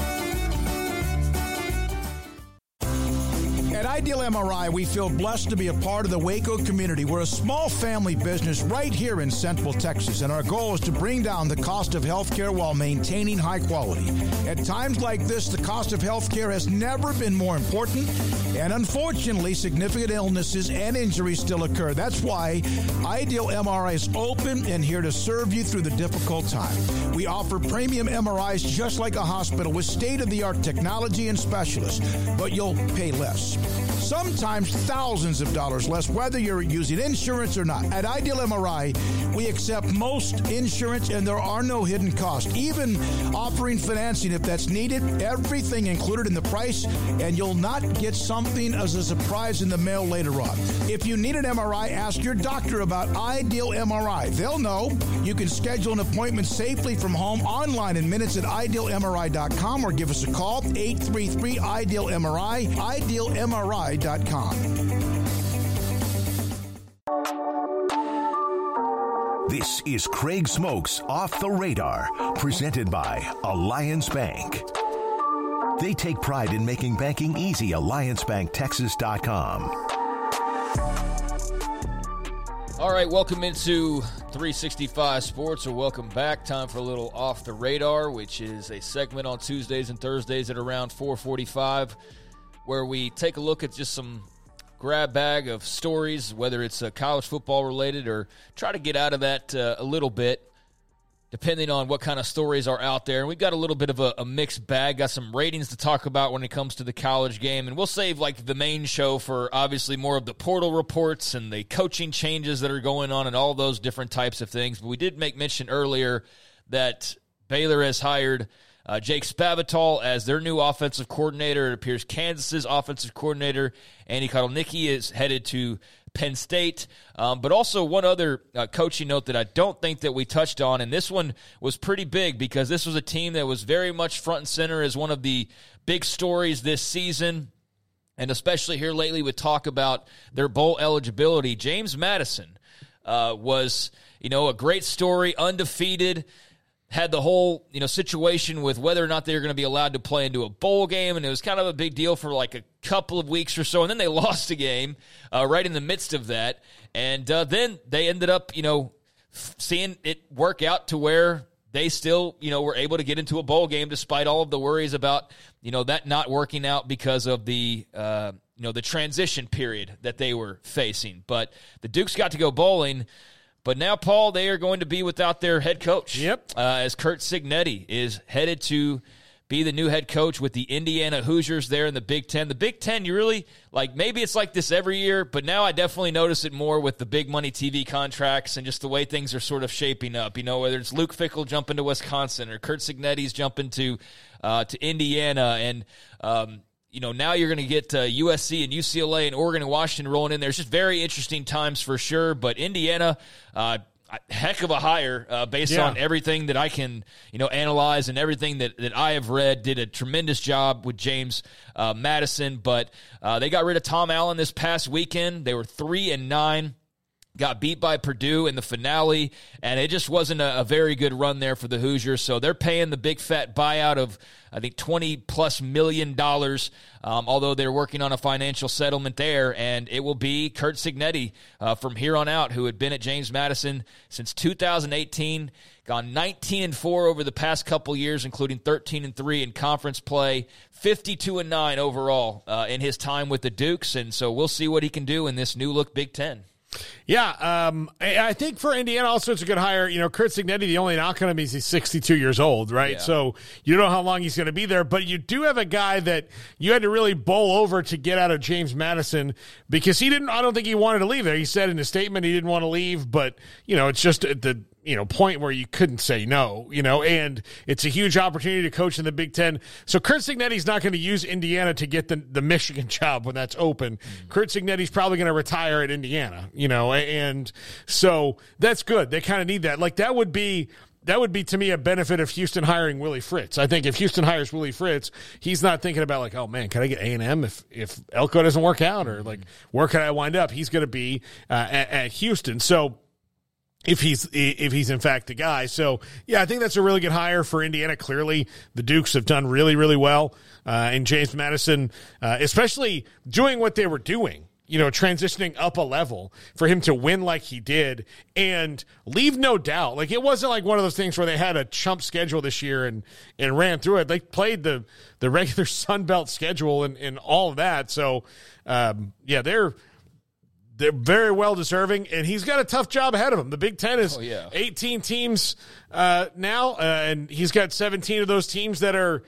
Ideal MRI, we feel blessed to be a part of the Waco community. We're a small family business right here in Central Texas, and our goal is to bring down the cost of healthcare while maintaining high quality. At times like this, the cost of healthcare has never been more important, and unfortunately, significant illnesses and injuries still occur. That's why Ideal MRI is open and here to serve you through the difficult time. We offer premium MRIs just like a hospital with state of the art technology and specialists, but you'll pay less. Thank you. Sometimes thousands of dollars less, whether you're using insurance or not. At Ideal MRI, we accept most insurance and there are no hidden costs, even offering financing if that's needed. Everything included in the price, and you'll not get something as a surprise in the mail later on. If you need an MRI, ask your doctor about Ideal MRI. They'll know. You can schedule an appointment safely from home online in minutes at idealmri.com or give us a call 833 Ideal MRI, idealmri.com. This is Craig Smoak's Off the Radar, presented by Alliance Bank. They take pride in making banking easy. AllianceBankTexas.com. All right, welcome into 365 Sports, or welcome back. Time for a little off the radar, which is a segment on Tuesdays and Thursdays at around 445, where we take a look at just some grab bag of stories, whether it's uh, college football related or try to get out of that uh, a little bit, depending on what kind of stories are out there. And we've got a little bit of a, a, mixed bag. Got some ratings to talk about when it comes to the college game, and we'll save like the main show for obviously more of the portal reports and the coaching changes that are going on and all those different types of things. But we did make mention earlier that Baylor has hired. Uh, Jake Spavital as their new offensive coordinator. It appears Kansas's offensive coordinator, Andy Kotelnicki, is headed to Penn State. Um, but also one other uh, coaching note that I don't think that we touched on, and this one was pretty big because this was a team that was very much front and center as one of the big stories this season. And especially here lately with talk about their bowl eligibility. James Madison uh, was, you know, a great story, undefeated had the whole you know situation with whether or not they were going to be allowed to play into a bowl game, and it was kind of a big deal for like a couple of weeks or so, and then they lost a game uh, right in the midst of that, and uh, then they ended up you know seeing it work out to where they still you know were able to get into a bowl game despite all of the worries about you know that not working out because of the uh, you know the transition period that they were facing, but the Dukes got to go bowling. But now, Paul, they are going to be without their head coach. Yep. Uh, as Curt Cignetti is headed to be the new head coach with the Indiana Hoosiers there in the Big Ten. The Big Ten, you really like maybe it's like this every year, but now I definitely notice it more with the big money TV contracts and just the way things are sort of shaping up. You know, whether it's Luke Fickell jumping to Wisconsin or Curt Cignetti's jumping to uh, to Indiana and. Um, you know, now you're going to get uh, USC and UCLA and Oregon and Washington rolling in there. It's just very interesting times for sure. But Indiana, uh, heck of a hire uh, based Yeah. on everything that I can, you know, analyze and everything that, that I have read. Did a tremendous job with James uh, Madison, but uh, they got rid of Tom Allen this past weekend. They were three and nine got beat by Purdue in the finale, and it just wasn't a, a, very good run there for the Hoosiers. So they're paying the big fat buyout of, I think, 20 plus million dollars, um, although they're working on a financial settlement there. And it will be Curt Cignetti uh, from here on out, who had been at James Madison since 2018. Gone 19 and 4 over the past couple years, including 13 and 3 in conference play, 52 and 9 overall uh, in his time with the Dukes. And so we'll see what he can do in this new look Big Ten. Yeah, um, I, I, think for Indiana, also it's a good hire. You know, Curt Cignetti, the only knock on him is he's 62 years old, right? Yeah. So you don't know how long he's going to be there, but you do have a guy that you had to really bowl over to get out of James Madison because he didn't. I don't think he wanted to leave there. He said in his statement he didn't want to leave, but you know, it's just the you know point where you couldn't say no you know and it's a huge opportunity to coach in the big ten so curt cignetti's not going to use indiana to get the, the michigan job when that's open mm-hmm. curt cignetti's probably going to retire at indiana you know and so that's good they kind of need that like that would be that would be to me a benefit of Houston hiring Willie Fritz. I think if Houston hires Willie Fritz, he's not thinking about like, oh man, can I get A and M if if Elko doesn't work out, or like where can I wind up? He's going to be uh, at, at Houston. So if he's if he's in fact the guy. So yeah, I think that's a really good hire for Indiana. Clearly, the Dukes have done really really well, uh, and James Madison, uh, especially doing what they were doing. You know, transitioning up a level for him to win like he did and leave no doubt. Like it wasn't like one of those things where they had a chump schedule this year and and ran through it. They played the the regular Sun Belt schedule and, and all of that. So um, yeah, they're they're very well deserving, and he's got a tough job ahead of him. The Big Ten is Oh, yeah. 18 teams uh, now, uh, and he's got 17 of those teams that are,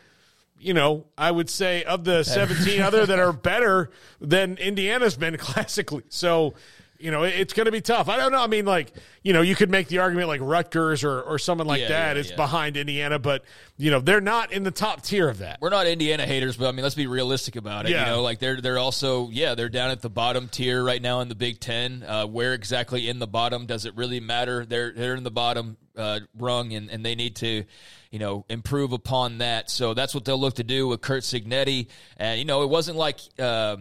you know, I would say of the 17 other that are better than Indiana's been classically. So, you know, it's going to be tough. I don't know. I mean, like, you know, you could make the argument like Rutgers or, or someone like Yeah, that yeah, is yeah. behind Indiana, but, you know, they're not in the top tier of that. We're not Indiana haters, but I mean, let's be realistic about it. You know, like they're they're also yeah they're down at the bottom tier right now in the Big Ten. Uh, where exactly in the bottom does it really matter? They're they're in the bottom uh, rung, and, and they need to you know improve upon that. So that's what they'll look to do with Curt Cignetti. And you know, it wasn't like. Uh,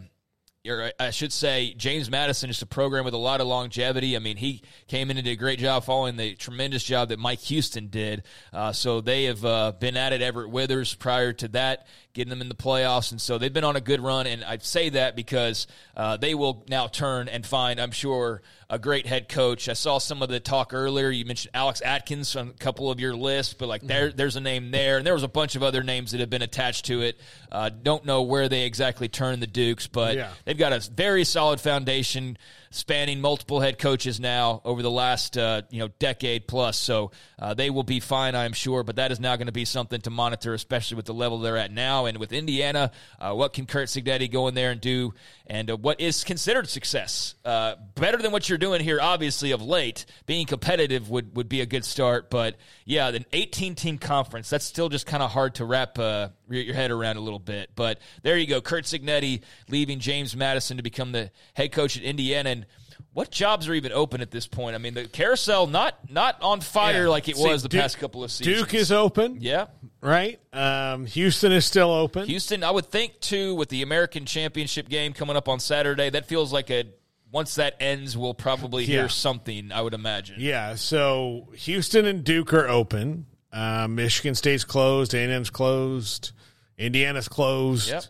or I should say, James Madison is a program with a lot of longevity. I mean, he came in and did a great job following the tremendous job that Mike Houston did. Uh, so they have uh, been at it. Everett Withers prior to that, getting them in the playoffs, and so they've been on a good run. And I say that because uh, they will now turn and find, I'm sure, a great head coach. I saw some of the talk earlier. You mentioned Alex Atkins on a couple of your lists, but like there, there's a name there, and there was a bunch of other names that have been attached to it. Uh, don't know where they exactly turn the Dukes, but Yeah. they've got a very solid foundation spanning multiple head coaches now over the last uh, you know decade plus. So uh, they will be fine, I'm sure. But that is now going to be something to monitor, especially with the level they're at now and with Indiana. Uh, what can Curt Cignetti go in there and do, and uh, what is considered success? Uh, better than what you're doing here, obviously of late. Being competitive would would be a good start, but yeah, an 18 team conference that's still just kind of hard to wrap uh, your your head around a little bit. But there you go, Curt Cignetti leaving James Madison to become the head coach at Indiana. And what jobs are even open at this point? I mean, the carousel not not on fire Yeah. like it See, was the Duke- past couple of seasons. Duke is open. Yeah. Right? Um, Houston is still open. Houston, I would think too, with the American Championship game coming up on Saturday, that feels like a once that ends, we'll probably hear Yeah. something. I would imagine. Yeah, so Houston and Duke are open. Uh, Michigan State's closed. A&M's closed. Indiana's closed. Yep.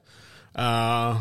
Uh,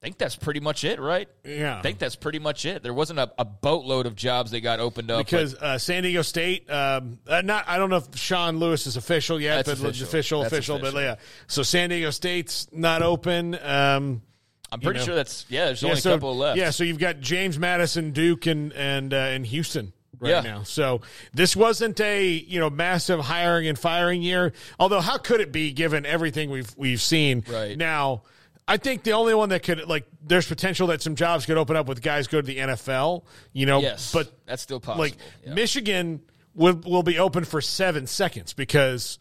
I think that's pretty much it, right? Yeah. I think that's pretty much it. There wasn't a, a boatload of jobs that got opened up. because uh, San Diego State, um, uh, not I don't know if Sean Lewis is official yet, but official. official, That's official, but yeah. So San Diego State's not open. Um, I'm you pretty know. sure that's yeah. There's only so- a couple left. Yeah, so you've got James Madison, Duke, and and uh, and Houston right Yeah. now. So this wasn't a you know massive hiring and firing year. Although how could it be given everything we've we've seen? Right. now. I think the only one that could like there's potential that some jobs could open up with guys go to the NFL, you know, Yes, but that's still possible. like Michigan will will be open for 7 seconds because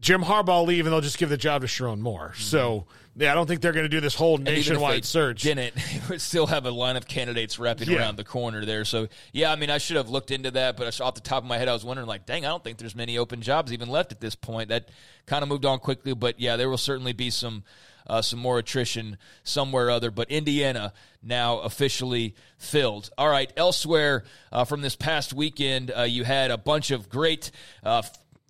Jim Harbaugh leave and they'll just give the job to Sherrone Moore. Mm-hmm. So, yeah, I don't think they're going to do this whole. And even if nationwide search. Didn't would still have a line of candidates wrapping Yeah. around the corner there. So yeah, I mean, I should have looked into that, but off the top of my head, I was wondering like, dang, I don't think there's many open jobs even left at this point. That kind of moved on quickly, but yeah, there will certainly be some. Uh, some more attrition somewhere or other, but Indiana now officially filled. All right, elsewhere uh, from this past weekend, uh, you had a bunch of great uh,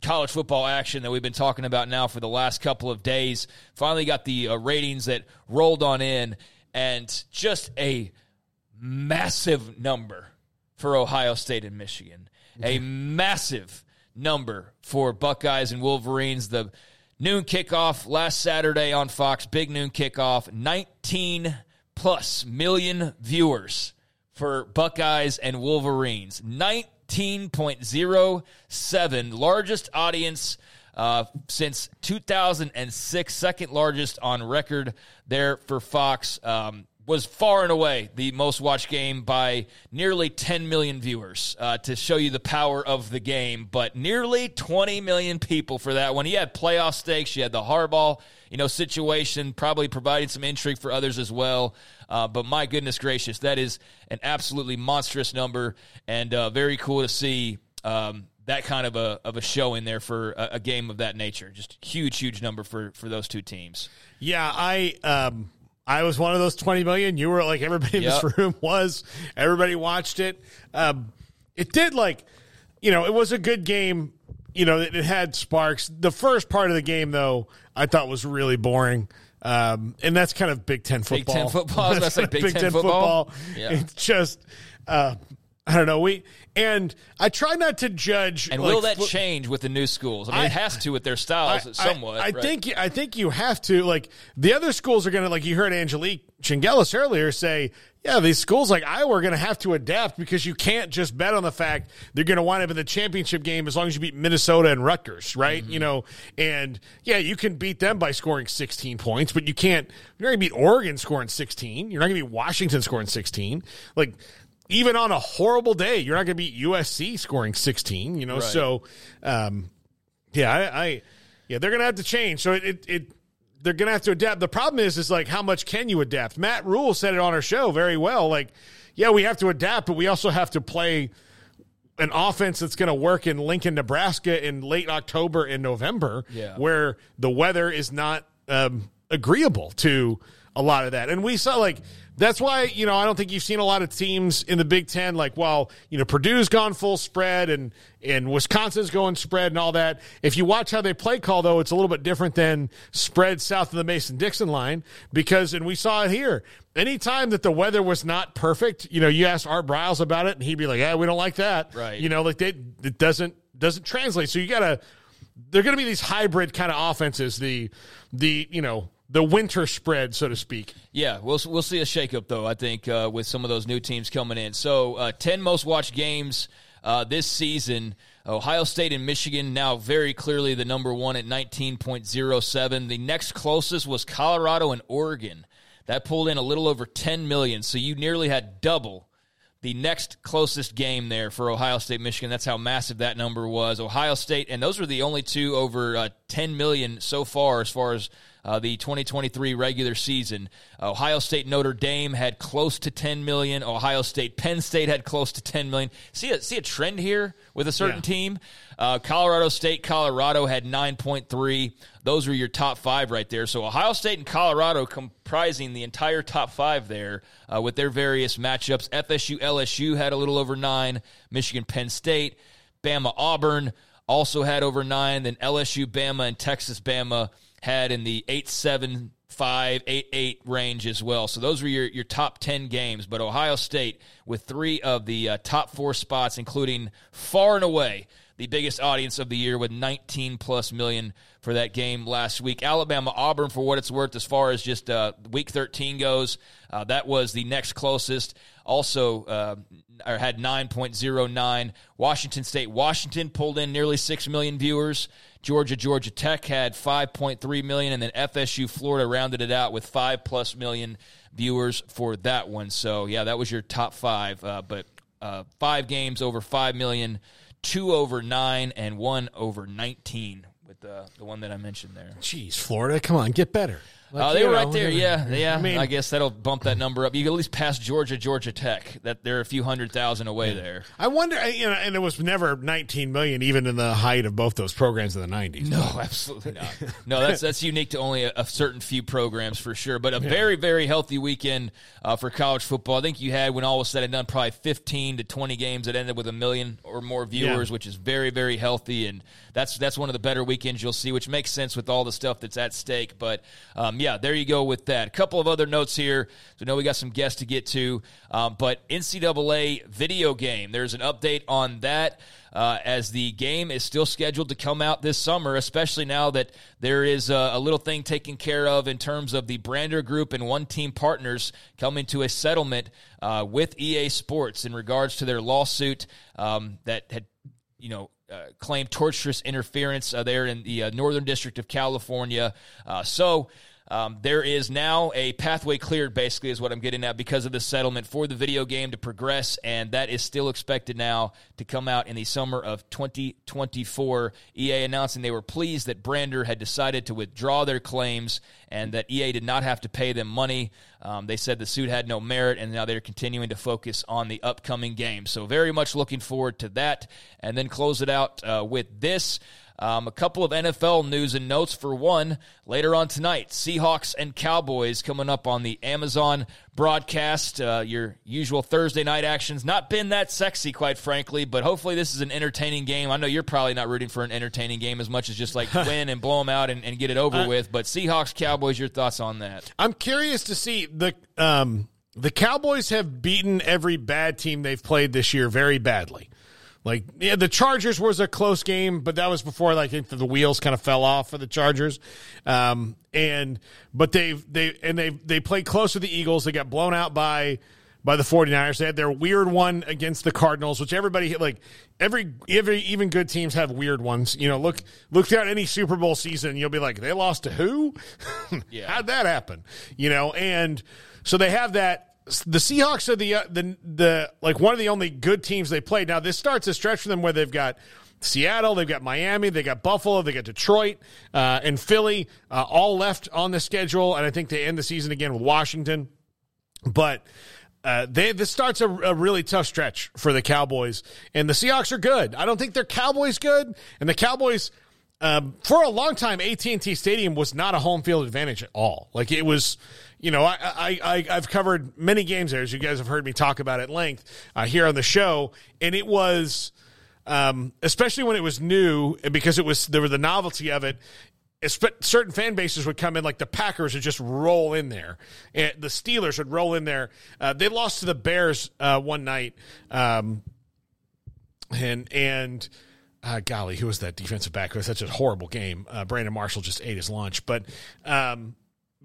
college football action that we've been talking about now for the last couple of days. Finally got the uh, ratings that rolled on in, and just a massive number for Ohio State and Michigan. A massive number for Buckeyes and Wolverines. The noon kickoff last Saturday on Fox, big noon kickoff, 19 plus million viewers for Buckeyes and Wolverines. 19.07, largest audience uh, since 2006, second largest on record there for Fox. Um, was far and away the most watched game by nearly 10 million viewers uh, to show you the power of the game. But nearly 20 million people for that one. You had playoff stakes. You had the Harbaugh, you know, situation, probably providing some intrigue for others as well. Uh, but my goodness gracious, that is an absolutely monstrous number and uh, very cool to see. Um, that kind of a of a show in there for a, a game of that nature, just huge, huge number for for those two teams. Yeah, I um I was one of those 20 million. You were like everybody in Yep. this room was. Everybody watched it. Um it did like, you know, it was a good game. You know, it, it had sparks. The first part of the game, though, I thought was really boring. Um, and that's kind of Big Ten football. Big football. Ten football? I was That's about to say kind of Big Ten football? Yeah. It's just, uh, I don't know. We and I try not to judge. And like, will that change with the new schools? I mean, I- it has to with their styles I- somewhat. I, I right? think I think you have to like the other schools are going to like you heard Angelique Chengelis earlier say, yeah, these schools like Iowa are going to have to adapt because you can't just bet on the fact they're going to wind up in the championship game as long as you beat Minnesota and Rutgers, right? Mm-hmm. You know, and yeah, you can beat them by scoring 16 points, but you can't. You're not going to beat Oregon scoring 16. You're not going to beat Washington scoring 16. Like. Even on a horrible day, you're not going to beat USC scoring 16. You know, Right. so um, yeah, I, I yeah, they're gonna have to change. So it, it, it they're gonna have to adapt. The problem is, is like how much can you adapt? Matt Rhule said it on our show very well. Like, yeah, we have to adapt, but we also have to play an offense that's going to work in Lincoln, Nebraska in late October and November, Yeah. where the weather is not um, agreeable to a lot of that. And we saw like that's why you know I don't think you've seen a lot of teams in the Big Ten like well you know Purdue's gone full spread and and Wisconsin's going spread and all that. If you watch how they play call though, it's a little bit different than spread south of the Mason Dixon line because and we saw it here. Anytime that the weather was not perfect, you know, you asked Art Briles about it and he'd be like, "Yeah, we don't like that." Right. You know, like they, it doesn't doesn't translate. So you got to they're going to be these hybrid kind of offenses. The the you know the winter spread, so to speak. Yeah, we'll we'll see a shakeup though. I think uh, with some of those new teams coming in. So uh, ten most watched games uh, this season. Ohio State and Michigan now very clearly the number one at nineteen point zero seven. The next closest was Colorado and Oregon. That pulled in a little over ten million. So you nearly had double the next closest game there for Ohio State, Michigan. That's how massive that number was. Ohio State, and those were the only two over uh, 10 million so far as far as uh, the 2023 regular season. Ohio State, Notre Dame had close to 10 million. Ohio State, Penn State had close to 10 million. See a see a trend here with a certain Yeah. team. Uh, Colorado State, Colorado had 9.3. Those were your top five right there. So Ohio State and Colorado comprising the entire top five there uh, with their various matchups. FSU, LSU had a little over nine. Michigan, Penn State, Bama, Auburn also had over nine. Then LSU, Bama, and Texas, Bama had in the eight seven five eight eight range as well. So those were your your top ten games. But Ohio State with three of the uh, top four spots, including far and away the biggest audience of the year with 19 plus million for that game last week. Alabama Auburn, for what it's worth, as far as just uh, week 13 goes, uh, that was the next closest. Also, uh, had 9.09. Washington State, Washington pulled in nearly 6 million viewers. Georgia, Georgia Tech had 5.3 million, and then FSU, Florida rounded it out with 5 plus million viewers for that one. So, yeah, that was your top five. Uh, but uh, five games over 5 million, two over 9, and one over 19 with the, the one that I mentioned there. Jeez, Florida, come on, get better. Oh, Like, they you were know, right there. Yeah, yeah. I I, mean, guess that'll bump that number up. You can at least pass Georgia, Georgia Tech. That they're a few hundred thousand away there. I wonder, you know, and it was never 19 million, even in the height of both those programs in the 90s. No, absolutely not. No, that's that's unique to only a, a certain few programs for sure. But a very, very healthy weekend uh, for college football. I think you had, when all was said and done, probably 15 to 20 games that ended with a million or more viewers, Yeah. which is very, very healthy. And that's that's one of the better weekends you'll see, which makes sense with all the stuff that's at stake. But um, yeah, there you go with that. A couple of other notes here. So know we got some guests to get to, um, but NCAA video game. There's an update on that. Uh, as the game is still scheduled to come out this summer, especially now that there is a, a little thing taken care of in terms of the Brandr Group and One Team Partners coming to a settlement uh, with EA Sports in regards to their lawsuit um, that had, you know, uh, claimed torturous interference uh, there in the uh, Northern District of California. Uh, so. Um, there is now a pathway cleared, basically, is what I'm getting at because of the settlement for the video game to progress, and that is still expected now to come out in the summer of 2024. EA announcing they were pleased that Brandr had decided to withdraw their claims and that EA did not have to pay them money. Um, they said the suit had no merit, and now they're continuing to focus on the upcoming game. So, very much looking forward to that. And then close it out uh, with this. Um, a couple of NFL news and notes. For one, later on tonight, Seahawks and Cowboys coming up on the Amazon broadcast. Uh, your usual Thursday night actions. Not been that sexy, quite frankly, but hopefully this is an entertaining game. I know you're probably not rooting for an entertaining game as much as just like win and blow them out and, and get it over Uh, with. But Seahawks, Cowboys, your thoughts on that? I'm curious to see the um, the Cowboys have beaten every bad team they've played this year very badly. Like yeah, the Chargers was a close game, but that was before like I think the wheels kind of fell off for the Chargers. Um, and but they've they and they they played close with the Eagles. They got blown out by by the 49ers. They had their weird one against the Cardinals, which everybody like every every even good teams have weird ones. You know, look look at any Super Bowl season, you'll be like, they lost to who? Yeah. How'd that happen? You know, and so they have that. The Seahawks are the uh, the the like one of the only good teams they played. Now this starts a stretch for them where they've got Seattle, they've got Miami, they got Buffalo, they got Detroit uh, and Philly, uh, all left on the schedule, and I think they end the season again with Washington. But uh, they this starts a, a really tough stretch for the Cowboys, and the Seahawks are good. I don't think they're Cowboys good, and the Cowboys. Um, for a long time, AT and T Stadium was not a home field advantage at all. Like it was, you know, I, I, I I've covered many games there, as you guys have heard me talk about at length uh, here on the show, and it was, um, especially when it was new, because it was there was the novelty of it. Certain fan bases would come in, like the Packers would just roll in there, and the Steelers would roll in there. Uh, they lost to the Bears uh, one night, um, and and uh, golly, who was that defensive back? It was such a horrible game. Uh, Brandon Marshall just ate his lunch, but um,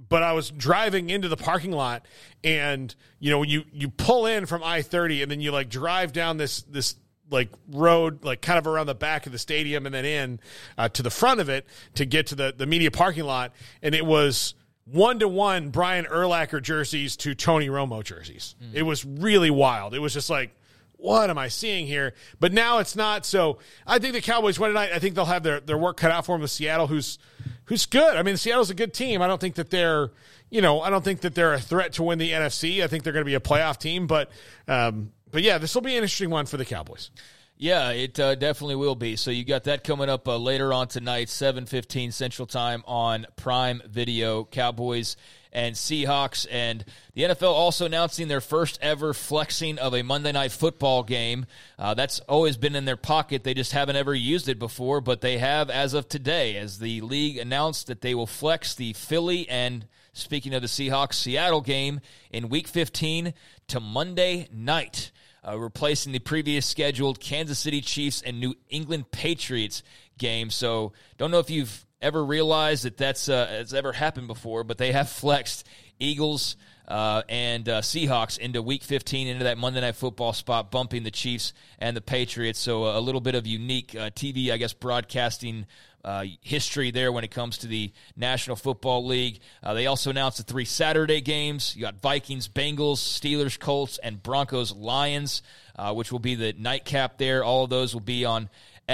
but I was driving into the parking lot, and you know you you pull in from I thirty, and then you like drive down this this like road, like kind of around the back of the stadium, and then in uh, to the front of it to get to the the media parking lot, and it was one to one Brian Urlacher jerseys to Tony Romo jerseys. It was really wild. It was just like what am I seeing here? But now it's not. So I think the Cowboys win tonight. I think they'll have their, their work cut out for them with Seattle, who's who's good. I mean, Seattle's a good team. I don't think that they're you know I don't think that they're a threat to win the NFC. I think they're going to be a playoff team. But um, but yeah, this will be an interesting one for the Cowboys. Yeah, it uh, definitely will be. So you got that coming up uh, later on tonight, seven fifteen Central Time on Prime Video. Cowboys and Seahawks, and the NFL also announcing their first ever flexing of a Monday Night Football game. Uh, that's always been in their pocket. They just haven't ever used it before, but they have as of today, as the league announced that they will flex the Philly and speaking of the Seahawks Seattle game in Week 15 to Monday night uh, replacing the previous scheduled Kansas City Chiefs and New England Patriots game. So, don't know if you've ever realized that that's uh, has ever happened before, but they have flexed Eagles uh, and uh, Seahawks into Week 15 into that Monday Night Football spot, bumping the Chiefs and the Patriots. So, uh, a little bit of unique uh, TV, I guess, broadcasting uh, history there when it comes to the National Football League. They also announced the three Saturday games. You got Vikings, Bengals, Steelers, Colts, and Broncos, Lions, uh, which will be the nightcap there. All of those will be on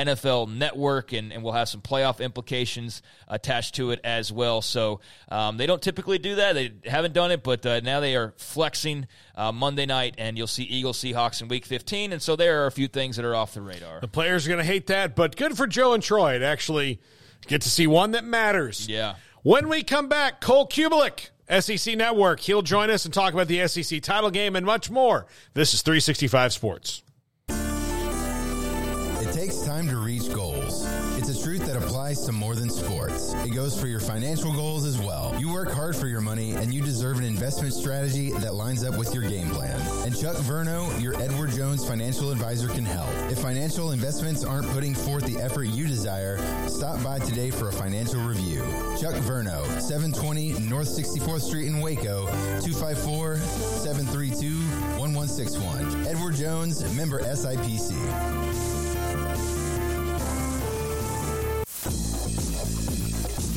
NFL Network, and, and we'll have some playoff implications attached to it as well. So um, they don't typically do that. They haven't done it, but uh, now they are flexing uh, Monday night, and you'll see Eagles, Seahawks in Week 15. And so there are a few things that are off the radar. The players are going to hate that, but good for Joe and Troy to actually get to see one that matters. Yeah. When we come back, Cole Cubelic, SEC Network, he'll join us and talk about the SEC title game and much more. This is 365 Sports. Time to reach goals. It's a truth that applies to more than sports. It goes for your financial goals as well. You work hard for your money and you deserve an investment strategy that lines up with your game plan. And Chuck Verno, your Edward Jones financial advisor, can help. If financial investments aren't putting forth the effort you desire, stop by today for a financial review. Chuck Verno, 720 North 64th Street in Waco, 254 732 1161. Edward Jones, member SIPC.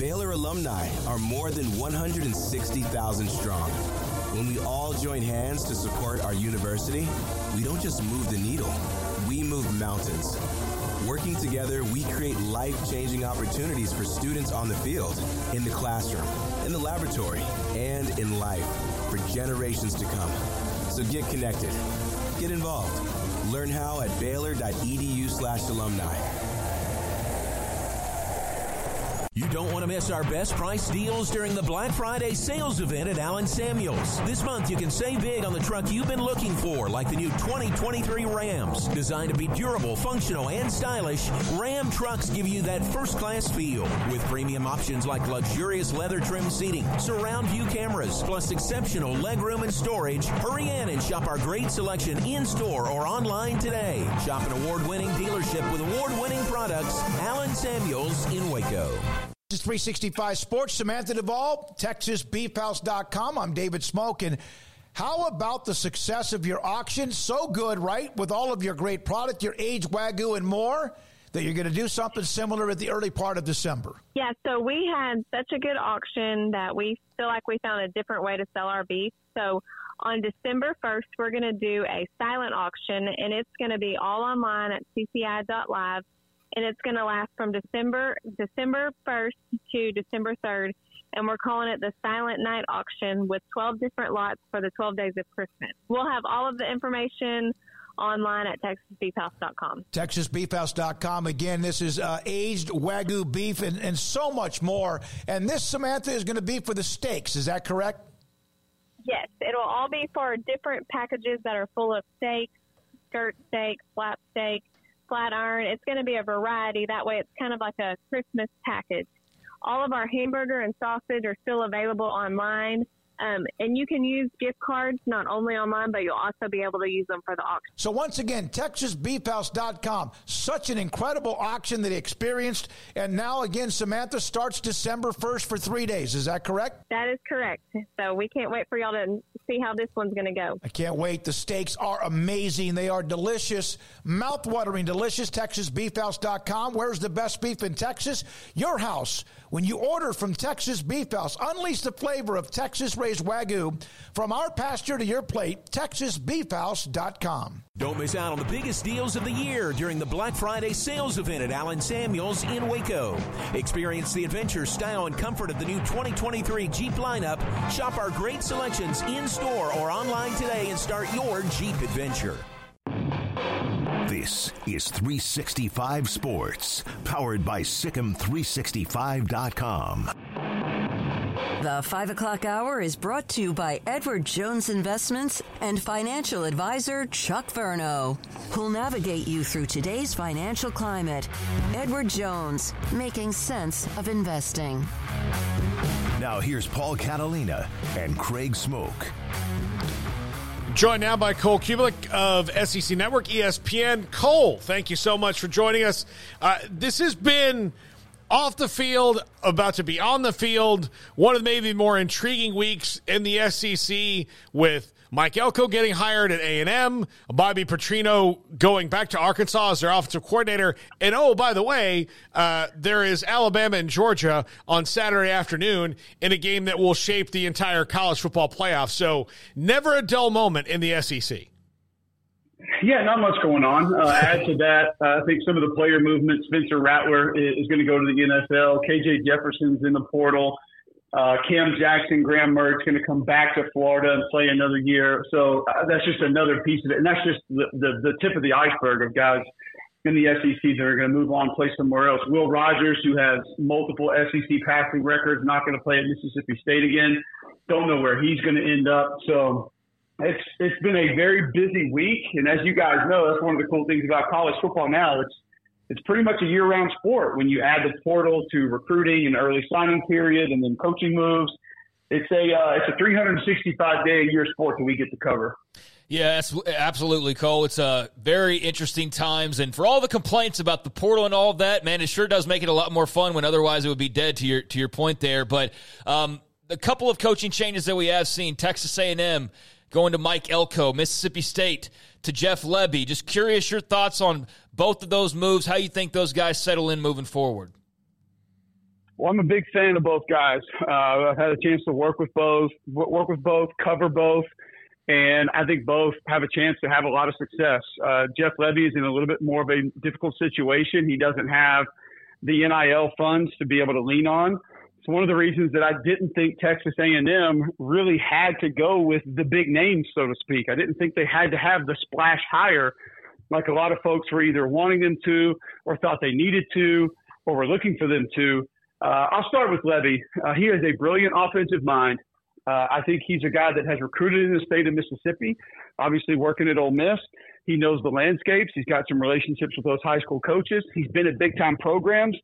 Baylor alumni are more than 160,000 strong. When we all join hands to support our university, we don't just move the needle, we move mountains. Working together, we create life changing opportunities for students on the field, in the classroom, in the laboratory, and in life for generations to come. So get connected, get involved. Learn how at baylor.edu slash alumni. You don't want to miss our best price deals during the Black Friday sales event at Allen Samuels. This month, you can save big on the truck you've been looking for, like the new 2023 Rams. Designed to be durable, functional, and stylish, Ram trucks give you that first class feel. With premium options like luxurious leather trim seating, surround view cameras, plus exceptional legroom and storage, hurry in and shop our great selection in store or online today. Shop an award winning dealership with award winning products, Allen Samuels in Waco. Is 365 Sports. Samantha Duvall, TexasBeefHouse.com. I'm David Smoke. And how about the success of your auction? So good, right? With all of your great product, your aged Wagyu and more, that you're going to do something similar at the early part of December. Yeah, so we had such a good auction that we feel like we found a different way to sell our beef. So on December 1st, we're going to do a silent auction, and it's going to be all online at cci.live and it's going to last from December December 1st to December 3rd, and we're calling it the Silent Night Auction with 12 different lots for the 12 days of Christmas. We'll have all of the information online at texasbeefhouse.com. Texasbeefhouse.com. Again, this is uh, aged Wagyu beef and, and so much more. And this, Samantha, is going to be for the steaks. Is that correct? Yes, it'll all be for different packages that are full of steaks, skirt steak, flap steak, flat iron. It's going to be a variety. That way, it's kind of like a Christmas package. All of our hamburger and sausage are still available online. Um, and you can use gift cards not only online, but you'll also be able to use them for the auction. So once again, TexasBeefHouse.com. Such an incredible auction that he experienced. And now again, Samantha starts December 1st for three days. Is that correct? That is correct. So we can't wait for y'all to see how this one's going to go. I can't wait. The steaks are amazing. They are delicious, mouth-watering, delicious. TexasBeefHouse.com. Where's the best beef in Texas? Your house. When you order from Texas Beef House, unleash the flavor of Texas raised Wagyu from our pasture to your plate, TexasBeefHouse.com. Don't miss out on the biggest deals of the year during the Black Friday sales event at Allen Samuels in Waco. Experience the adventure, style, and comfort of the new 2023 Jeep lineup. Shop our great selections in store or online today and start your Jeep adventure. This is 365 Sports, powered by SicEm365.com. The 5 o'clock hour is brought to you by Edward Jones Investments and financial advisor Chuck Verno, who'll navigate you through today's financial climate. Edward Jones, making sense of investing. Now here's Paul Catalina and Craig Smoak. Joined now by Cole Cubelic of SEC Network, ESPN. Cole, thank you so much for joining us. Uh, this has been off the field, about to be on the field, one of maybe more intriguing weeks in the SEC with Mike Elko getting hired at A&M, Bobby Petrino going back to Arkansas as their offensive coordinator. And oh, by the way, uh, there is Alabama and Georgia on Saturday afternoon in a game that will shape the entire college football playoff. So never a dull moment in the SEC. Yeah, not much going on. Uh, add to that, uh, I think some of the player movement. Spencer Rattler is, is going to go to the NFL. KJ Jefferson's in the portal. Uh, Cam Jackson, Graham Mertz going to come back to Florida and play another year. So uh, that's just another piece of it. And that's just the, the, the tip of the iceberg of guys in the SEC that are going to move on, play somewhere else. Will Rogers, who has multiple SEC passing records, not going to play at Mississippi State again. Don't know where he's going to end up. So it's it's been a very busy week, and as you guys know, that's one of the cool things about college football now. It's it's pretty much a year-round sport when you add the portal to recruiting and early signing period, and then coaching moves. It's a uh, it's a 365 day a year sport that we get to cover. Yeah, absolutely, Cole. It's uh, very interesting times, and for all the complaints about the portal and all of that, man, it sure does make it a lot more fun when otherwise it would be dead. To your to your point there, but um, a couple of coaching changes that we have seen: Texas A and M going to Mike Elko, Mississippi State to Jeff Lebby. Just curious your thoughts on both of those moves, how you think those guys settle in moving forward. Well, I'm a big fan of both guys. Uh, I've had a chance to work with both, work with both, cover both, and I think both have a chance to have a lot of success. Uh, Jeff Lebby is in a little bit more of a difficult situation. He doesn't have the NIL funds to be able to lean on. It's one of the reasons that I didn't think Texas A&M really had to go with the big names, so to speak. I didn't think they had to have the splash hire like a lot of folks were either wanting them to or thought they needed to or were looking for them to. Uh, I'll start with Lebby. Uh, he has a brilliant offensive mind. Uh, I think he's a guy that has recruited in the state of Mississippi, obviously working at Ole Miss. He knows the landscapes. He's got some relationships with those high school coaches. He's been at big time programs.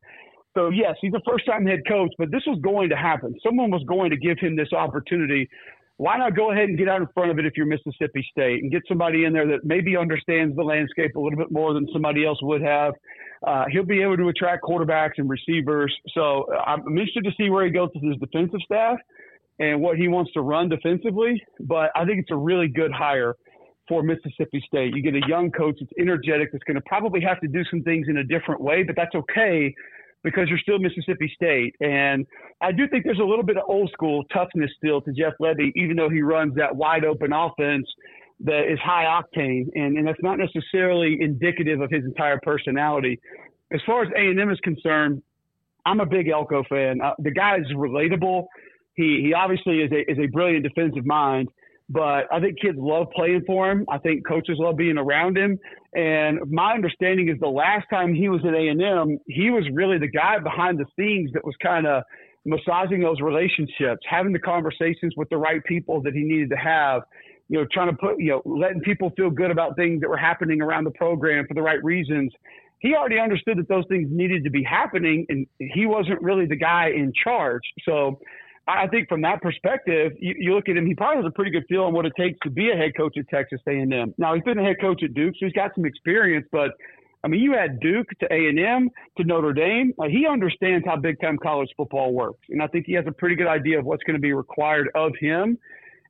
So, yes, he's a first time head coach, but this was going to happen. Someone was going to give him this opportunity. Why not go ahead and get out in front of it if you're Mississippi State and get somebody in there that maybe understands the landscape a little bit more than somebody else would have? Uh, he'll be able to attract quarterbacks and receivers. So uh, I'm interested to see where he goes with his defensive staff and what he wants to run defensively. But I think it's a really good hire for Mississippi State. You get a young coach that's energetic, that's going to probably have to do some things in a different way, but that's okay because you're still Mississippi State. And I do think there's a little bit of old school toughness still to Jeff Lebby, even though he runs that wide open offense that is high octane, and, and that's not necessarily indicative of his entire personality. As far as A and M is concerned, I'm a big Elko fan. Uh, the guy is relatable. He he obviously is a is a brilliant defensive mind, but I think kids love playing for him. I think coaches love being around him. And my understanding is the last time he was at A and M, he was really the guy behind the scenes that was kind of massaging those relationships, having the conversations with the right people that he needed to have you know, trying to put, you know, letting people feel good about things that were happening around the program for the right reasons. He already understood that those things needed to be happening, and he wasn't really the guy in charge. So I think from that perspective, you, you look at him, he probably has a pretty good feel on what it takes to be a head coach at Texas A&M. Now, he's been a head coach at Duke, so he's got some experience, but I mean, you add Duke to A&M to Notre Dame. Like, he understands how big time college football works. And I think he has a pretty good idea of what's going to be required of him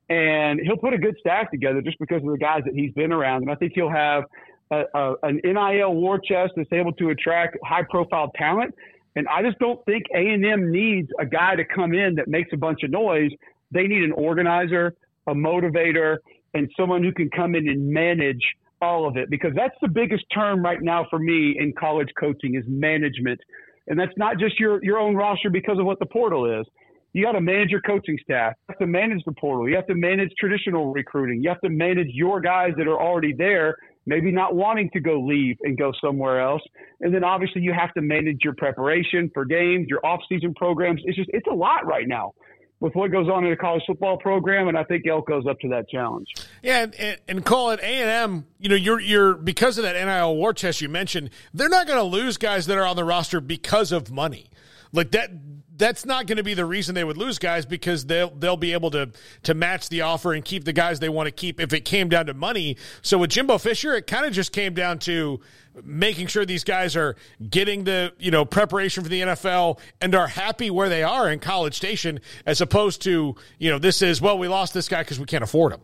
and he'll put a good staff together just because of the guys that he's been around. And I think he'll have a, a, an NIL war chest that's able to attract high profile talent. And I just don't think A&M needs a guy to come in that makes a bunch of noise. They need an organizer, a motivator, and someone who can come in and manage all of it because that's the biggest term right now for me in college coaching is management. And that's not just your, your own roster because of what the portal is you got to manage your coaching staff. You have to manage the portal. You have to manage traditional recruiting. You have to manage your guys that are already there, maybe not wanting to go leave and go somewhere else. And then obviously you have to manage your preparation for games, your off-season programs. It's just it's a lot right now with what goes on in a college football program, and I think Elko's up to that challenge. Yeah, and, and call it A and M. You know, you're you're because of that NIL war chest you mentioned. They're not going to lose guys that are on the roster because of money. Like that that's not going to be the reason they would lose guys because they'll they'll be able to to match the offer and keep the guys they want to keep if it came down to money. So with Jimbo Fisher, it kind of just came down to making sure these guys are getting the you know preparation for the NFL and are happy where they are in College Station, as opposed to you know this is well we lost this guy because we can't afford him.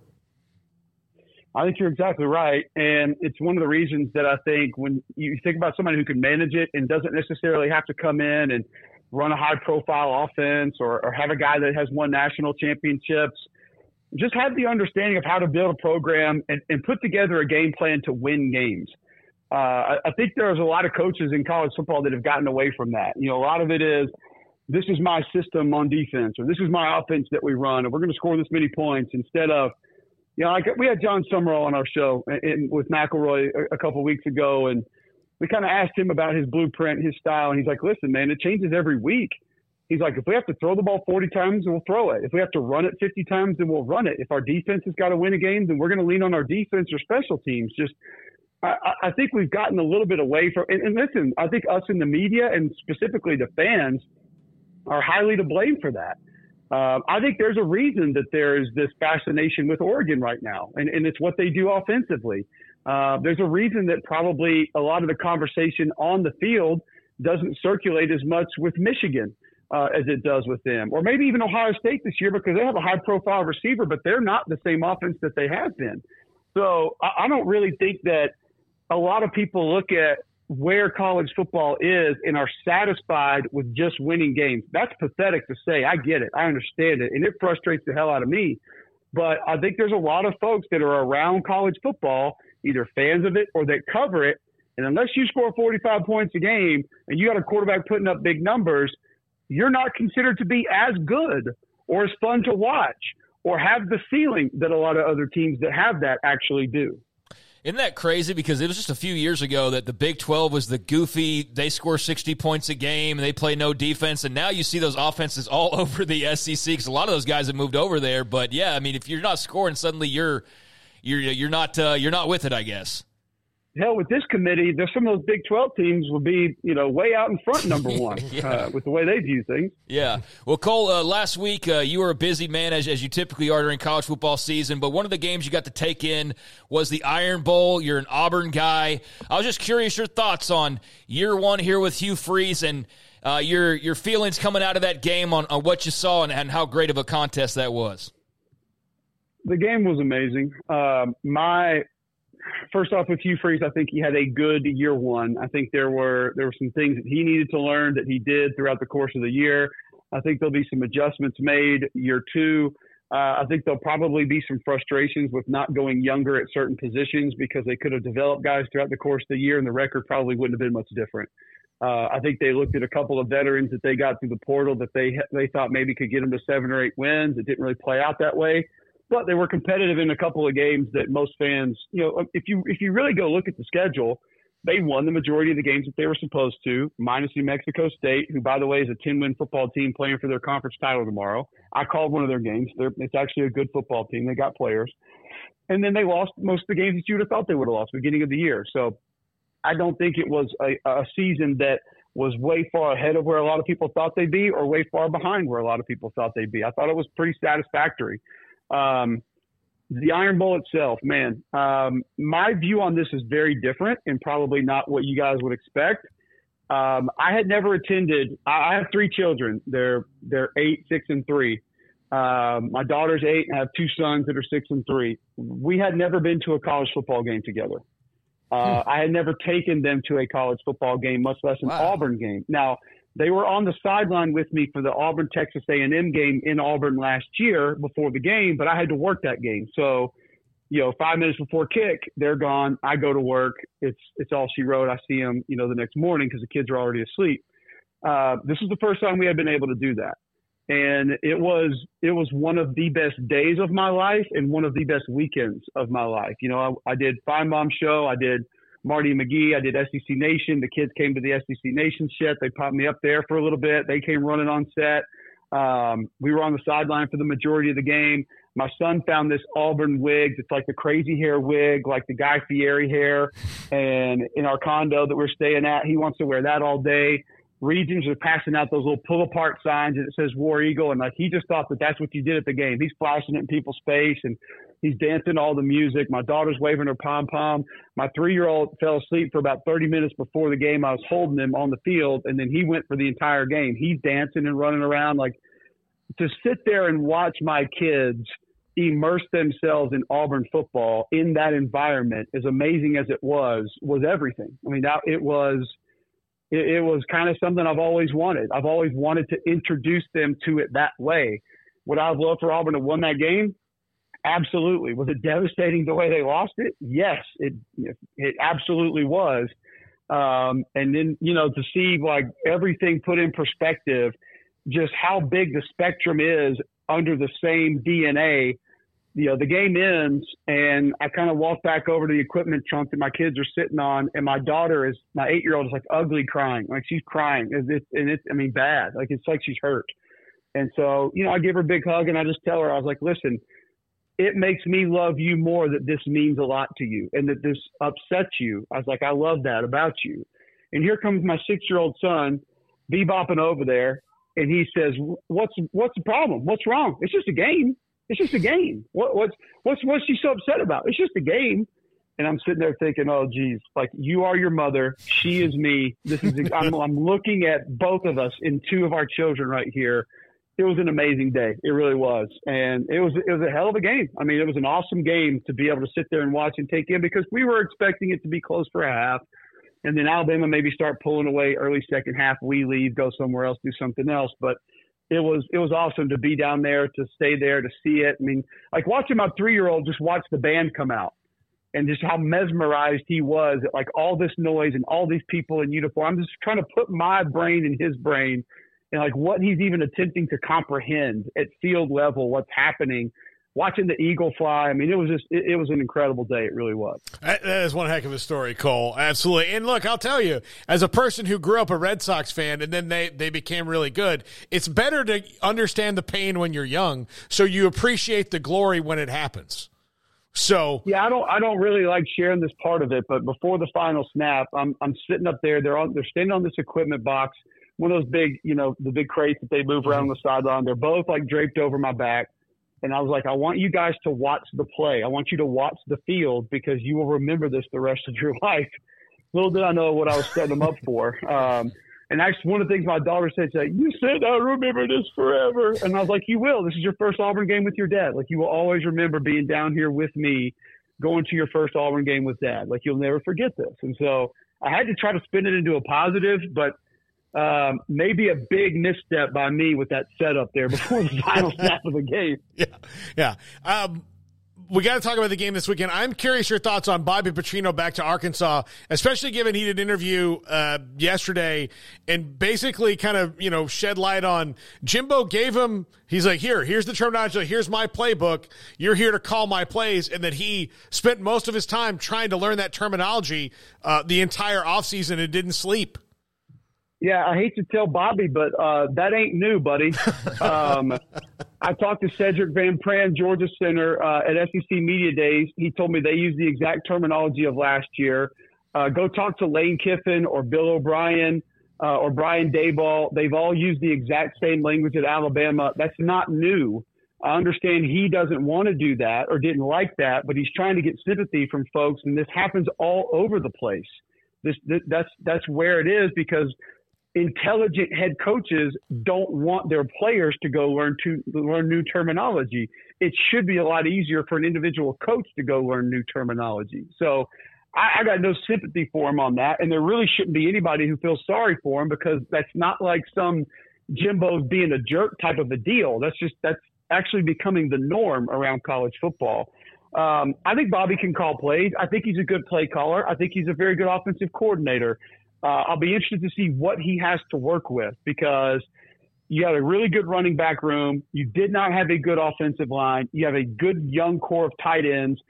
I think you're exactly right. And it's one of the reasons that I think when you think about somebody who can manage it and doesn't necessarily have to come in and run a high profile offense or, or have a guy that has won national championships. Just have the understanding of how to build a program and, and put together a game plan to win games. Uh, I, I think there's a lot of coaches in college football that have gotten away from that. You know, a lot of it is this is my system on defense or this is my offense that we run and we're going to score this many points instead of, you know, like we had Jon Sumrall on our show with McElroy a, a couple weeks ago and – we kind of asked him about his blueprint, his style, and he's like, listen, man, it changes every week. He's like, if we have to throw the ball 40 times, we'll throw it. If we have to run it 50 times, then we'll run it. If our defense has got to win a game, then we're going to lean on our defense or special teams. Just, I, I think we've gotten a little bit away from, and, and listen, I think us in the media and specifically the fans are highly to blame for that. Uh, I think there's a reason that there is this fascination with Oregon right now, and, and it's what they do offensively. Uh, there's a reason that probably a lot of the conversation on the field doesn't circulate as much with Michigan uh, as it does with them, or maybe even Ohio State this year because they have a high profile receiver, but they're not the same offense that they have been. So I, I don't really think that a lot of people look at where college football is and are satisfied with just winning games. That's pathetic to say. I get it. I understand it. And it frustrates the hell out of me. But I think there's a lot of folks that are around college football, either fans of it or that cover it. And unless you score 45 points a game and you got a quarterback putting up big numbers, you're not considered to be as good or as fun to watch or have the ceiling that a lot of other teams that have that actually do. Isn't that crazy? Because it was just a few years ago that the Big 12 was the goofy, they score 60 points a game, and they play no defense. And now you see those offenses all over the SEC because a lot of those guys have moved over there. But yeah, I mean, if you're not scoring, suddenly you're you're you're not uh, you're not with it, I guess hell, with this committee, there's some of those Big 12 teams will be, you know, way out in front, number one, yeah. uh, with the way they view things. Yeah. Well, Cole, uh, last week uh, you were a busy man, as, as you typically are during college football season, but one of the games you got to take in was the Iron Bowl. You're an Auburn guy. I was just curious your thoughts on year one here with Hugh Freeze and uh, your your feelings coming out of that game on, on what you saw and, and how great of a contest that was. The game was amazing. Um, my first off with Hugh Freeze, I think he had a good year one. I think there were there were some things that he needed to learn that he did throughout the course of the year. I think there'll be some adjustments made year two. Uh, I think there'll probably be some frustrations with not going younger at certain positions because they could have developed guys throughout the course of the year, and the record probably wouldn't have been much different. Uh, I think they looked at a couple of veterans that they got through the portal that they they thought maybe could get them to seven or eight wins. It didn't really play out that way but they were competitive in a couple of games that most fans, you know, if you if you really go look at the schedule, they won the majority of the games that they were supposed to, minus New Mexico State, who by the way is a 10-win football team playing for their conference title tomorrow. I called one of their games. They're, it's actually a good football team. They got players, and then they lost most of the games that you would have thought they would have lost beginning of the year. So I don't think it was a, a season that was way far ahead of where a lot of people thought they'd be, or way far behind where a lot of people thought they'd be. I thought it was pretty satisfactory. Um, the Iron Bowl itself, man, um, my view on this is very different and probably not what you guys would expect. Um, I had never attended. I have three children. They're they're eight, six, and three. Um, my daughter's eight, and I have two sons that are six and three. We had never been to a college football game together. Uh, hmm. I had never taken them to a college football game, much less an wow. Auburn game. Now, they were on the sideline with me for the Auburn Texas A&M game in Auburn last year before the game, but I had to work that game. So, you know, five minutes before kick, they're gone. I go to work. It's it's all she wrote. I see them, you know, the next morning because the kids are already asleep. Uh, this is the first time we had been able to do that, and it was it was one of the best days of my life and one of the best weekends of my life. You know, I, I did mom show. I did Marty McGee. I did SEC Nation. The kids came to the SEC Nation shit. They popped me up there for a little bit. They came running on set. Um, we were on the sideline for the majority of the game. My son found this Auburn wig. It's like the crazy hair wig, like the Guy Fieri hair. And in our condo that we're staying at, he wants to wear that all day. Regions are passing out those little pull apart signs and it says War Eagle. And like he just thought that that's what you did at the game. He's flashing it in people's face and He's dancing all the music. My daughter's waving her pom pom. My three year old fell asleep for about 30 minutes before the game. I was holding him on the field, and then he went for the entire game. He's dancing and running around. Like to sit there and watch my kids immerse themselves in Auburn football in that environment, as amazing as it was, was everything. I mean, that it was. It, it was kind of something I've always wanted. I've always wanted to introduce them to it that way. Would I have loved for Auburn to win that game? Absolutely. Was it devastating the way they lost it? Yes, it it absolutely was. Um, and then you know to see like everything put in perspective, just how big the spectrum is under the same DNA. You know, the game ends, and I kind of walk back over to the equipment trunk that my kids are sitting on, and my daughter is my eight year old is like ugly crying, like she's crying, and it's, and it's I mean bad, like it's like she's hurt. And so, you know, I give her a big hug and I just tell her, I was like, listen, it makes me love you more that this means a lot to you and that this upsets you. I was like, I love that about you. And here comes my six year old son bebopping over there and he says, What's what's the problem? What's wrong? It's just a game. It's just a game. What, what's what's what's she so upset about? It's just a game. And I'm sitting there thinking, oh, geez, like you are your mother, she is me. This is I'm, I'm looking at both of us in two of our children right here, it was an amazing day. It really was, and it was it was a hell of a game. I mean, it was an awesome game to be able to sit there and watch and take in because we were expecting it to be close for a half. and then Alabama maybe start pulling away early second half. We leave, go somewhere else, do something else. But it was it was awesome to be down there, to stay there, to see it. I mean, like watching my three year old just watch the band come out, and just how mesmerized he was at like all this noise and all these people in uniform. I'm just trying to put my brain in his brain, and like what he's even attempting to comprehend at field level, what's happening watching the eagle fly. I mean, it was just it, it, was an incredible day. It really was. that is one heck of a story, Cole. Absolutely. And look, I'll tell you, as a person who grew up a Red Sox fan and then they they became really good, it's better to understand the pain when you're young, so you appreciate the glory when it happens. So yeah, I don't I don't really like sharing this part of it, but before the final snap, I'm I'm sitting up there. They're on they're standing on this equipment box, one of those big you know the big crates that they move around mm-hmm. the sideline. They're both like draped over my back and I was like, I want you guys to watch the play. I want you to watch the field because you will remember this the rest of your life. Little did I know what I was setting them up for. Um, and actually, one of the things my daughter said, she said, "You said I'll remember this forever," and I was like, "You will. This is your first Auburn game with your dad. Like you will always remember being down here with me, going to your first Auburn game with dad. Like you'll never forget this." And so I had to try to spin it into a positive, but um, maybe a big misstep by me with that setup there before the final snap of the game. Yeah, yeah. Um, we got to talk about the game this weekend. I'm curious your thoughts on Bobby Petrino back to Arkansas, especially given he did an interview uh, yesterday and basically kind of you know shed light on Jimbo gave him. He's like, here, here's the terminology. Here's my playbook. You're here to call my plays, and that he spent most of his time trying to learn that terminology uh, the entire offseason and didn't sleep. Yeah, I hate to tell Bobby, but uh, that ain't new, buddy. Um, I talked to Sedrick Van Pran, Georgia Center, uh, at SEC Media Days. He told me they use the exact terminology of last year. Uh, go talk to Lane Kiffin or Bill O'Brien uh, or Brian Daboll. They've all used the exact same language at Alabama. That's not new. I understand he doesn't want to do that or didn't like that, but he's trying to get sympathy from folks, and this happens all over the place. This, this that's that's where it is because intelligent head coaches don't want their players to go learn to learn new terminology. It should be a lot easier for an individual coach to go learn new terminology. So I, I got no sympathy for him on that, and there really shouldn't be anybody who feels sorry for him because that's not like some Jimbo's being a jerk type of a deal. That's just that's actually becoming the norm around college football. Um, I think Bobby can call plays. I think he's a good play caller. I think he's a very good offensive coordinator uh, I'll be interested to see what he has to work with because you have a really good running back room. You did not have a good offensive line. You have a good young core of tight ends.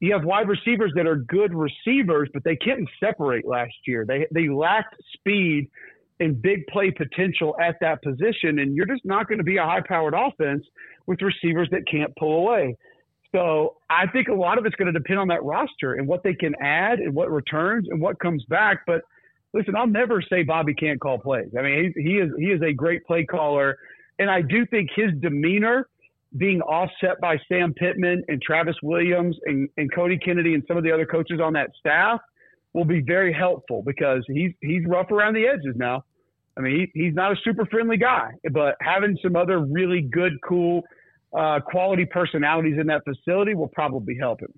You have wide receivers that are good receivers, but they couldn't separate last year. They they lacked speed and big play potential at that position, and you're just not going to be a high powered offense with receivers that can't pull away. So I think a lot of it's going to depend on that roster and what they can add and what returns and what comes back. But listen, I'll never say Bobby can't call plays. I mean, he, he is he is a great play caller, and I do think his demeanor being offset by Sam Pittman and Travis Williams and, and Cody Kennedy and some of the other coaches on that staff will be very helpful because he's he's rough around the edges now. I mean, he, he's not a super friendly guy, but having some other really good, cool, uh, quality personalities in that facility will probably help him.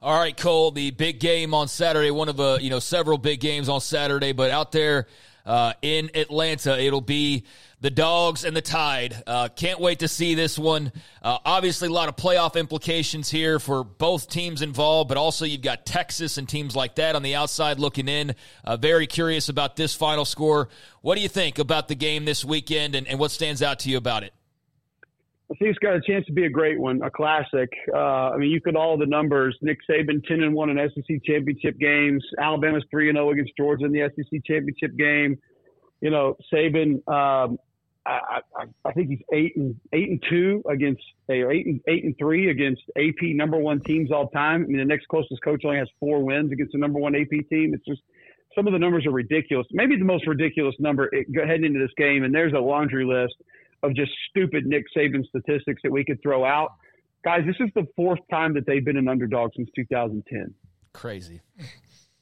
All right, Cole, the big game on Saturday, one of uh, you know several big games on Saturday, but out there uh, in Atlanta, it'll be the Dogs and the Tide. Uh, can't wait to see this one. Uh, obviously, a lot of playoff implications here for both teams involved, but also you've got Texas and teams like that on the outside looking in. Uh, very curious about this final score. What do you think about the game this weekend, and, and what stands out to you about it? I think it's got a chance to be a great one, a classic. Uh, I mean, you could all the numbers. Nick Saban ten and one in SEC championship games. Alabama's three and zero oh against Georgia in the SEC championship game. You know, Saban. Um, I, I, I think he's eight and eight and two against eight and eight and three against AP number one teams all time. I mean, the next closest coach only has four wins against the number one AP team. It's just some of the numbers are ridiculous. Maybe the most ridiculous number heading into this game, and there's a laundry list of just stupid Nick Saban statistics that we could throw out. Guys, this is the fourth time that they've been an underdog since 2010. Crazy.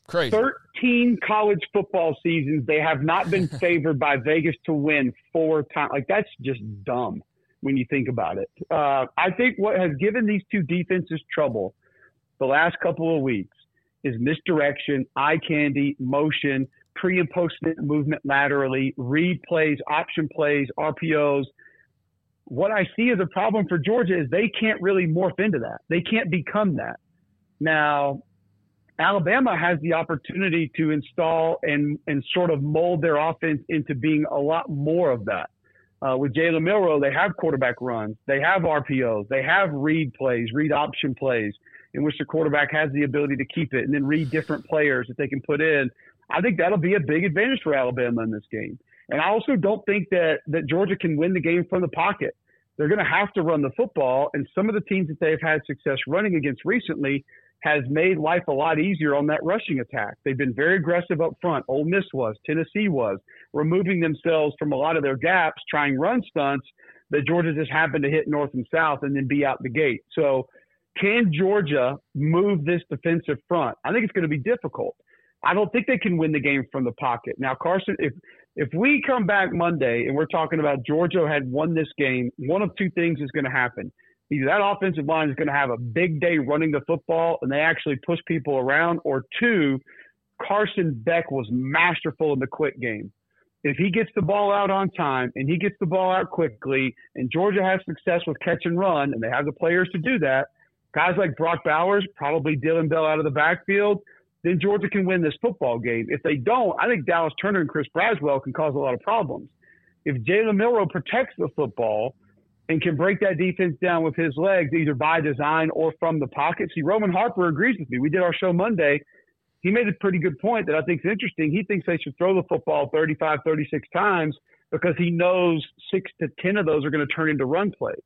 Crazy. 13 college football seasons, they have not been favored by Vegas to win four times. Like, that's just dumb when you think about it. Uh, I think what has given these two defenses trouble the last couple of weeks is misdirection, eye candy, motion, pre and post movement laterally, read plays, option plays, RPOs. What I see as a problem for Georgia is they can't really morph into that. They can't become that. Now, Alabama has the opportunity to install and, and sort of mold their offense into being a lot more of that. Uh, with Jalen Milroe, they have quarterback runs, they have RPOs, they have read plays, read option plays, in which the quarterback has the ability to keep it and then read different players that they can put in. I think that'll be a big advantage for Alabama in this game. And I also don't think that, that Georgia can win the game from the pocket. They're going to have to run the football. And some of the teams that they've had success running against recently has made life a lot easier on that rushing attack. They've been very aggressive up front. Ole Miss was, Tennessee was, removing themselves from a lot of their gaps, trying run stunts that Georgia just happened to hit north and south and then be out the gate. So, can Georgia move this defensive front? I think it's going to be difficult. I don't think they can win the game from the pocket. Now, Carson, if if we come back Monday and we're talking about Georgia had won this game, one of two things is going to happen. Either that offensive line is going to have a big day running the football and they actually push people around, or two, Carson Beck was masterful in the quick game. If he gets the ball out on time and he gets the ball out quickly, and Georgia has success with catch and run, and they have the players to do that, guys like Brock Bowers, probably Dillon Bell out of the backfield, then Georgia can win this football game. If they don't, I think Dallas Turner and Chris Braswell can cause a lot of problems. If Jalen Milroe protects the football and can break that defense down with his legs, either by design or from the pocket. See, Roman Harper agrees with me. We did our show Monday. He made a pretty good point that I think is interesting. He thinks they should throw the football 35, 36 times because he knows six to 10 of those are going to turn into run plays.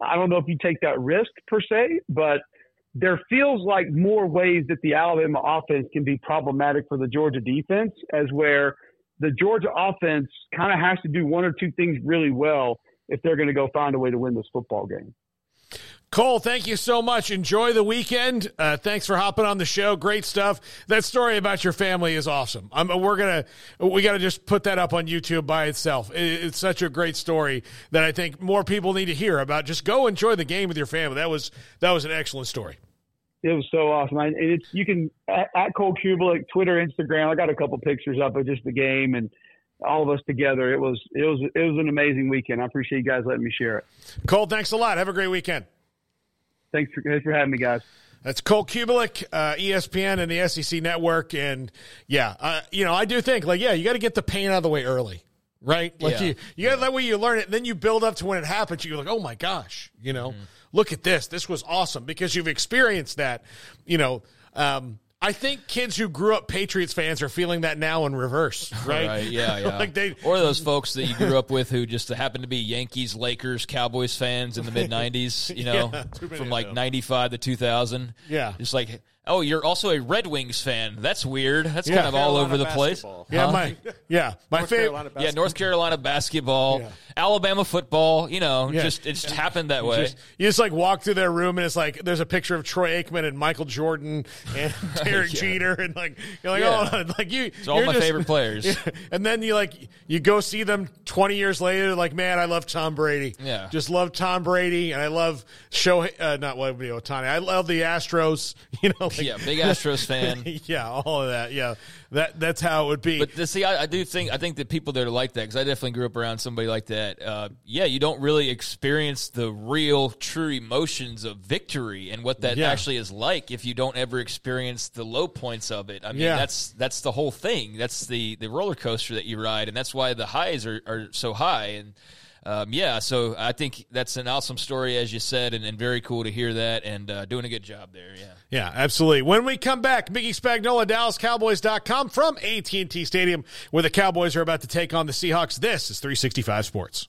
I don't know if you take that risk per se, but – there feels like more ways that the Alabama offense can be problematic for the Georgia defense, as where the Georgia offense kind of has to do one or two things really well if they're going to go find a way to win this football game. Cole, thank you so much. Enjoy the weekend. Uh, thanks for hopping on the show. Great stuff. That story about your family is awesome. I'm, we're gonna we got to just put that up on YouTube by itself. It, it's such a great story that I think more people need to hear about. Just go enjoy the game with your family. That was that was an excellent story. It was so awesome. I, it's you can at, at Cole Cubelic, Twitter, Instagram. I got a couple pictures up of just the game and all of us together. It was it was it was an amazing weekend. I appreciate you guys letting me share it. Cole, thanks a lot. Have a great weekend. Thanks for, thanks for having me, guys. That's Cole Cubelic, uh, ESPN and the SEC Network, and yeah, uh, you know, I do think like yeah, you got to get the pain out of the way early, right? Like Yeah. you, you got to that way you learn it, then you build up to when it happens. You're like, oh my gosh, you know, look at this, this was awesome because you've experienced that, you know. Um, I think kids who grew up Patriots fans are feeling that now in reverse, right? yeah, yeah. like they, or those folks that you grew up with who just happened to be Yankees, Lakers, Cowboys fans in the mid '90s. You know, Yeah, from like '95 to 2000. Yeah. it's like, oh, you're also a Red Wings fan. That's weird. That's Yeah. kind of all over the place. basketball. Yeah, my- yeah, my North fav- Carolina yeah, North Carolina basketball, Alabama football. You know, Yeah. just it just happened that You way. just, you just like walk through their room and it's like there's a picture of Troy Aikman and Michael Jordan and Derek Yeah. Jeter and like you're like Yeah. oh like you It's all my just- favorite players. Yeah. and then you like you go see them 20 years later like man I love Tom Brady Yeah. just love Tom Brady and I love show uh, not what you know Tony I love the Astros you know like- Yeah, big Astros fan. yeah all of that yeah that that's how it would be But the, see, I, I do think I think that people that are like that because I definitely grew up around somebody like that. Uh, yeah, you don't really experience the real, true emotions of victory and what that Yeah. actually is like if you don't ever experience the low points of it. I mean, Yeah. that's that's the whole thing. That's the the roller coaster that you ride, and that's why the highs are, are so high. And um, yeah, so I think that's an awesome story, as you said, and, and very cool to hear that, and uh, doing a good job there. Yeah. Yeah, absolutely. When we come back, Mickey Spagnola, DallasCowboys.com from AT&T Stadium, where the Cowboys are about to take on the Seahawks. This is 365 Sports.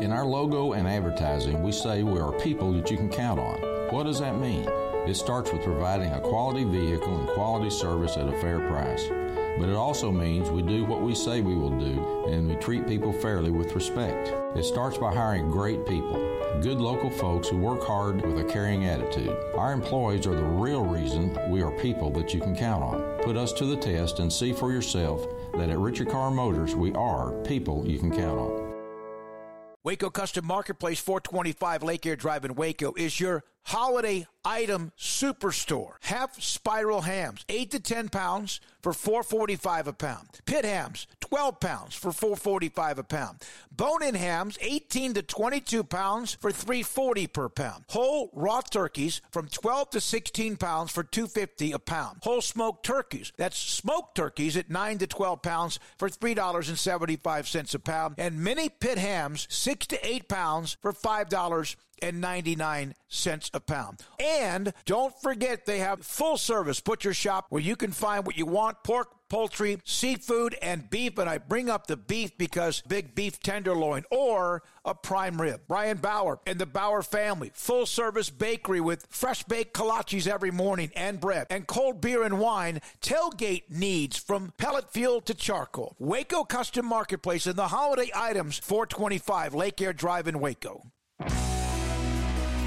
In our logo and advertising, we say we are people that you can count on. What does that mean? It starts with providing a quality vehicle and quality service at a fair price. But it also means we do what we say we will do and we treat people fairly with respect. It starts by hiring great people, good local folks who work hard with a caring attitude. Our employees are the real reason we are people that you can count on. Put us to the test and see for yourself that at Richard Car Motors we are people you can count on. Waco Custom Marketplace 425 Lake Air Drive in Waco is your holiday item superstore. Half spiral hams, 8 to 10 pounds for 445 a pound. Pit hams, 12 pounds for 445 a pound. Bone-in hams, 18 to 22 pounds for 340 per pound. Whole raw turkeys from 12 to 16 pounds for 250 a pound. Whole smoked turkeys, that's smoked turkeys at 9 to 12 pounds for $3.75 a pound. And mini pit hams, 6 to 8 pounds for $5 and 99 cents a pound. And don't forget they have full service butcher shop where you can find what you want pork, poultry, seafood, and beef. And I bring up the beef because big beef tenderloin or a prime rib. Brian Bauer and the Bauer family, full service bakery with fresh baked kolaches every morning and bread and cold beer and wine. Tailgate needs from pellet fuel to charcoal. Waco Custom Marketplace and the holiday items 425 Lake Air Drive in Waco.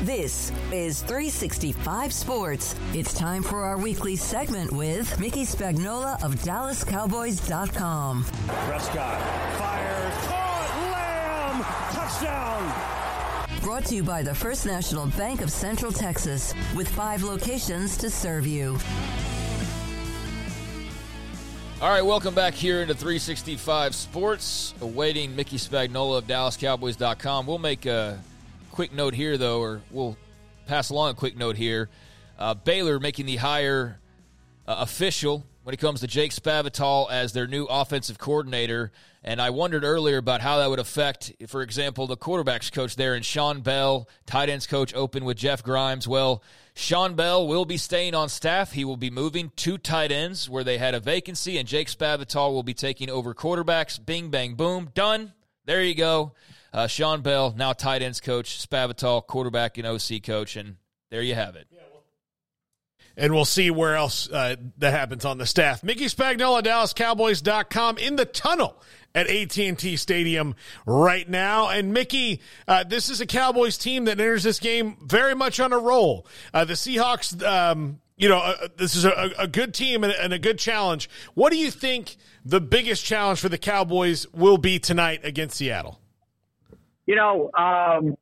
This is 365 Sports. It's time for our weekly segment with Mickey Spagnola of DallasCowboys.com. Prescott fires, caught, lamb, touchdown. Brought to you by the First National Bank of Central Texas, with five locations to serve you. All right, welcome back here into 365 Sports. Awaiting Mickey Spagnola of DallasCowboys.com. We'll make a quick note here, though, or we'll pass along a quick note here. Uh, Baylor making the hire uh, official when it comes to Jake Spavital as their new offensive coordinator. And I wondered earlier about how that would affect, for example, the quarterbacks coach there and Sean Bell, tight ends coach open with Jeff Grimes. Well, Sean Bell will be staying on staff. He will be moving to tight ends where they had a vacancy, and Jake Spavital will be taking over quarterbacks. Bing, bang, boom. Done. There you go. Uh, Sean Bell, now tight ends coach, Spavital, quarterback and OC coach, and there you have it. and we'll see where else uh, that happens on the staff. Mickey Spagnola, DallasCowboys.com in the tunnel at AT&T Stadium right now. And Mickey, uh, this is a Cowboys team that enters this game very much on a roll. Uh, the Seahawks, um, you know, uh, this is a, a good team and, and a good challenge. What do you think the biggest challenge for the Cowboys will be tonight against Seattle? You know, um,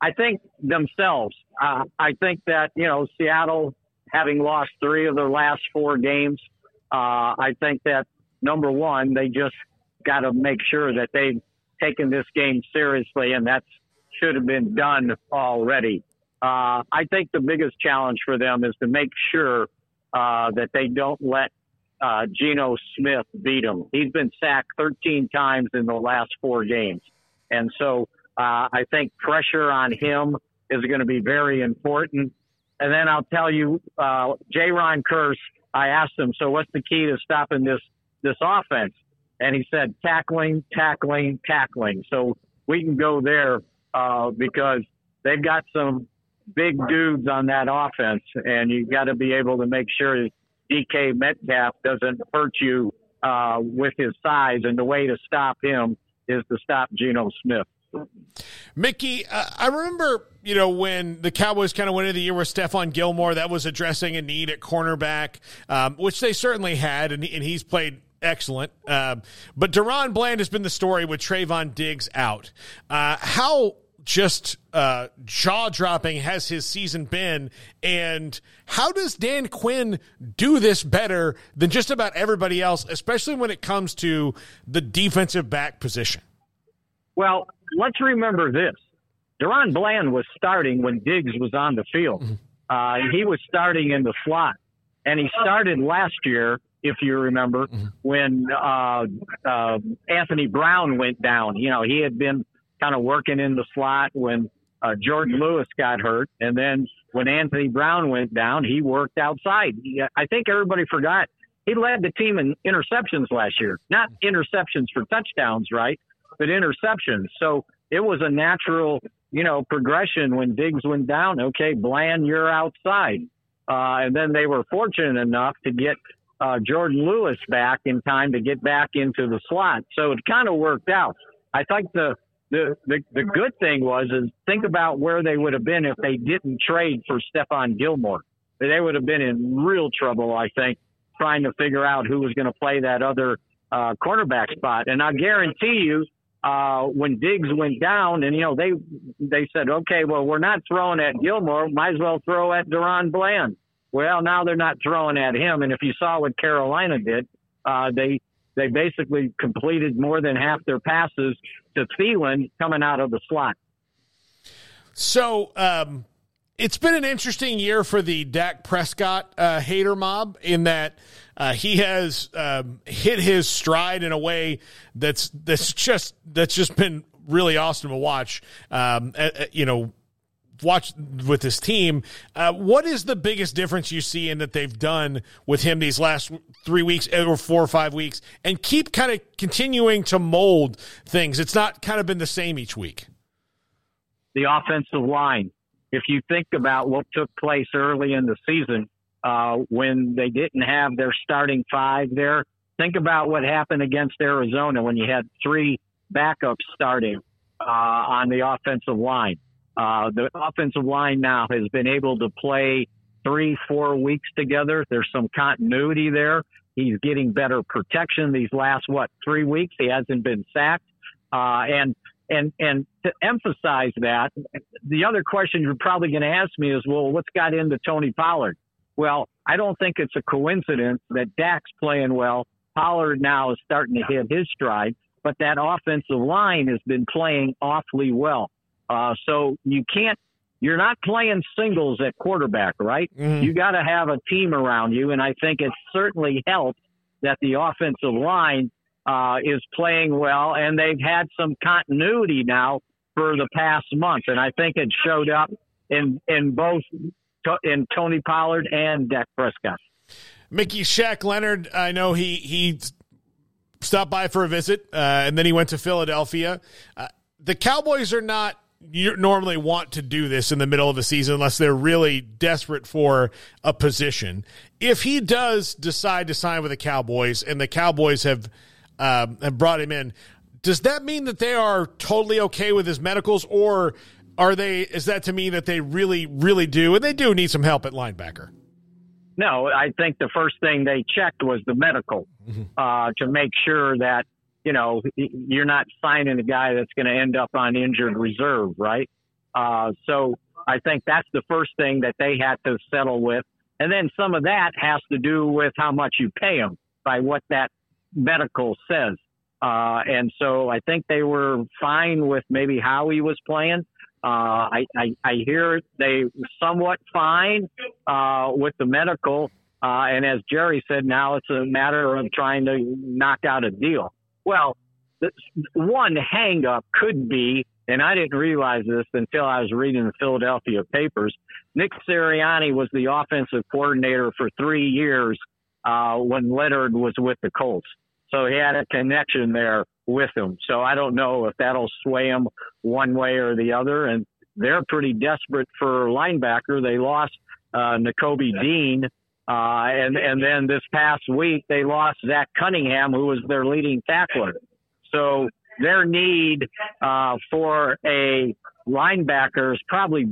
I think themselves. Uh, I think that you know Seattle, having lost three of their last four games, uh, I think that number one, they just got to make sure that they've taken this game seriously, and that should have been done already. Uh, I think the biggest challenge for them is to make sure uh, that they don't let uh, Geno Smith beat them. He's been sacked 13 times in the last four games, and so uh, I think pressure on him is going to be very important. And then I'll tell you, uh, Jayron Kearse, I asked him, so what's the key to stopping this, this offense? And he said, tackling, tackling, tackling. So we can go there, uh, because they've got some big dudes on that offense and you've got to be able to make sure DK Metcalf doesn't hurt you, uh, with his size. And the way to stop him is to stop Geno Smith. Mickey, uh, I remember, you know, when the Cowboys kind of went into the year with Stephon Gilmore, that was addressing a need at cornerback, um, which they certainly had, and, and he's played excellent. Uh, but DaRon Bland has been the story with Trevon Diggs out. Uh, how just uh, jaw dropping has his season been, and how does Dan Quinn do this better than just about everybody else, especially when it comes to the defensive back position? Well, let's remember this. DaRon Bland was starting when Diggs was on the field. Uh, he was starting in the slot, and he started last year if you remember, when uh, uh, Anthony Brown went down. You know, he had been kind of working in the slot when uh, Jordan Lewis got hurt, and then when Anthony Brown went down, he worked outside. He, I think everybody forgot he led the team in interceptions last year, not interceptions for touchdowns, right? But interceptions. So it was a natural, you know, progression when Diggs went down. Okay, Bland, you're outside. Uh, and then they were fortunate enough to get uh, Jordan Lewis back in time to get back into the slot. So it kind of worked out. I think the, the, the, the good thing was is think about where they would have been if they didn't trade for Stephon Gilmore. They would have been in real trouble, I think, trying to figure out who was going to play that other uh, cornerback spot. And I guarantee you, uh, when Diggs went down, and you know they they said, okay, well we're not throwing at Gilmore, might as well throw at DaRon Bland. Well, now they're not throwing at him, and if you saw what Carolina did, uh, they they basically completed more than half their passes to Thielen coming out of the slot. So um, it's been an interesting year for the Dak Prescott uh, hater mob in that uh, he has um, hit his stride in a way that's that's just that's just been really awesome to watch. Um, uh, you know, watch with this team. Uh, what is the biggest difference you see in that they've done with him these last three weeks or four or five weeks, and keep kind of continuing to mold things? It's not kind of been the same each week. The offensive line. If you think about what took place early in the season, uh, when they didn't have their starting five there. Think about what happened against Arizona when you had three backups starting uh, on the offensive line. Uh, the offensive line now has been able to play three, four weeks together. There's some continuity there. He's getting better protection these last what three weeks. He hasn't been sacked, uh, and and and to emphasize that, the other question you're probably going to ask me is, well, what's got into Tony Pollard? Well, I don't think it's a coincidence that Dak's playing well. Pollard now is starting to hit his stride, but that offensive line has been playing awfully well. Uh, so you can't, you're not playing singles at quarterback, right? Mm-hmm. You got to have a team around you. And I think it certainly helped that the offensive line uh, is playing well and they've had some continuity now for the past month. And I think it showed up in, in both in Tony Pollard and Dak Prescott. Mickey Shaq Leonard, I know he he stopped by for a visit, uh, and then he went to Philadelphia. Uh, the Cowboys are not you normally want to do this in the middle of a season unless they're really desperate for a position. If he does decide to sign with the Cowboys, and the Cowboys have um, have brought him in, does that mean that they are totally okay with his medicals, or are they? Is that to me that they really, really do, and they do need some help at linebacker? No, I think the first thing they checked was the medical mm-hmm. uh, to make sure that you know you're not signing a guy that's going to end up on injured reserve, right? Uh, so I think that's the first thing that they had to settle with, and then some of that has to do with how much you pay them by what that medical says. Uh, and so I think they were fine with maybe how he was playing. Uh, I, I, I hear they somewhat fine uh, with the medical. Uh, and as Jerry said, now it's a matter of trying to knock out a deal. Well, one hangup could be, and I didn't realize this until I was reading the Philadelphia papers. Nick Sirianni was the offensive coordinator for three years uh, when Leonard was with the Colts. So he had a connection there with him. So I don't know if that'll sway him one way or the other. And they're pretty desperate for linebacker. They lost uh, Nakobe Dean. Uh, and, and then this past week, they lost Zach Cunningham, who was their leading tackler. So their need uh, for a linebacker is probably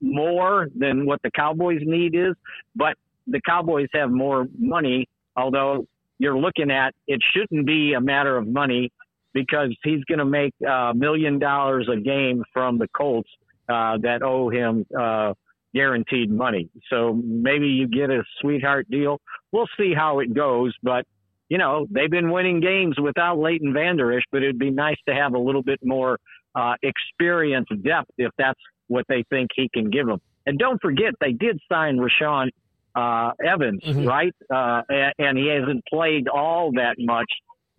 more than what the Cowboys need is, but the Cowboys have more money, although you're looking at it shouldn't be a matter of money because he's going to make a million dollars a game from the Colts uh, that owe him uh, guaranteed money. So maybe you get a sweetheart deal. We'll see how it goes, but you know they've been winning games without Leighton Vander Esch, but it'd be nice to have a little bit more uh, experience depth if that's what they think he can give them. And don't forget, they did sign Rashaan uh, Evans, Mm-hmm. right? Uh, and, and he hasn't played all that much,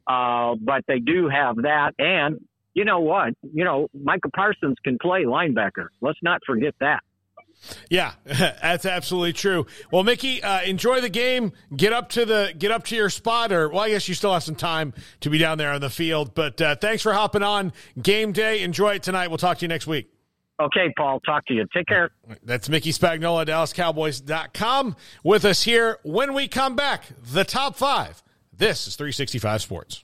uh, but they do have that. And you know what? You know, Micah Parsons can play linebacker. Let's not forget that. Yeah, that's absolutely true. Well, Mickey, uh, enjoy the game. Get up to the get up to your spot, or well, I guess you still have some time to be down there on the field. But uh, thanks for hopping on game day. Enjoy it tonight. We'll talk to you next week. Okay, Paul. Talk to you. Take care. That's Mickey Spagnola, DallasCowboys.com, with us here. When we come back, the top five. This is 365 Sports.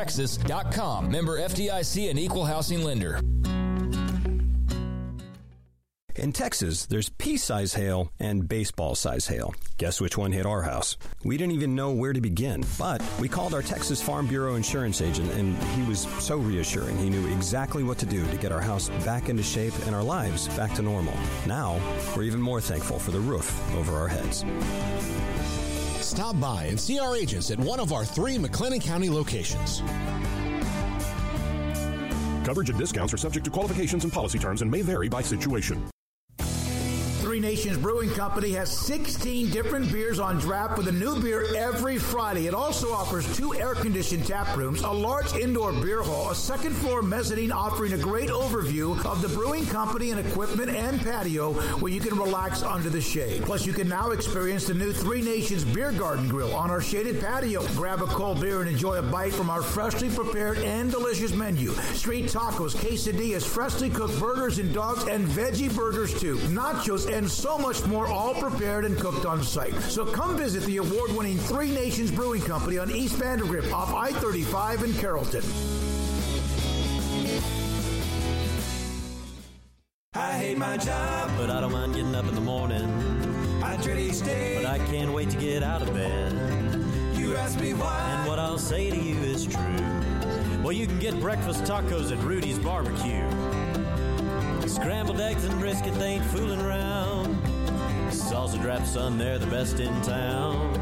AllianceBankTexas.com. Member FDIC and Equal Housing Lender. In Texas, there's pea size hail and baseball size hail. Guess which one hit our house? We didn't even know where to begin, but we called our Texas Farm Bureau insurance agent, and he was so reassuring. He knew exactly what to do to get our house back into shape and our lives back to normal. Now, we're even more thankful for the roof over our heads. Stop by and see our agents at one of our three McLennan County locations. Coverage and discounts are subject to qualifications and policy terms and may vary by situation. Three Nations Brewing Company has 16 different beers on draft with a new beer every Friday. It also offers two air conditioned tap rooms, a large indoor beer hall, a second floor mezzanine offering a great overview of the brewing company and equipment and patio where you can relax under the shade. Plus, you can now experience the new Three Nations Beer Garden Grill on our shaded patio. Grab a cold beer and enjoy a bite from our freshly prepared and delicious menu. Street tacos, quesadillas, freshly cooked burgers and dogs, and veggie burgers too. Nachos and so much more, all prepared and cooked on site. So come visit the award winning Three Nations Brewing Company on East Vandergrift off I 35 in Carrollton. I hate my job, but I don't mind getting up in the morning. I dread each day, but I can't wait to get out of bed. You ask me why, and what I'll say to you is true. Well, you can get breakfast tacos at Rudy's Barbecue. Scrambled eggs and brisket, they ain't fooling around. Salsa drap, son, they're the best in town.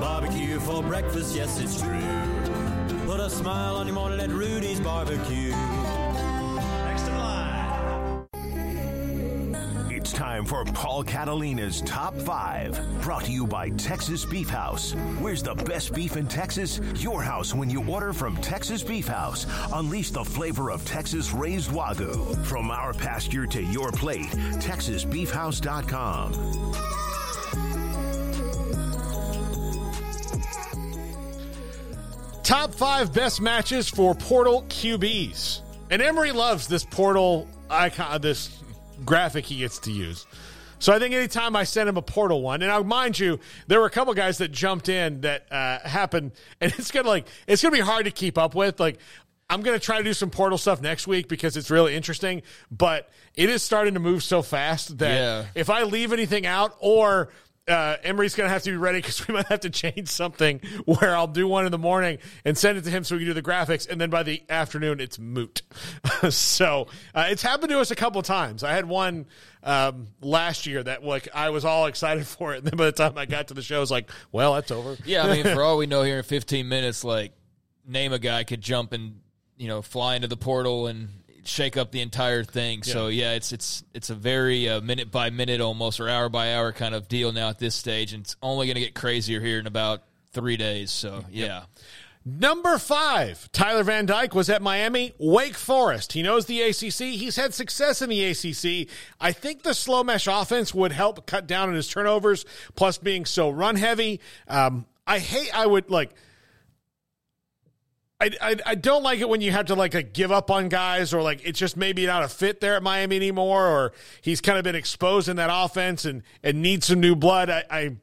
Barbecue for breakfast, yes, it's true. Put a smile on your morning at Rudy's Barbecue. Time for Paul Catalina's Top 5. Brought to you by Texas Beef House. Where's the best beef in Texas? Your house when you order from Texas Beef House. Unleash the flavor of Texas raised Wagyu. From our pasture to your plate, TexasBeefHouse.com. Top five best matches for Portal QBs. And Emery loves this Portal icon, this graphic he gets to use. So I think anytime I send him a Portal one, and I'll mind you, there were a couple guys that jumped in that uh, happened, and it's gonna like it's gonna be hard to keep up with. Like I'm gonna try to do some Portal stuff next week because it's really interesting, but it is starting to move so fast that Yeah. if I leave anything out or uh, Emery's going to have to be ready because we might have to change something where I'll do one in the morning and send it to him so we can do the graphics. And then by the afternoon, it's moot. so uh, it's happened to us a couple times. I had one um, last year that like I was all excited for it. And then by the time I got to the show, I was like, well, that's over. Yeah, I mean, for all we know, here in 15 minutes, like name a guy could jump and you know fly into the portal and shake up the entire thing. So yeah, it's it's it's a very uh, minute by minute almost or hour by hour kind of deal now at this stage, and it's only going to get crazier here in about three days. So yeah. Number five, Tyler Van Dyke was at Miami, Wake Forest. He knows the ACC. He's had success in the ACC. I think the slow mesh offense would help cut down on his turnovers, plus being so run heavy. Um, I hate, I would like, I, I, don't like it when you have to like, like give up on guys or like it's just maybe not a fit there at Miami anymore or he's kind of been exposed in that offense and, and needs some new blood. I, I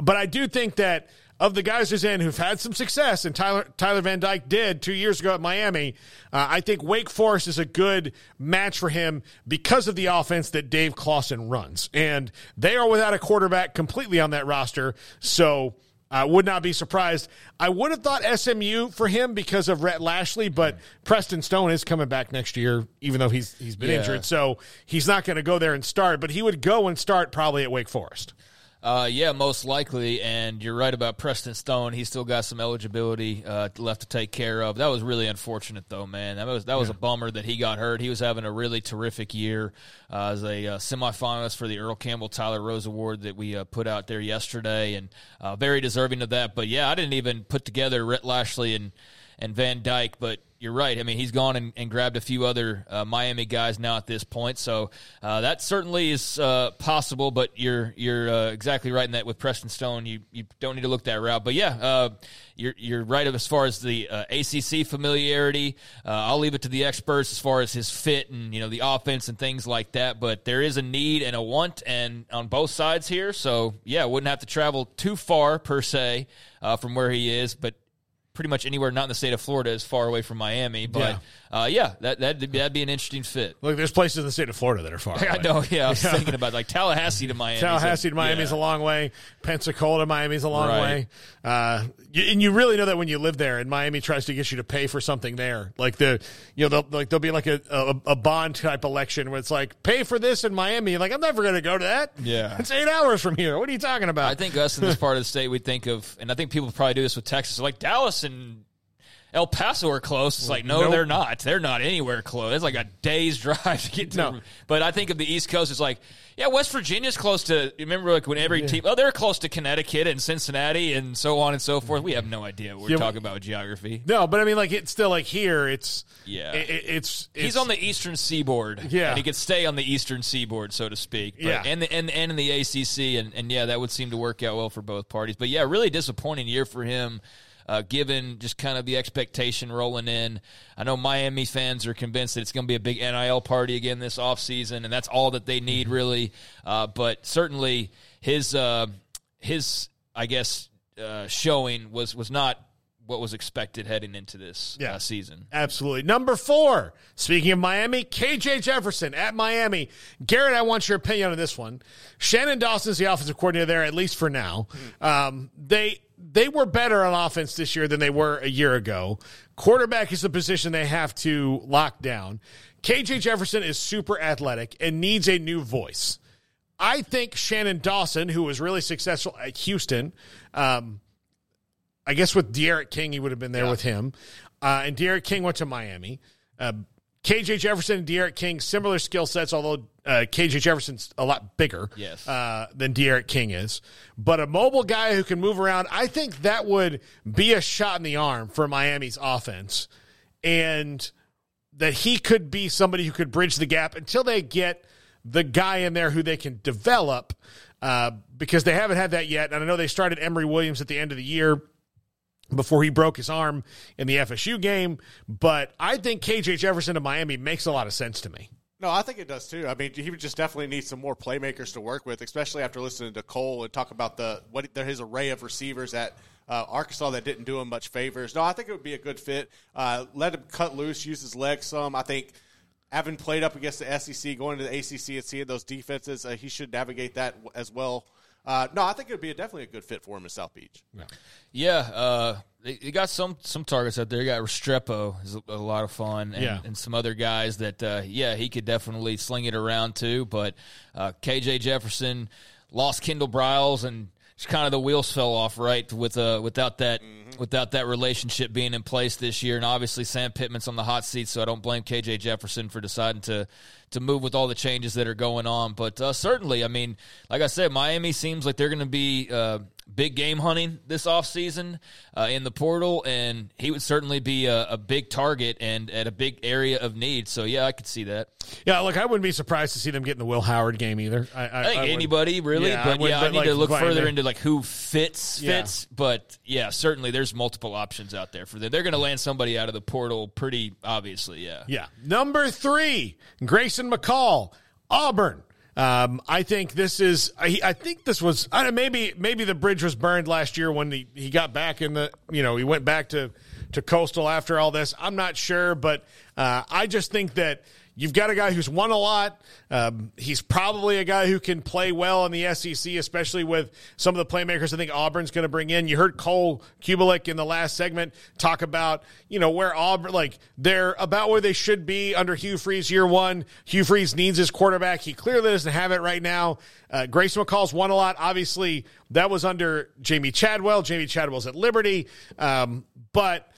but I do think that of the guys who's in who've had some success, and Tyler Tyler Van Dyke did two years ago at Miami. Uh, I think Wake Forest is a good match for him because of the offense that Dave Clawson runs, and they are without a quarterback completely on that roster. So. I would not be surprised. I would have thought SMU for him because of Rhett Lashlee, but Preston Stone is coming back next year, even though he's he's been Yeah. injured. So he's not going to go there and start, but he would go and start probably at Wake Forest. Uh, yeah, most likely. And you're right about Preston Stone. He's still got some eligibility uh, left to take care of. That was really unfortunate, though, man. That was that was a bummer that he got hurt. He was having a really terrific year uh, as a uh, semifinalist for the Earl Campbell Tyler Rose Award that we uh, put out there yesterday, and uh, very deserving of that. But yeah, I didn't even put together Rhett Lashlee and and Van Dyke, but you're right. I mean, he's gone and, and grabbed a few other uh, Miami guys now at this point, so uh, that certainly is uh, possible. But you're you're uh, exactly right in that with Preston Stone, you you don't need to look that route. But yeah, uh, you're you're right as far as the uh, ACC familiarity. Uh, I'll leave it to the experts as far as his fit and you know the offense and things like that. But there is a need and a want, and on both sides here. So yeah, wouldn't have to travel too far per se uh, from where he is, but pretty much anywhere not in the state of Florida is far away from Miami. But yeah, uh, yeah that that'd, that'd be an interesting fit. Look, there's places in the state of Florida that are far. I away. know. Yeah, I was Yeah. thinking about like Tallahassee to Miami. Tallahassee to Miami is a long way. Pensacola to Miami is a long Right. way. Uh, and you really know that when you live there, and Miami tries to get you to pay for something there. Like the, you know, they'll, like there'll be like a, a, a bond type election where it's like pay for this in Miami. Like I'm never going to go to that. Yeah. it's eight hours from here. What are you talking about? I think us in this part of the state, we think of, and I think people probably do this with Texas, like Dallas and El Paso are close. It's like, no, Nope. they're not. They're not anywhere close. It's like a day's drive to get to. No. But I think of the East Coast, it's like, yeah, West Virginia's close to. Remember, like when every Yeah. team, oh, they're close to Connecticut and Cincinnati and so on and so mm-hmm. forth. We have no idea what we're Yeah, talking about geography. no, but I mean, like it's still like here. It's Yeah. it- it- it's, He's on the eastern seaboard. Yeah. And he could stay on the eastern seaboard, so to speak. But, Yeah. And, the, and, and in the ACC. And, and yeah, that would seem to work out well for both parties. But yeah, really disappointing year for him. Uh, given just kind of the expectation rolling in, I know Miami fans are convinced that it's going to be a big NIL party again this offseason, and that's all that they need, really. Uh, but certainly his uh, his I guess uh, showing was was not what was expected heading into this uh, season. Absolutely. Number four, speaking of Miami, KJ Jefferson at Miami. Garrett, I want your opinion on this one. Shannon Dawson's the offensive coordinator there, at least for now. Um, they they were better on offense this year than they were a year ago. Quarterback is the position they have to lock down. KJ Jefferson is super athletic and needs a new voice. I think Shannon Dawson, who was really successful at Houston, um, I guess with D'Eriq King, he would have been there with him. Uh, and D'Eriq King went to Miami. Uh, KJ Jefferson and D'Eriq King, similar skill sets, although uh, KJ Jefferson's a lot bigger Yes. uh, than D'Eriq King is. But a mobile guy who can move around, I think that would be a shot in the arm for Miami's offense. And that he could be somebody who could bridge the gap until they get the guy in there who they can develop uh, because they haven't had that yet. And I know they started Emory Williams at the end of the year before he broke his arm in the FSU game. But I think KJ Jefferson to Miami makes a lot of sense to me. No, I think it does too. I mean, he would just definitely need some more playmakers to work with, especially after listening to Cole and talk about the what his array of receivers at uh, Arkansas that didn't do him much favors. No, I think it would be a good fit. Uh, let him cut loose, use his legs some. I think having played up against the SEC, going to the ACC and seeing those defenses, uh, he should navigate that as well. Uh, no, I think it would be a, definitely a good fit for him in South Beach. Yeah, uh, they, they got some some targets out there. You got Restrepo is a, a lot of fun, and, Yeah. and some other guys that uh, yeah he could definitely sling it around too. But uh, KJ Jefferson lost Kendal Briles, and just kind of the wheels fell off right with uh, without that without that relationship being in place this year. And obviously Sam Pittman's on the hot seat, so I don't blame KJ Jefferson for deciding to to move with all the changes that are going on. But uh, certainly, I mean, like I said, Miami seems like they're going to be uh, big game hunting this offseason uh, in the portal, and he would certainly be a, a big target and at a big area of need. So, yeah, I could see that. Yeah, look, I wouldn't be surprised to see them get in the Will Howard game either. I, I, I think would- anybody really, Yeah, but yeah, I need like, to look further into like who fits Yeah. fits. But yeah, certainly there's multiple options out there for them. They're going to land somebody out of the portal pretty obviously. Yeah, Yeah. Number three, Grayson McCall, Auburn. Um, I think this is. I, I think this was. I maybe maybe the bridge was burned last year when he, he got back in the. You know, he went back to to coastal after all this. I'm not sure, but uh, I just think that You've got a guy who's won a lot. Um, he's probably a guy who can play well in the SEC, especially with some of the playmakers I think Auburn's going to bring in. You heard Cole Cubelic in the last segment talk about, you know, where Auburn, like, they're about where they should be under Hugh Freeze year one. Hugh Freeze needs his quarterback. He clearly doesn't have it right now. Uh, Grayson McCall's won a lot. Obviously, that was under Jamey Chadwell. Jamey Chadwell's at Liberty. Um, but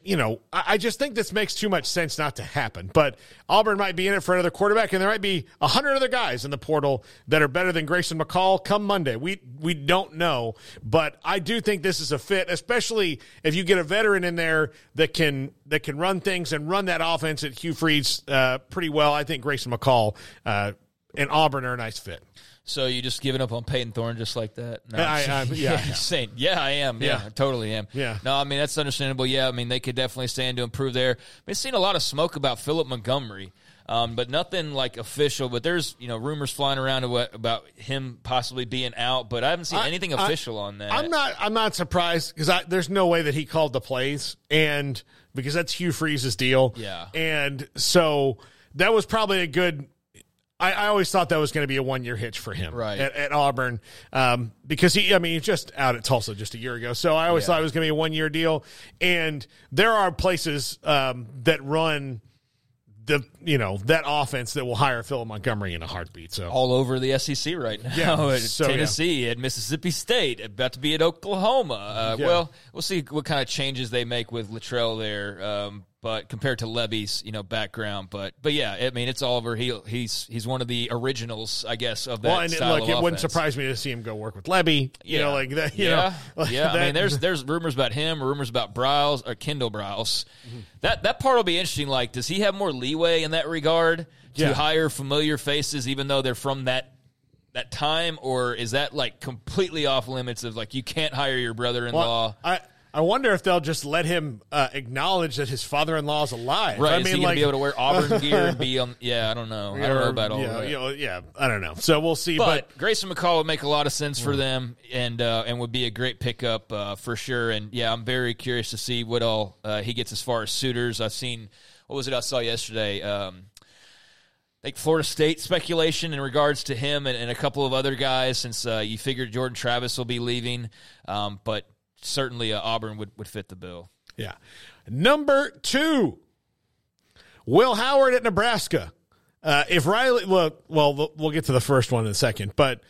you know, I just think this makes too much sense not to happen. But Auburn might be in it for another quarterback, and there might be a hundred other guys in the portal that are better than Grayson McCall come Monday. We we don't know, but I do think this is a fit, especially if you get a veteran in there that can that can run things and run that offense at Hugh Freeze uh, pretty well. I think Grayson McCall uh, and Auburn are a nice fit. So you just giving up on Payton Thorne just like that? No, I, I, yeah, yeah. saying, yeah, I am. Yeah, yeah, I totally am. Yeah. No, I mean that's understandable. Yeah, I mean they could definitely stand to improve there. I've seen a lot of smoke about Philip Montgomery. Um, but nothing like official. But there's you know rumors flying around about him possibly being out. But I haven't seen anything official on that. I'm not. I'm not surprised because there's no way that he called the plays, and because that's Hugh Freeze's deal. Yeah. And so that was probably a good I, I, always thought that was going to be a one year hitch for him right. at, at Auburn um, because he, I mean, he's just out at Tulsa just a year ago. So I always yeah. thought it was going to be a one year deal. And there are places um, that run the you know that offense that will hire Philip Montgomery in a heartbeat. So all over the SEC right now. Yeah, at so, Tennessee, yeah. at Mississippi State, about to be at Oklahoma. Uh, yeah. Well, we'll see what kind of changes they make with Littrell there. Um, but compared to Lebby's, you know, background, but but yeah, I mean, it's Oliver. He he's he's one of the originals, I guess, of that. Well, and style look, it wouldn't surprise me to see him go work with Lebby. You yeah. know, like that. You yeah, know, like yeah. That. I mean, there's there's rumors about him, rumors about Briles or Kendal Briles. Mm-hmm. That that part will be interesting. Like, does he have more leeway in that regard to Yeah. hire familiar faces, even though they're from that? That time, or is that like completely off limits? Of like you can't hire your brother-in-law. Well, I I wonder if they'll just let him uh, acknowledge that his father-in-law is alive. Right? I is mean, he like be able to wear Auburn gear and be on? Yeah, I don't know. I don't know about all yeah, that. you know, yeah, I don't know. So we'll see. But, But, Grayson McCall would make a lot of sense for them, and uh, and would be a great pickup uh, for sure. And yeah, I'm very curious to see what all uh, he gets as far as suitors. I've seen what was it I saw yesterday. Um, think Florida State speculation in regards to him and, and a couple of other guys, since uh, you figured Jordan Travis will be leaving, um, but certainly uh, Auburn would, would fit the bill. yeah, number two, Will Howard at Nebraska. Uh, if Riley, look, well, we'll get to the first one in a second, but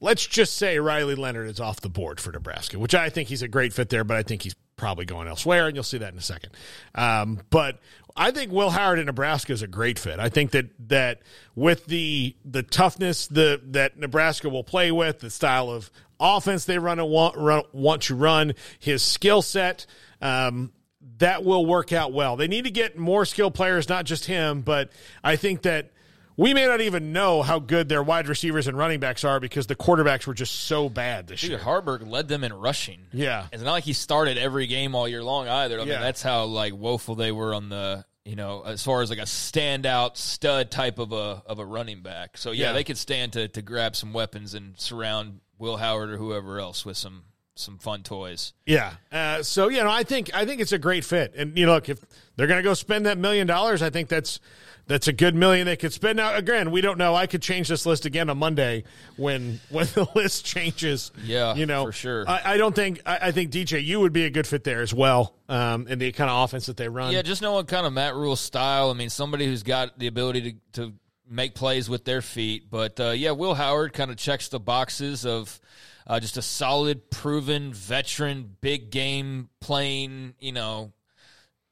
let's just say Riley Leonard is off the board for Nebraska, which I think he's a great fit there, but I think he's probably going elsewhere, and you'll see that in a second. Um, but I think Will Howard at Nebraska is a great fit. I think that that with the the toughness the that Nebraska will play with, the style of offense they run and want, run, want to run, his skill set. Um, that will work out well. They need to get more skilled players, not just him, but I think that we may not even know how good their wide receivers and running backs are because the quarterbacks were just so bad this Dude, year. Haarberg led them in rushing. Yeah. It's not like he started every game all year long either. I mean, Yeah. that's how like woeful they were on the you know as far as like a standout stud type of a of a running back. So yeah, Yeah. they could stand to to grab some weapons and surround Will Howard or whoever else with some some fun toys. Yeah. Uh, so you know, I think I think it's a great fit. And you know, look, if they're going to go spend that million dollars, I think that's that's a good million they could spend. Now, again, we don't know. I could change this list again on Monday when when the list changes. Yeah, you know for sure. I, I don't think I, I think DJ you would be a good fit there as well. Um, in the kind of offense that they run. Yeah, just knowing kind of Matt Rhule's style. I mean, somebody who's got the ability to, to make plays with their feet. But uh, yeah, Will Howard kind of checks the boxes of uh, just a solid, proven veteran, big game playing, you know,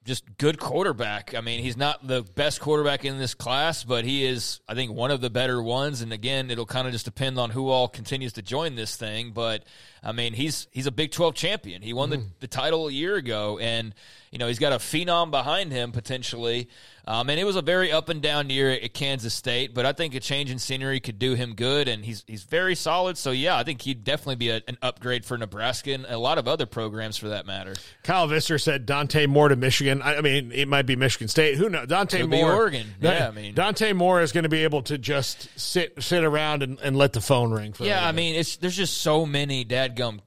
just good quarterback. I mean, he's not the best quarterback in this class, but he is, I think, one of the better ones. And again, it'll kind of just depend on who all continues to join this thing. But I mean, he's he's a Big Twelve champion. He won the, the title a year ago, and you know, he's got a phenom behind him potentially. Um, and it was a very up and down year at Kansas State, but I think a change in scenery could do him good, and he's he's very solid. So yeah, I think he'd definitely be a, an upgrade for Nebraska and a lot of other programs for that matter. Kyle Visser said Dante Moore to Michigan. I, I mean, it might be Michigan State. Who knows? Dante Could be Moore, Oregon. Yeah, I mean- Dante Moore is going to be able to just sit sit around and, and let the phone ring. For Yeah, I mean, it's there's just so many dadgum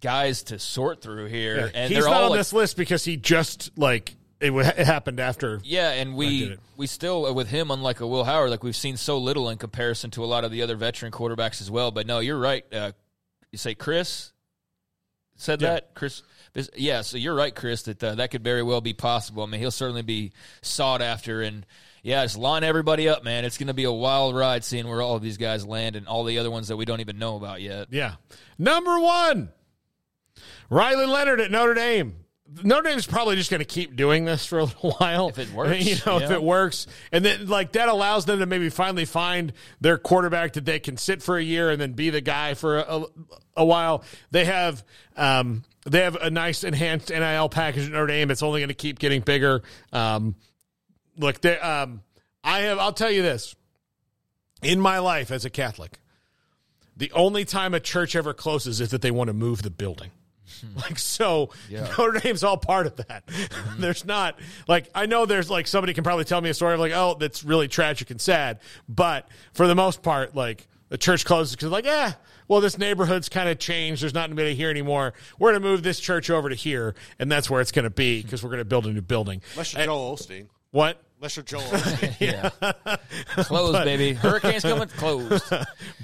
guys to sort through here, Yeah. and he's not on like, this list because he just like it, wa- it happened after. Yeah, and we we still with him, unlike a Will Howard, like we've seen so little in comparison to a lot of the other veteran quarterbacks as well. But no, you're right. Uh, you say Chris said Yeah. that Chris. this- Yeah, so you're right, Chris. That uh, that could very well be possible. I mean, he'll certainly be sought after, and yeah, just line everybody up, man. It's going to be a wild ride seeing where all of these guys land and all the other ones that we don't even know about yet. Yeah. Number one, Riley Leonard at Notre Dame. Notre Dame's probably just going to keep doing this for a little while. If it works, you know, if it works. And then, like, that allows them to maybe finally find their quarterback that they can sit for a year and then be the guy for a, a while. They have, um, they have a nice enhanced NIL package at Notre Dame. It's only going to keep getting bigger. Um, look, they, um, I have, I'll tell you this in my life as a Catholic, the only time a church ever closes is that they want to move the building. Like so, Yeah. Notre Dame's all part of that. Mm-hmm. there's not like I know there's like somebody can probably tell me a story of like oh that's really tragic and sad, but for the most part, like the church closes because like yeah, well this neighborhood's kind of changed. There's not anybody here anymore. We're gonna move this church over to here, and that's where it's gonna be because we're gonna build a new building. Unless you're Joel Osteen. What? Unless you're Joel yeah. Closed, baby. Hurricanes coming. Closed.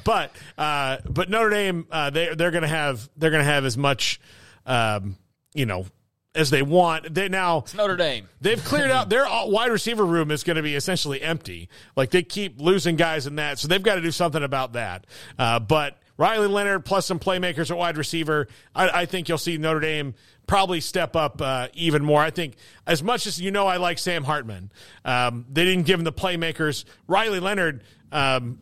but uh, but Notre Dame uh, they they're gonna have they're gonna have as much um, you know as they want. They now It's Notre Dame. They've cleared out their wide receiver room is going to be essentially empty. Like they keep losing guys in that, so they've got to do something about that. Uh, but Riley Leonard plus some playmakers at wide receiver, I, I think you'll see Notre Dame probably step up uh, even more. I think as much as you know, I like Sam Hartman. Um, they didn't give him the playmakers. Riley Leonard, um,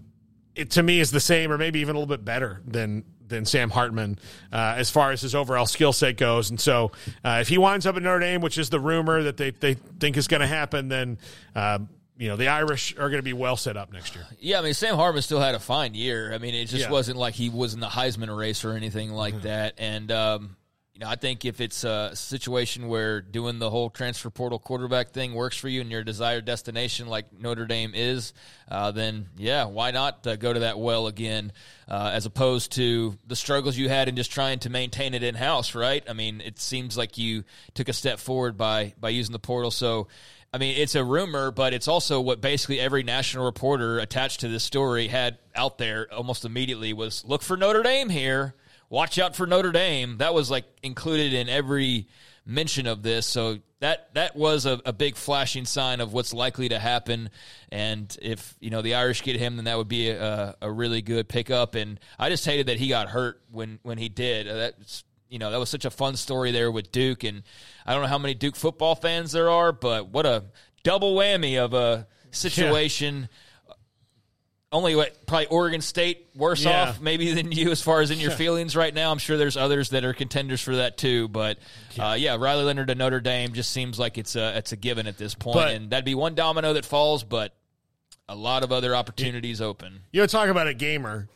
it to me is the same or maybe even a little bit better than than Sam Hartman uh, as far as his overall skill set goes. And so uh, if he winds up at Notre Dame, which is the rumor that they, they think is going to happen, then um, you know the Irish are going to be well set up next year. Yeah, I mean Sam Hartman still had a fine year. I mean it just Yeah. Mm-hmm. wasn't like he was in the Heisman race or anything like that. And um, you know, I think if it's a situation where doing the whole transfer portal quarterback thing works for you and your desired destination, like Notre Dame is, uh, then yeah, why not uh, go to that well again, uh, as opposed to the struggles you had in just trying to maintain it in house, right? I mean, it seems like you took a step forward by by using the portal. So. I mean, it's a rumor, but it's also what basically every national reporter attached to this story had out there almost immediately was look for Notre Dame here. Watch out for Notre Dame. That was like included in every mention of this. So that that was a, a big flashing sign of what's likely to happen. And if you know the Irish get him, then that would be a, a really good pickup. And I just hated that he got hurt when when he did. Uh, That's you know that was such a fun story there with Duke, and I don't know how many Duke football fans there are, but what a double whammy of a situation. Only what probably Oregon State worse Yeah. off maybe than you as far as in your feelings right now. I'm sure there's others that are contenders for that too, but uh, yeah, Riley Leonard to Notre Dame just seems like it's a it's a given at this point, But- and that'd be one domino that falls, but a lot of other opportunities open. You know, talk about a gamer.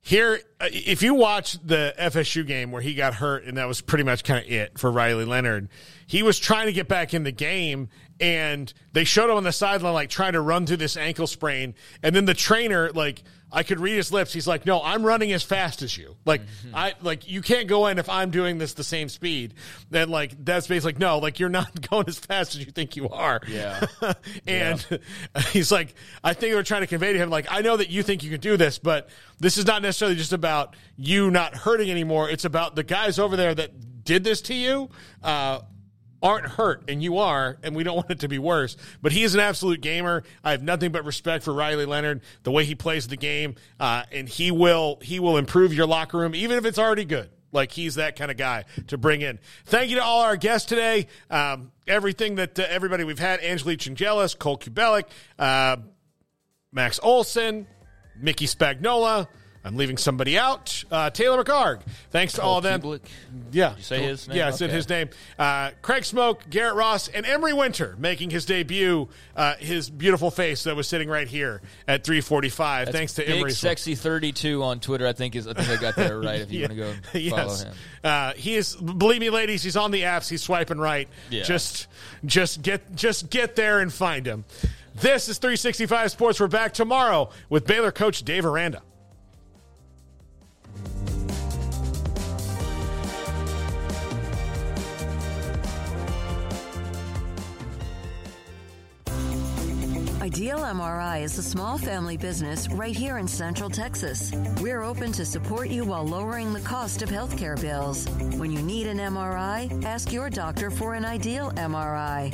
Here, uh, if you watch the FSU game where he got hurt, and that was pretty much kind of it for Riley Leonard, he was trying to get back in the game, and they showed him on the sideline like trying to run through this ankle sprain, and then the trainer like. I could read his lips. He's like, "No, I'm running as fast as you. Like, I like you can't go in if I'm doing this the same speed." Then, like, that's basically like, no, like you're not going as fast as you think you are. Yeah. and he's like, I think they're trying to convey to him, like, I know that you think you can do this, but this is not necessarily just about you not hurting anymore. It's about the guys over there that did this to you. Uh, aren't hurt and you are and we don't want it to be worse but he is an absolute gamer i have nothing but respect for riley leonard the way he plays the game uh, and he will he will improve your locker room even if it's already good like he's that kind of guy to bring in. Thank you to all our guests today. Um, everything that uh, everybody we've had: Angelique Chengelis, Cole Cubelic, uh, Max Olson, Mickey Spagnola, I'm leaving somebody out. Uh, Taylor McHargue. Thanks to all of them. Cubelic. Yeah. Did you say his name? Yeah, I said Okay. his name. Uh, Craig Smoak, Garrett Ross, and Emery Winter making his debut. Uh, his beautiful face that was sitting right here at 345. That's Thanks to Big Emery. Sexy 32 on Twitter. I think is I think I got that right. If you want to go and follow yes. him. Uh, he is. Believe me, ladies, he's on the apps. He's swiping right. Yeah. Just, just get, just get there and find him. This is 365 Sports. We're back tomorrow with Baylor coach Dave Aranda. Ideal MRI is a small family business right here in Central Texas. We're open to support you while lowering the cost of healthcare bills. When you need an MRI, ask your doctor for an Ideal MRI.